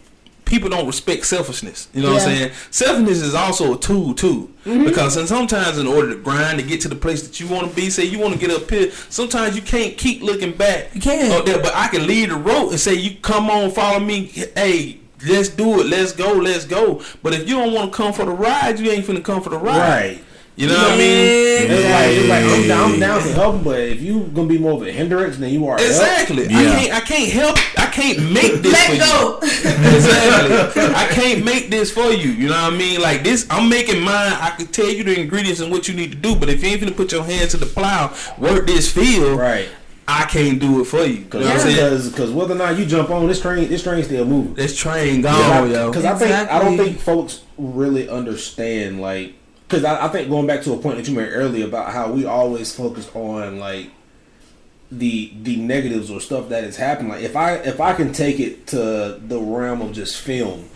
People don't respect selfishness. You know what I'm saying? Selfishness is also a tool too, mm-hmm. because and sometimes in order to grind to get to the place that you want to be, say you want to get up here, sometimes you can't keep looking back. You can't. there, but I can lead the road and say, "You come on, follow me." Hey, let's do it. Let's go. Let's go. But if you don't want to come for the ride, you ain't finna come for the ride. Right. You know what I mean? It's like, it's like I'm, down, I'm down to help, but if you gonna be more of a hindrance than you are a help, Exactly. I can't. I can't help. I can't make this for Let you. go. exactly. I can't make this for you. You know what I mean? Like this, I'm making mine. I can tell you the ingredients and what you need to do. But if you ain't gonna put your hands to the plow, work this field, right? I can't do it for you. You know what I'm saying? Because because whether or not you jump on this train, this train's still moving. This train gone, yo. Because I think I don't think folks really understand like because I, I think going back to a point that you made earlier about how we always focus on like the the negatives or stuff that has happened. Like if I if I can take it to the realm of just film,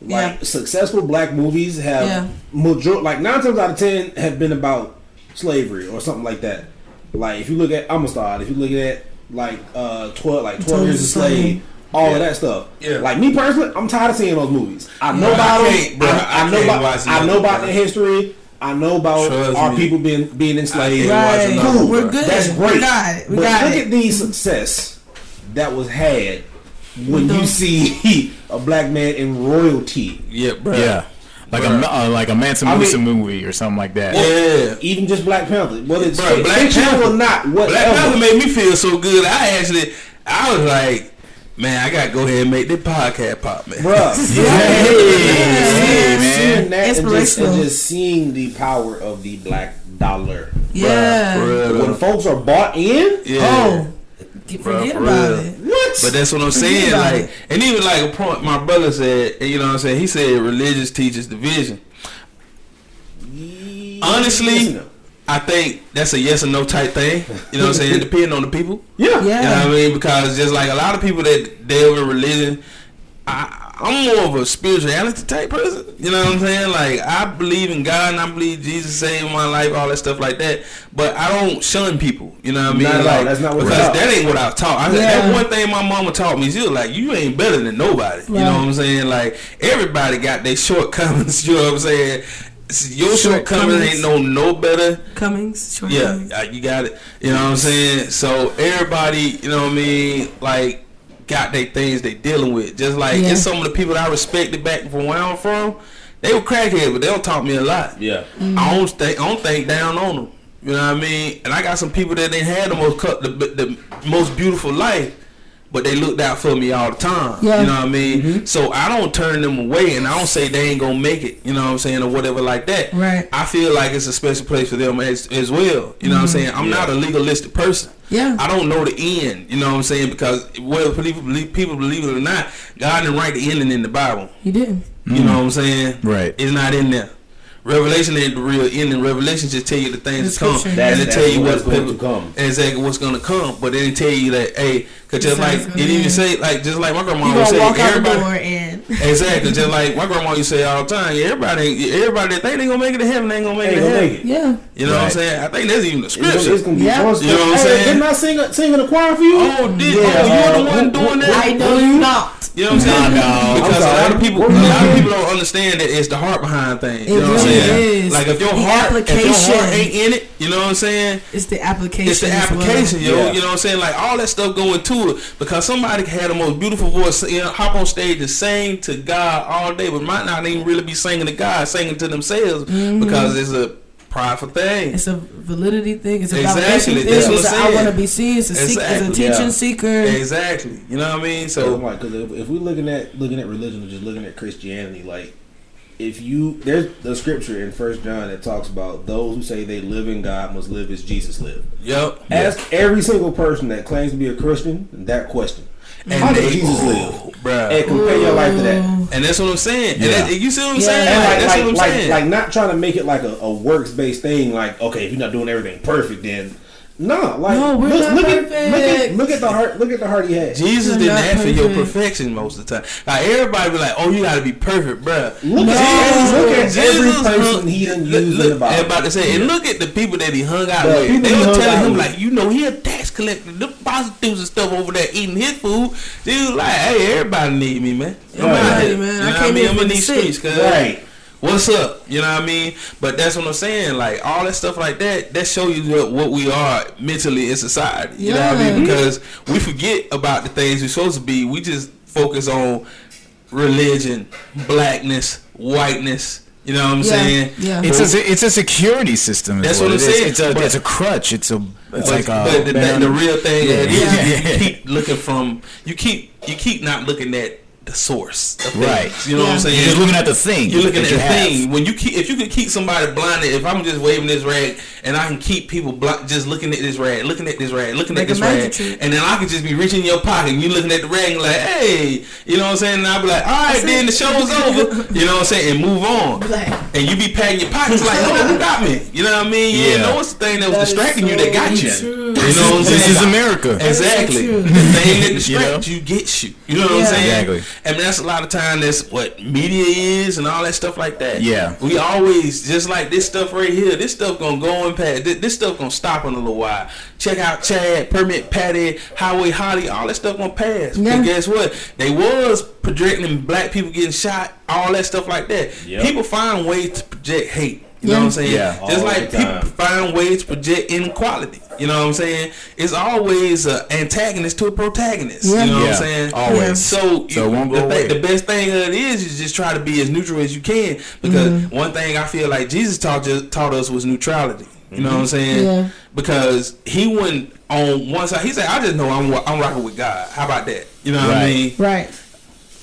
like Yeah. successful black movies have Yeah. major like nine times out of ten have been about slavery or something like that. Like if you look at Amistad, if you look at like uh twelve like twelve years a slave, all of that stuff. Yeah. Like me personally, I'm tired of seeing those movies. I know Bruh, about I them. can't, bruh, I, I I know can't about watch I know about the history. I know about Trust our me. people being being enslaved. I can't watch Right. another We're good. That's great. We got it. We but got look it. at the success that was had when you see a black man in royalty. Yeah, bro. Yeah. like a Bruh. uh, like a Mansa I mean- Musa movie or something like that. Yeah. Even just Black Panther, whether it's Bruh, Black Panther- or not, Black. Panther made me feel so good. I actually, I was like, man, I gotta go ahead and make this podcast pop, man. Bruh. Hey, man. Seeing that and just, and just seeing the power of the black dollar. Yeah. For real, When folks are bought in, Yeah. Oh, forget Bruh, about real. it. what? But that's what I'm saying. about Like, it. and even like a point my brother said, you know what I'm saying? He said religious teaches division. Honestly, Yes and no. I think that's a yes or no type thing. You know what I'm saying? Depending on the people. yeah, Yeah. You know what I mean? Because just like a lot of people that delve in religion, I, I'm more of a spirituality type person. You know what I'm saying? Like I believe in God and I believe Jesus saved my life, all that stuff like that. But I don't shun people. You know what I mean? Not like, That's not what it's because about. that ain't what I was taught. I, Yeah. That one thing my mama taught me, she was like, "You ain't better than nobody." You know what I'm saying? Like everybody got their shortcomings. You know what I'm saying? Your shortcomings ain't no no better Cummings, short yeah, Cummings. you got it. You know what I'm saying? So everybody, you know what I mean, like got their things they dealing with. Just like Yeah. it's some of the people that I respected back from where I'm from. They were crackheads, but they don't taught me a lot. yeah. Mm. I don't think I don't think down on them. You know what I mean? And I got some people that didn't the most cut the, the most beautiful life, but they looked out for me all the time. Yeah. You know what I mean? Mm-hmm. So I don't turn them away, and I don't say they ain't gonna make it. You know what I'm saying, or whatever like that. Right. I feel like it's a special place for them as, as well. You know what I'm mm-hmm. saying? I'm not a legalistic person. Yeah. I don't know the end. You know what I'm saying? Because whether people believe, people believe it or not, God didn't write the ending in the Bible. You did. You know mm. what I'm saying? Right. It's not in there. Revelation ain't the real ending. Revelation just tell you the things that come, Description. and That's- it tell you what's what's going to come. Exactly what's gonna come, but it didn't tell you that. Hey, cause just It's not like gonna it even be. say like just like my grandma You would say, walk out the everybody. door and Exactly, just like my grandma used to say all the time. Yeah, everybody, ain't- everybody that think they gonna make it to heaven, they ain't gonna make it to gonna heaven. yeah. You know what I'm saying? I think that's even the scripture. it's gonna be Yeah. constant. You know what I'm Hey, saying? Didn't I sing a, sing in the choir for you? Oh, did Yeah, oh, uh, you're the one doing who- that? I know you not. You know what I'm saying? No. Because a lot of people, a lot of people don't understand that it's the heart behind things. You know what I'm really saying? is. Like if your The heart, if your heart ain't in it, you know what I'm saying? It's the application. It's the as well. application, yo. Yeah. You know what I'm saying? Like all that stuff go into it because somebody can have the most beautiful voice, you know, hop on stage and sing to God all day, but might not even really be singing to God, singing to themselves mm-hmm. because it's a prideful thing. It's a validity thing. It's a Exactly, validation that's thing. what It's a, I'm I saying. want to be seen. It's a, seek, it's a Exactly, teaching yeah. seeker. Exactly. You know what I mean? So oh So I'm because if, if we're looking at looking at religion or just looking at Christianity, like if you there's the scripture in First John that talks about those who say they live in God must live as Jesus lived. yep. Ask every single person that claims to be a Christian that question. And How did Jesus live? Bruh. And compare your life to that. And that's what I'm saying. And Yeah. that, you see what I'm Yeah. saying? And Like, like, that's like, what I'm like, saying. like, not trying to make it like a, a works based thing. Like, okay, if you're not doing everything perfect, then no. Like, No, we're look, not look at look at look at the heart. Look at the heart he had. Jesus You're didn't not ask for your perfect. perfection most of the time. Like everybody be like, "Oh, you got to be perfect, bro." Look No. at look at every person hung- he done look- used look, in the Bible. About to say, and look at the people that he hung out The with. They he were telling him with. like, you know, he a tax collector. The prostitutes and stuff over there eating his food. Dude, like, hey, everybody need me, man. I'm Right. out here. Man, You I know what I came mean? here I'm for in the these streets, cuz. Right. What's up? You know what I mean? But that's what I'm saying. Like all that stuff like that, that show you what, what we are mentally in society. You know what I mean? Because we forget about the things we're supposed to be. We just focus on religion, blackness, whiteness. You know what I'm Yeah, saying? yeah. It's a it's a security system. That's what, what I'm is. saying, It's a but- it's a crutch. It's a it's But, like a but the, the, the real thing Yeah. is Yeah. you, you keep looking from you keep you keep not looking at the source. Of things. Right. You know what I'm saying? You're just looking at the thing. You're looking at you the have. thing. When you keep, if you could keep somebody blinded, if I'm just waving this rag and I can keep people blind, just looking at this rag, looking at this rag, looking Like at a this rag, trick. and then I can just be reaching in your pocket and you looking at the rag and like, hey, you know what I'm saying? And I'll be like, all right, then the show is over. You know what I'm saying? And move on. Black. And you be patting your pockets like, oh, who got me? You know what I mean? You didn't Yeah. know it's the thing that was That is distracting you that got you. true. You know what I'm saying? This is America. Exactly. true. The thing that You know? distracts you gets you. You know what I'm saying? Exactly. And that's a lot of time. That's what media is and all that stuff like that. Yeah. We always just like this stuff right here. This stuff gonna go and pass. This, this stuff gonna stop in a little while. Check out Chad, Permit Patty, Highway Holly. All that stuff gonna pass. Yeah. But guess what? They was projecting black people getting shot. All that stuff like that. Yep. People find ways to project hate. You know Yeah. what I'm saying? Yeah, Just like people find ways to project inequality. You know what I'm saying? It's always an antagonist to a protagonist. Yeah. You know what I'm saying? always. So, So you, it won't the, go thi- away. the best thing of it is, is just try to be as neutral as you can. Because mm-hmm. one thing I feel like Jesus taught ju- taught us was neutrality. You know what I'm mm-hmm. saying? Yeah. Because he went on one side. He said, "I just know I'm I'm rocking with God. How about that? You know what I mean? Right.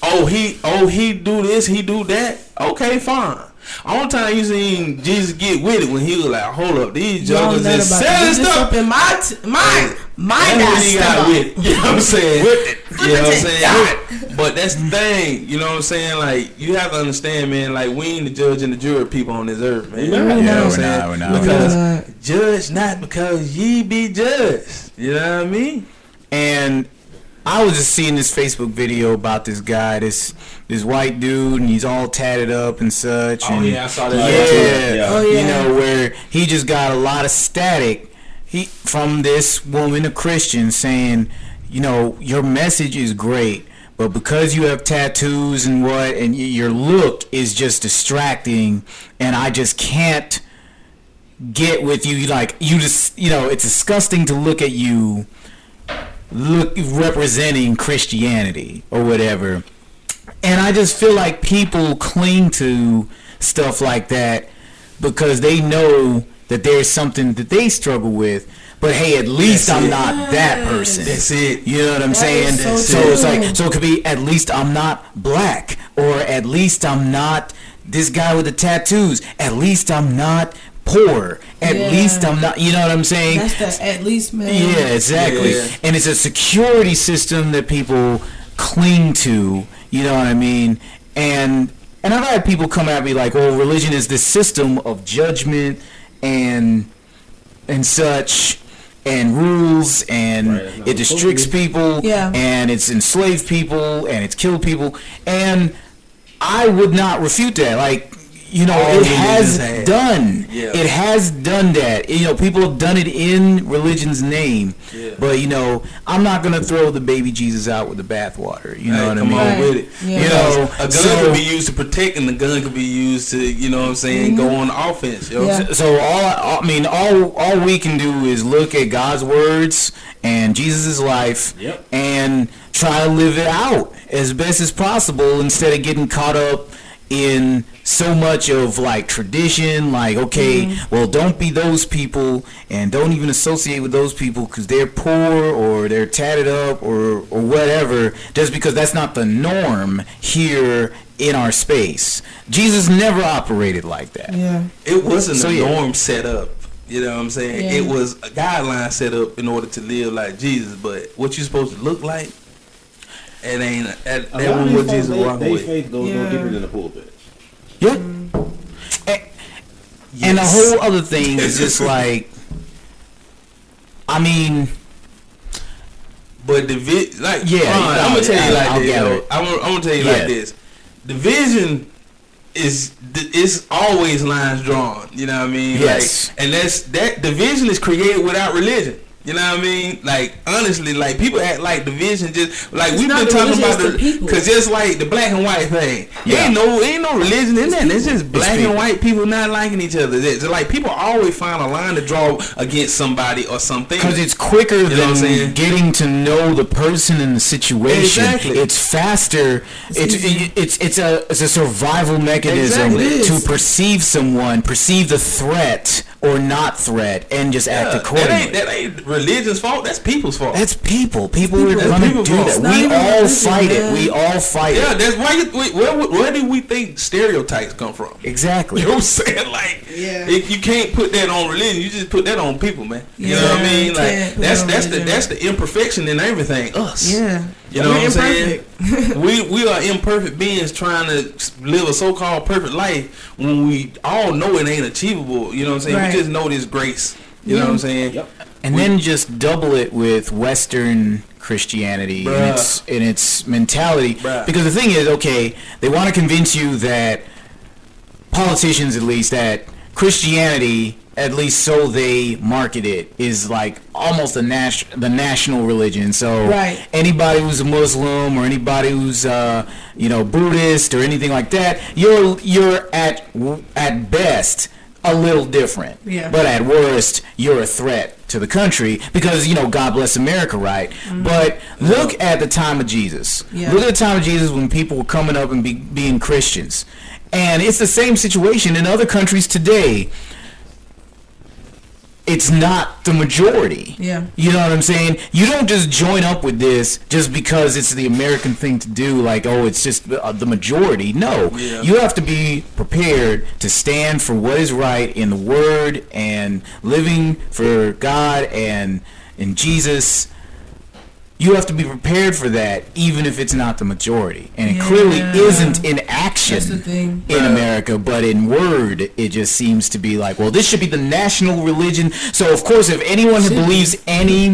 oh he oh he do this he do that okay fine only time you seen Jesus get with it when he was like hold up these Y'all jokers is selling stuff. Up in my t- my my that's when he got with it. You know what I'm saying? With it. you know what I'm saying? But that's the thing you know what I'm saying? Like you have to understand man like we ain't the judge and the jury people on this earth man. We're you not. know what I'm we're saying not, we're not, because not. judge not because ye be judged. You know what I mean? And I was just seeing this Facebook video about this guy, this this white dude, and he's all tatted up and such. oh and yeah I saw that Yeah, Yeah. Oh, you know where he just got a lot of static he from this woman, a Christian, saying, you know, your message is great, but because you have tattoos and what, and y- your look is just distracting, and I just can't get with you. Like you just, you know, it's disgusting to look at you look representing Christianity or whatever. And I just feel like people cling to stuff like that because they know that there's something that they struggle with. But hey, at least That's I'm it. not that person. That's it. You know what I'm That saying? so so it's like so it could be at least I'm not black or at least I'm not this guy with the tattoos. At least I'm not poor. At Yeah. least I'm not you know what I'm saying? That's the at least man. Yeah, exactly. Yeah. And it's a security system that people cling to. You know what I mean? And and I've had people come at me like, "Oh, religion is this system of judgment and and such." And rules, and Right, it supposed restricts be. people, Yeah. and it's enslaved people, and it's killed people, and I would not refute that. Like, you know, All it has done. Yeah. It has done that. You know, people have done it in religion's name. Yeah. But you know, I'm not gonna throw the baby Jesus out with the bathwater. You know Hey, what I come mean? on Right. with it. Yeah. You know, a gun so- could be used to protect, and the gun could be used to, you know what I'm saying, go mm-hmm. on offense. You know Yeah. saying? So all I mean, all all we can do is look at God's words and Jesus' life, Yep. and try to live it out as best as possible instead of getting caught up in so much of like tradition like okay mm-hmm. well don't be those people and don't even associate with those people because they're poor or they're tatted up or or whatever just because that's not the norm here in our space jesus never operated like that Yeah. It wasn't So, a yeah. norm set up. You know what I'm saying? Yeah. It was a guideline set up in order to live like Jesus. But what you're supposed to look like, it ain't. That, A that lot of wasn't these what Jesus they, walked they with. faith goes no deeper than the pulpit. Yeah. And, and the whole other thing is just like, I mean, But the vi- like Yeah, no, I'm gonna tell you like I'll this. gather yo. it. I'm gonna, I'm gonna tell you Yeah. like this. The vision is it's always lines drawn. You know what I mean? Yes. Like, and that's that division is created without religion. You know what I mean? Like honestly, like people act like division just like It's we've been talking religion, about it's the the because just like the black and white thing, Yeah. ain't no ain't no religion in that. It's just black people. and white people not liking each other. It's like people always find a line to draw against somebody or something. because it's quicker you know what I'm than saying? getting to know the person and the situation. Exactly. It's faster. It's easy. it's it's a it's a survival mechanism Exactly. To perceive someone, perceive the threat or not threat, and just act Yeah, that accordingly. ain't that ain't religion's fault. That's people's fault. That's people. People People. are gonna do fault. that. We all religion, fight it. We all fight yeah, it. that's why you, wait, where, where do we think stereotypes come from? Exactly. You know what I'm saying? Like, Yeah. it- you can't put that on religion. You just put that on people, man. You know what I mean? Like, can't that's it on that's the that's the imperfection in everything. Us. Yeah. You know We're what I'm saying? Imperfect. we we are imperfect beings trying to live a so-called perfect life when we all know it ain't achievable. You know what I'm saying? Right. We just know this grace. You know what I'm saying? Yep. And We- then just double it with Western Christianity Bruh. and its in its mentality. Bruh. Because the thing is, okay, they want to convince you that politicians, at least, that Christianity, at least so they market it, is like almost a nas- the national religion. So Right. anybody who's a Muslim or anybody who's uh, you know Buddhist or anything like that, you're you're at at best a little different. Yeah. But at worst, you're a threat to the country because you know God bless America, right? But look at the time of Jesus. Yeah. Look at the time of Jesus when people were coming up and be, being Christians, and it's the same situation in other countries today. It's not the majority. Yeah. You know what I'm saying? You don't just join up with this just because it's the American thing to do, like, oh, it's just uh, the majority. No. Yeah. You have to be prepared to stand for what is right in the Word and living for God and in Jesus. You have to be prepared for that, even if it's not the majority. And it clearly isn't in action That's the thing. in America, but in word, it just seems to be like, well, this should be the national religion. So, of course, if anyone Should be. believes any,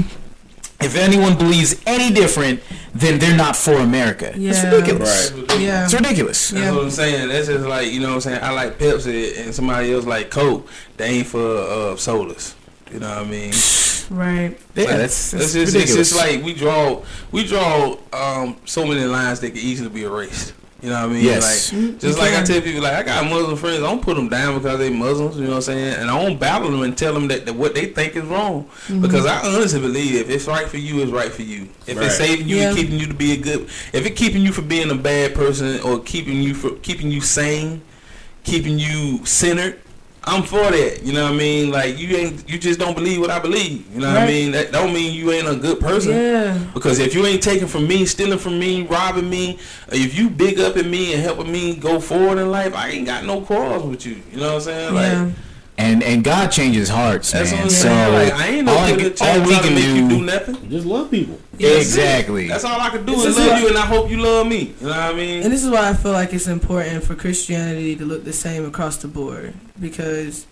if anyone believes any different, then they're not for America. Yeah. It's ridiculous. Right. Yeah. It's ridiculous. Yeah. That's what I'm saying. That's just like you know what I'm saying. I like Pepsi and somebody else like Coke. They ain't for uh, sodas. You know what I mean? Right. Yeah, Like, that's, that's it's just, ridiculous. it's just like we draw we draw um, so many lines that can easily be erased. You know what I mean? Yes. Like just like I tell people, like I got Muslim friends. I don't put them down because they Muslims. You know what I'm saying? And I don't battle them and tell them that, that what they think is wrong. Mm-hmm. Because I honestly believe if it's right for you, it's right for you. If Right. it's saving you Yeah. and keeping you to be a good, if it keeping you from being a bad person or keeping you for keeping you sane, keeping you centered. I'm for that. You know what I mean? Like you ain't you just don't believe what I believe. You know what I mean? That don't mean you ain't a good person. Yeah. Because if you ain't taking from me, stealing from me, robbing me, if you big up in me and helping me go forward in life, I ain't got no quarrels with you. You know what I'm saying? Like Yeah. and and God changes hearts, that's what man. I'm So saying. Like I ain't no all, good can- all we can make you do do, nothing. Just love people. Yeah, that's it. exactly. That's all I can do This is is love what- you, and I hope you love me. You know what I mean? And this is why I feel like it's important for Christianity to look the same across the board because,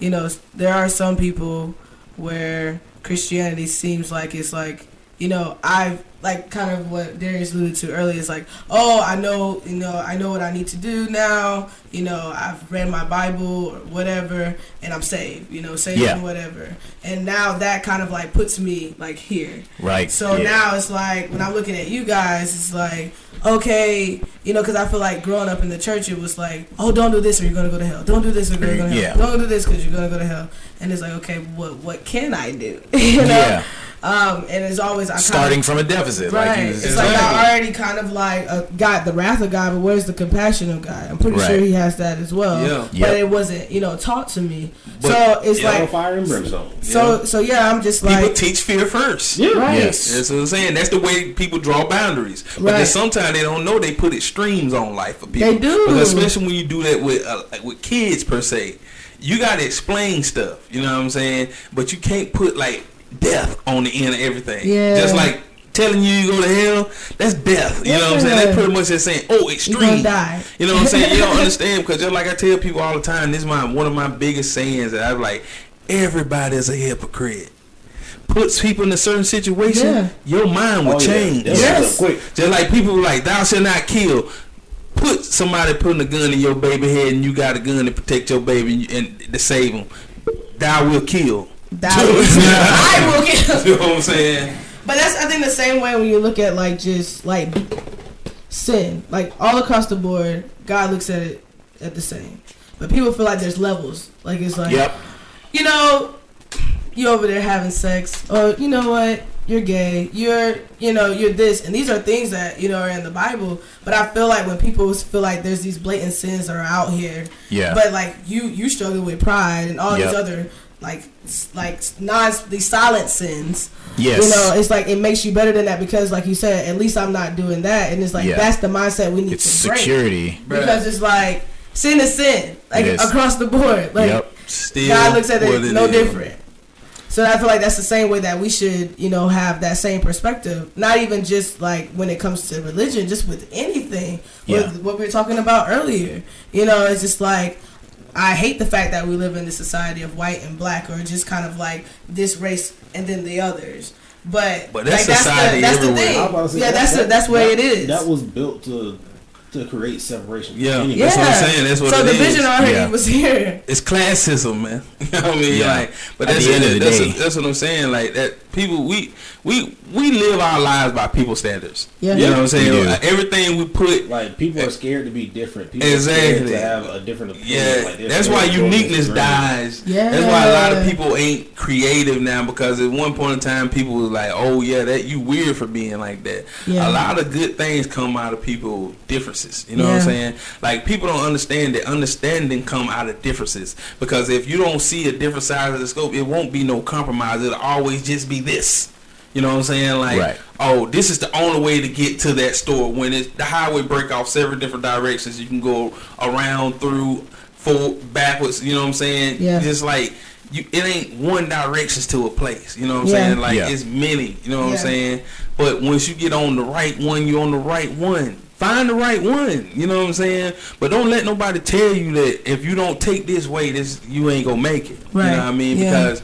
you know, there are some people where Christianity seems like it's like, you know, I've like kind of what Darius alluded to earlier is like, oh, I know, you know, I know what I need to do now. You know, I've read my Bible or whatever, and I'm saved. You know, saved Yeah. and whatever. And now that kind of like puts me like here. right. So yeah. now it's like when I'm looking at you guys, it's like okay, you know, because I feel like growing up in the church, it was like, oh, don't do this or you're gonna go to hell. Don't do this or you're gonna go to hell. Yeah. Don't do this because you're gonna go to hell. And it's like, okay, what what can I do? you know. yeah, Um, and it's always I starting Kind from a deficit, right. like it's was like. I already kind of like uh, got the wrath of God, but where's the compassion of God? I'm pretty Right. sure He has that as well. Yeah. But Yep. it wasn't, you know, taught to me. But- so it's Hell, like, fire and brimstone. so so yeah, I'm just like People teach fear first. Yeah. right. Yes. That's what I'm saying. That's the way people draw boundaries. But then sometimes they don't know they put extremes on life for people. They do. Because especially when you do that with uh, with kids per se, you got to explain stuff. You know what I'm saying? But you can't put like death on the end of everything. Yeah. Just like telling you you go to hell, that's death. You know what I'm saying? Yeah. That's pretty much just saying, oh, extreme. gonna die. You know what I'm saying? You don't understand because just like I tell people all the time, this is my one of my biggest sayings that I'm like, everybody's a hypocrite. Puts people in a certain situation, Yeah. your mind will Oh, change. Yes. Yes. Quick. Just like people were like, thou shalt not kill. Put somebody putting a gun in your baby head and you got a gun to protect your baby and, and to save him. Thou will kill. That was, I will get. You know what I'm saying? But that's I think the same way when you look at like just like sin, like all across the board, God looks at it at the same. But people feel like there's levels. Like it's like Yep. you know, you over there having sex, or you know what, you're gay, you're you know you're this, and these are things that you know are in the Bible. But I feel like when people feel like there's these blatant sins that are out here, Yeah. but like you you struggle with pride and all Yep. these other like s- like non these silent sins. yes. You know, it's like it makes you better than that because, like you said, at least I'm not doing that, and it's like Yeah. that's the mindset we need it's to break security. because it's like sin is sin, like It is. across the board. Like Yep. Still, God looks at it it no is. different. So I feel like that's the same way that we should, you know, have that same perspective. Not even just like when it comes to religion, just with anything. Yeah. With what we were talking about earlier. You know, it's just like I hate the fact that we live in this society of white and black, or just kind of like this race and then the others. But, But that's like, society the, that's the everywhere. thing. I was about to say, yeah, that- that's the, that- that's where that- it is. That was built to to create separation. Yeah. Anyway. yeah. That's what I'm saying. That's what so it the is. vision already Yeah. was here. It's classism, man. You know what I mean? Yeah. Like, but At that's the end of the that's, day. that's what I'm saying. Like that. People, we we we live our lives by people standards. Yeah. You know what I'm saying? Like, everything we put Like people are scared to be different. People are scared Exactly. to have a different opinion. Yeah, Like, that's why scared to go uniqueness against the grain. dies. That's why a lot of people ain't creative now because at one point in time people was like, "Oh yeah, that you weird for being like that." Yeah. A lot of good things come out of people differences. You know what I'm saying? Like people don't understand that understanding come out of differences because if you don't see a different side of the scope, it won't be no compromise. It'll always just be this. You know what I'm saying? Like, Right. oh, this is the only way to get to that store. When it's the highway break off several different directions, you can go around through, forward, backwards. You know what I'm saying? Yeah. Just like you, it ain't one directions to a place. You know what I'm Yeah. saying? Like Yeah. it's many. You know what Yeah. I'm saying? But once you get on the right one, you're on the right one. Find the right one. You know what I'm saying? But don't let nobody tell you that if you don't take this way, this you ain't gonna make it. Right. You know what I mean? Yeah. Because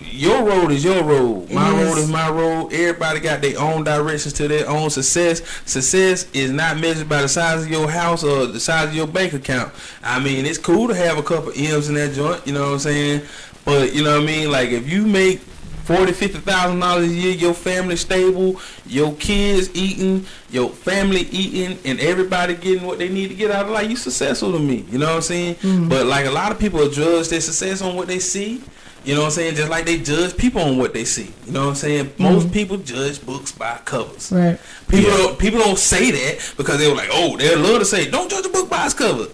your road is your road. My It road is. my road. Everybody got their own directions to their own success. Success is not measured by the size of your house or the size of your bank account. I mean, it's cool to have a couple M's in that joint. You know what I'm saying? But you know what I mean? Like if you make forty, fifty thousand dollars a year, your family stable, your kids eating, your family eating, and everybody getting what they need to get out of life, you successful to me. You know what I'm saying? Mm-hmm. But like a lot of people judge their success on what they see. You know what I'm saying? Just like they judge people on what they see. You know what I'm saying? Most people judge books by covers. Right. People don't people don't say that because they were like, oh, they love to say, don't judge a book by its cover.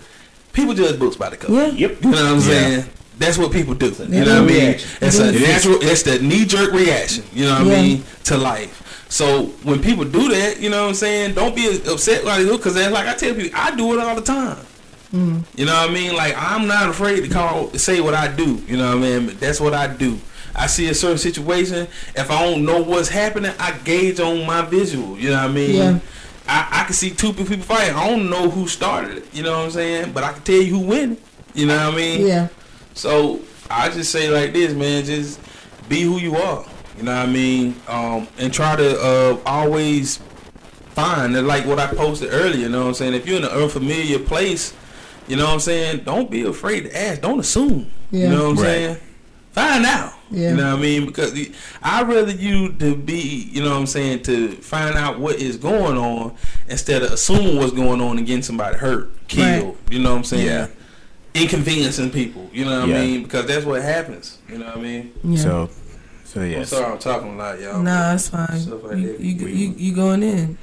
People judge books by the cover. Yeah. Yep. You know what I'm Yeah. saying? That's what people do. You know what I mean? Reaction. It's a natural. It's the knee jerk reaction. You know what Yeah. I mean to life. So when people do that, you know what I'm saying? Don't be upset like they do because like I tell people, I do it all the time. You know what I mean? Like I'm not afraid to call say what I do. You know what I mean? But that's what I do. I see a certain situation. If I don't know what's happening, I gauge on my visual. You know what I mean? Yeah. I, I can see two people fighting. I don't know who started it. You know what I'm saying? But I can tell you who win. You know what I mean? Yeah. So I just say like this, man. Just be who you are. You know what I mean? Um, and try to uh, always find and like what I posted earlier. You know what I'm saying? If you're in an unfamiliar place, you know what I'm saying. Don't be afraid to ask. Don't assume. Yeah. You know what I'm Right. saying? Find out. Yeah. You know what I mean? Because I'd rather you to be, you know what I'm saying, to find out what is going on instead of assuming what's going on and getting somebody hurt, killed. Right. You know what I'm saying? Yeah. Inconveniencing people. You know what Yeah. I mean? Because that's what happens. You know what I mean? Yeah. So, so I'm yes, sorry I'm talking a lot, y'all. Nah, it's fine. Stuff like You, that. you, you, you going in?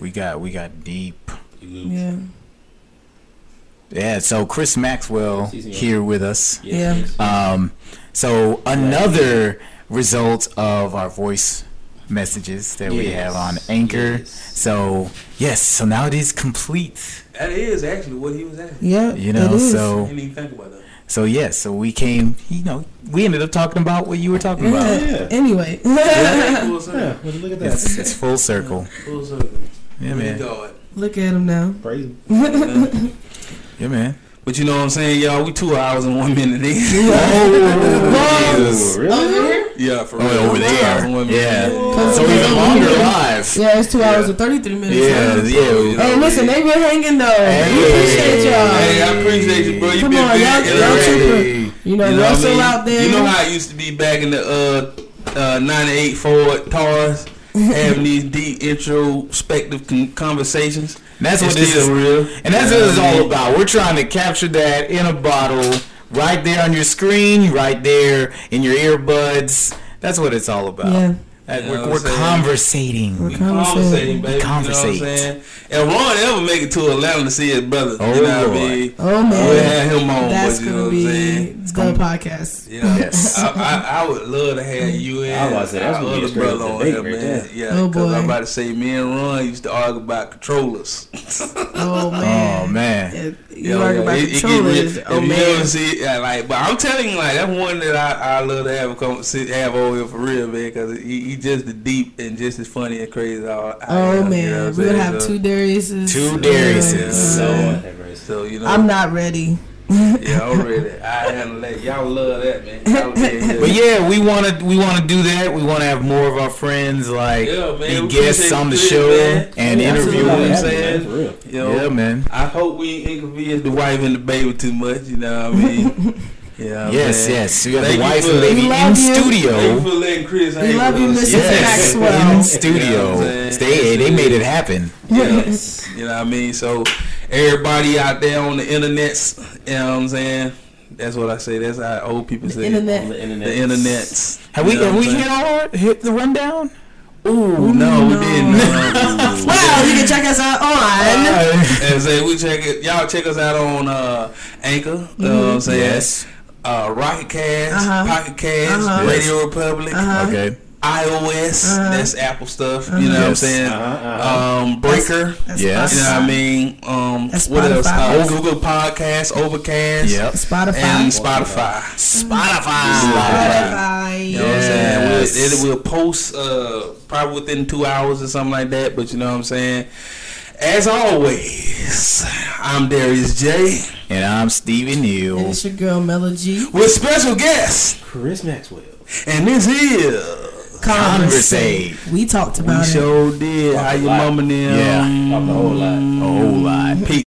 we got we got deep. Yeah. Yeah. So Chris Maxwell here with us. Yeah. Um, so another result of our voice messages that we have on Anchor. So yes, so now it is complete. That is actually what he was asking. Yeah. You it know, is. I so didn't even think about that. so yes, so we came. You know, we ended up talking about what you were talking about. Yeah. Yeah. Anyway. Full circle. Yeah, well, look at that. It's, it's full circle. Full circle. Yeah, man. Look at him now. Crazy. Yeah, man. But you know what I'm saying, y'all? We two hours and one minute in. Jesus. really? Yeah, for Oh, real. over Two hours there. and one minute Yeah. in. So even longer live. Yeah, it's two hours and 33 minutes. Yeah, now. yeah. Hey, listen, they been hanging though. we appreciate y'all. Hey, I appreciate you, bro. You Come been on, big y'all- y'all ready. You know, You know what I mean? out there. You know how it used to be back in the uh, uh, 98 Ford Taurus, having these deep introspective con- conversations. That's what It's this is. real. And that's You what it's all about. We're trying to capture that in a bottle, right there on your screen, right there in your earbuds. That's what it's all about. Yeah. That You know we're what we're I'm conversating. We're We Conversating. conversating, baby. You know what I'm saying? And Ron ever make it to Atlanta to see his brother. Oh, you know what I mean? Oh We'll man, have him on, that's but gonna be saying? the podcast. You know, Yes. I, I, I would love to have you in. I was about to say, that's our gonna be a other brother on debate here, right man. there. Oh, yeah, Oh, because I'm boy. about to say, me and Ron used to argue about controllers. Oh, oh man. Oh man. Yeah, You You know, argue about it- it controllers. real- Oh man. see, yeah, like, but I'm telling you, like, that's one that I, I love to have come sit, have over here for real, man, because he, he just the deep and just as funny and crazy. as I, I Oh am, man, you know what I'm we would saying? have so, two Dariuses. Two Dariuses. uh, Lord. So you know, I'm not ready. yeah, I'm ready. I handle that. Y'all love that, man. Y'all be in here. But yeah, we want to we want to do that. We want to have more of our friends like Yeah, man, be we guests on the you, show man. and Yeah, interview absolutely. them. I'm Yeah, saying? For real. You know, Yeah, man. I hope we ain't inconvenience the wife and the baby too much. You know what I mean? Yeah. Yes, man. yes. We have Thank the you wife and baby in love you. Thank you studio. for letting Chris hang We love you, us. Mrs. Yes, Maxwell. in studio. You know what I'm they they made it happen. Yes. you know what I mean? So everybody out there on the internet, you know what I'm saying? That's what I say. That's how old people say. Internet. On the internet. The internets. Have we You know have we hit saying? all hit the rundown? Ooh, no, we didn't. Uh, Well, you can check us out on. and say we check it. Y'all check us out on uh, Anchor. You know what I'm saying? Yes. Uh, Rocket Cast, Uh-huh. Pocket Cast, Uh-huh. Radio Republic, Okay. iOS. Uh-huh. That's Apple stuff. You know what I'm saying? Uh-huh, uh-huh. Um, Breaker. That's Yes. You know what I mean? Um, That's what else? Spotify. Uh, Google Podcasts, Overcast, Yep. Spotify. and Spotify. Spotify. Spotify. You know what I'm saying? We'll, it will post uh, probably within two hours or something like that. But you know what I'm saying? As always, I'm Darius J. And I'm Stevie And Neal. it's your girl Melody. G. with special guest, Chris Maxwell. and this is Convrs8. We talked we about it. sure did. How Talk a your lot. mama them? Yeah. Talk a whole lot. Mm-hmm. A whole lot. Peace.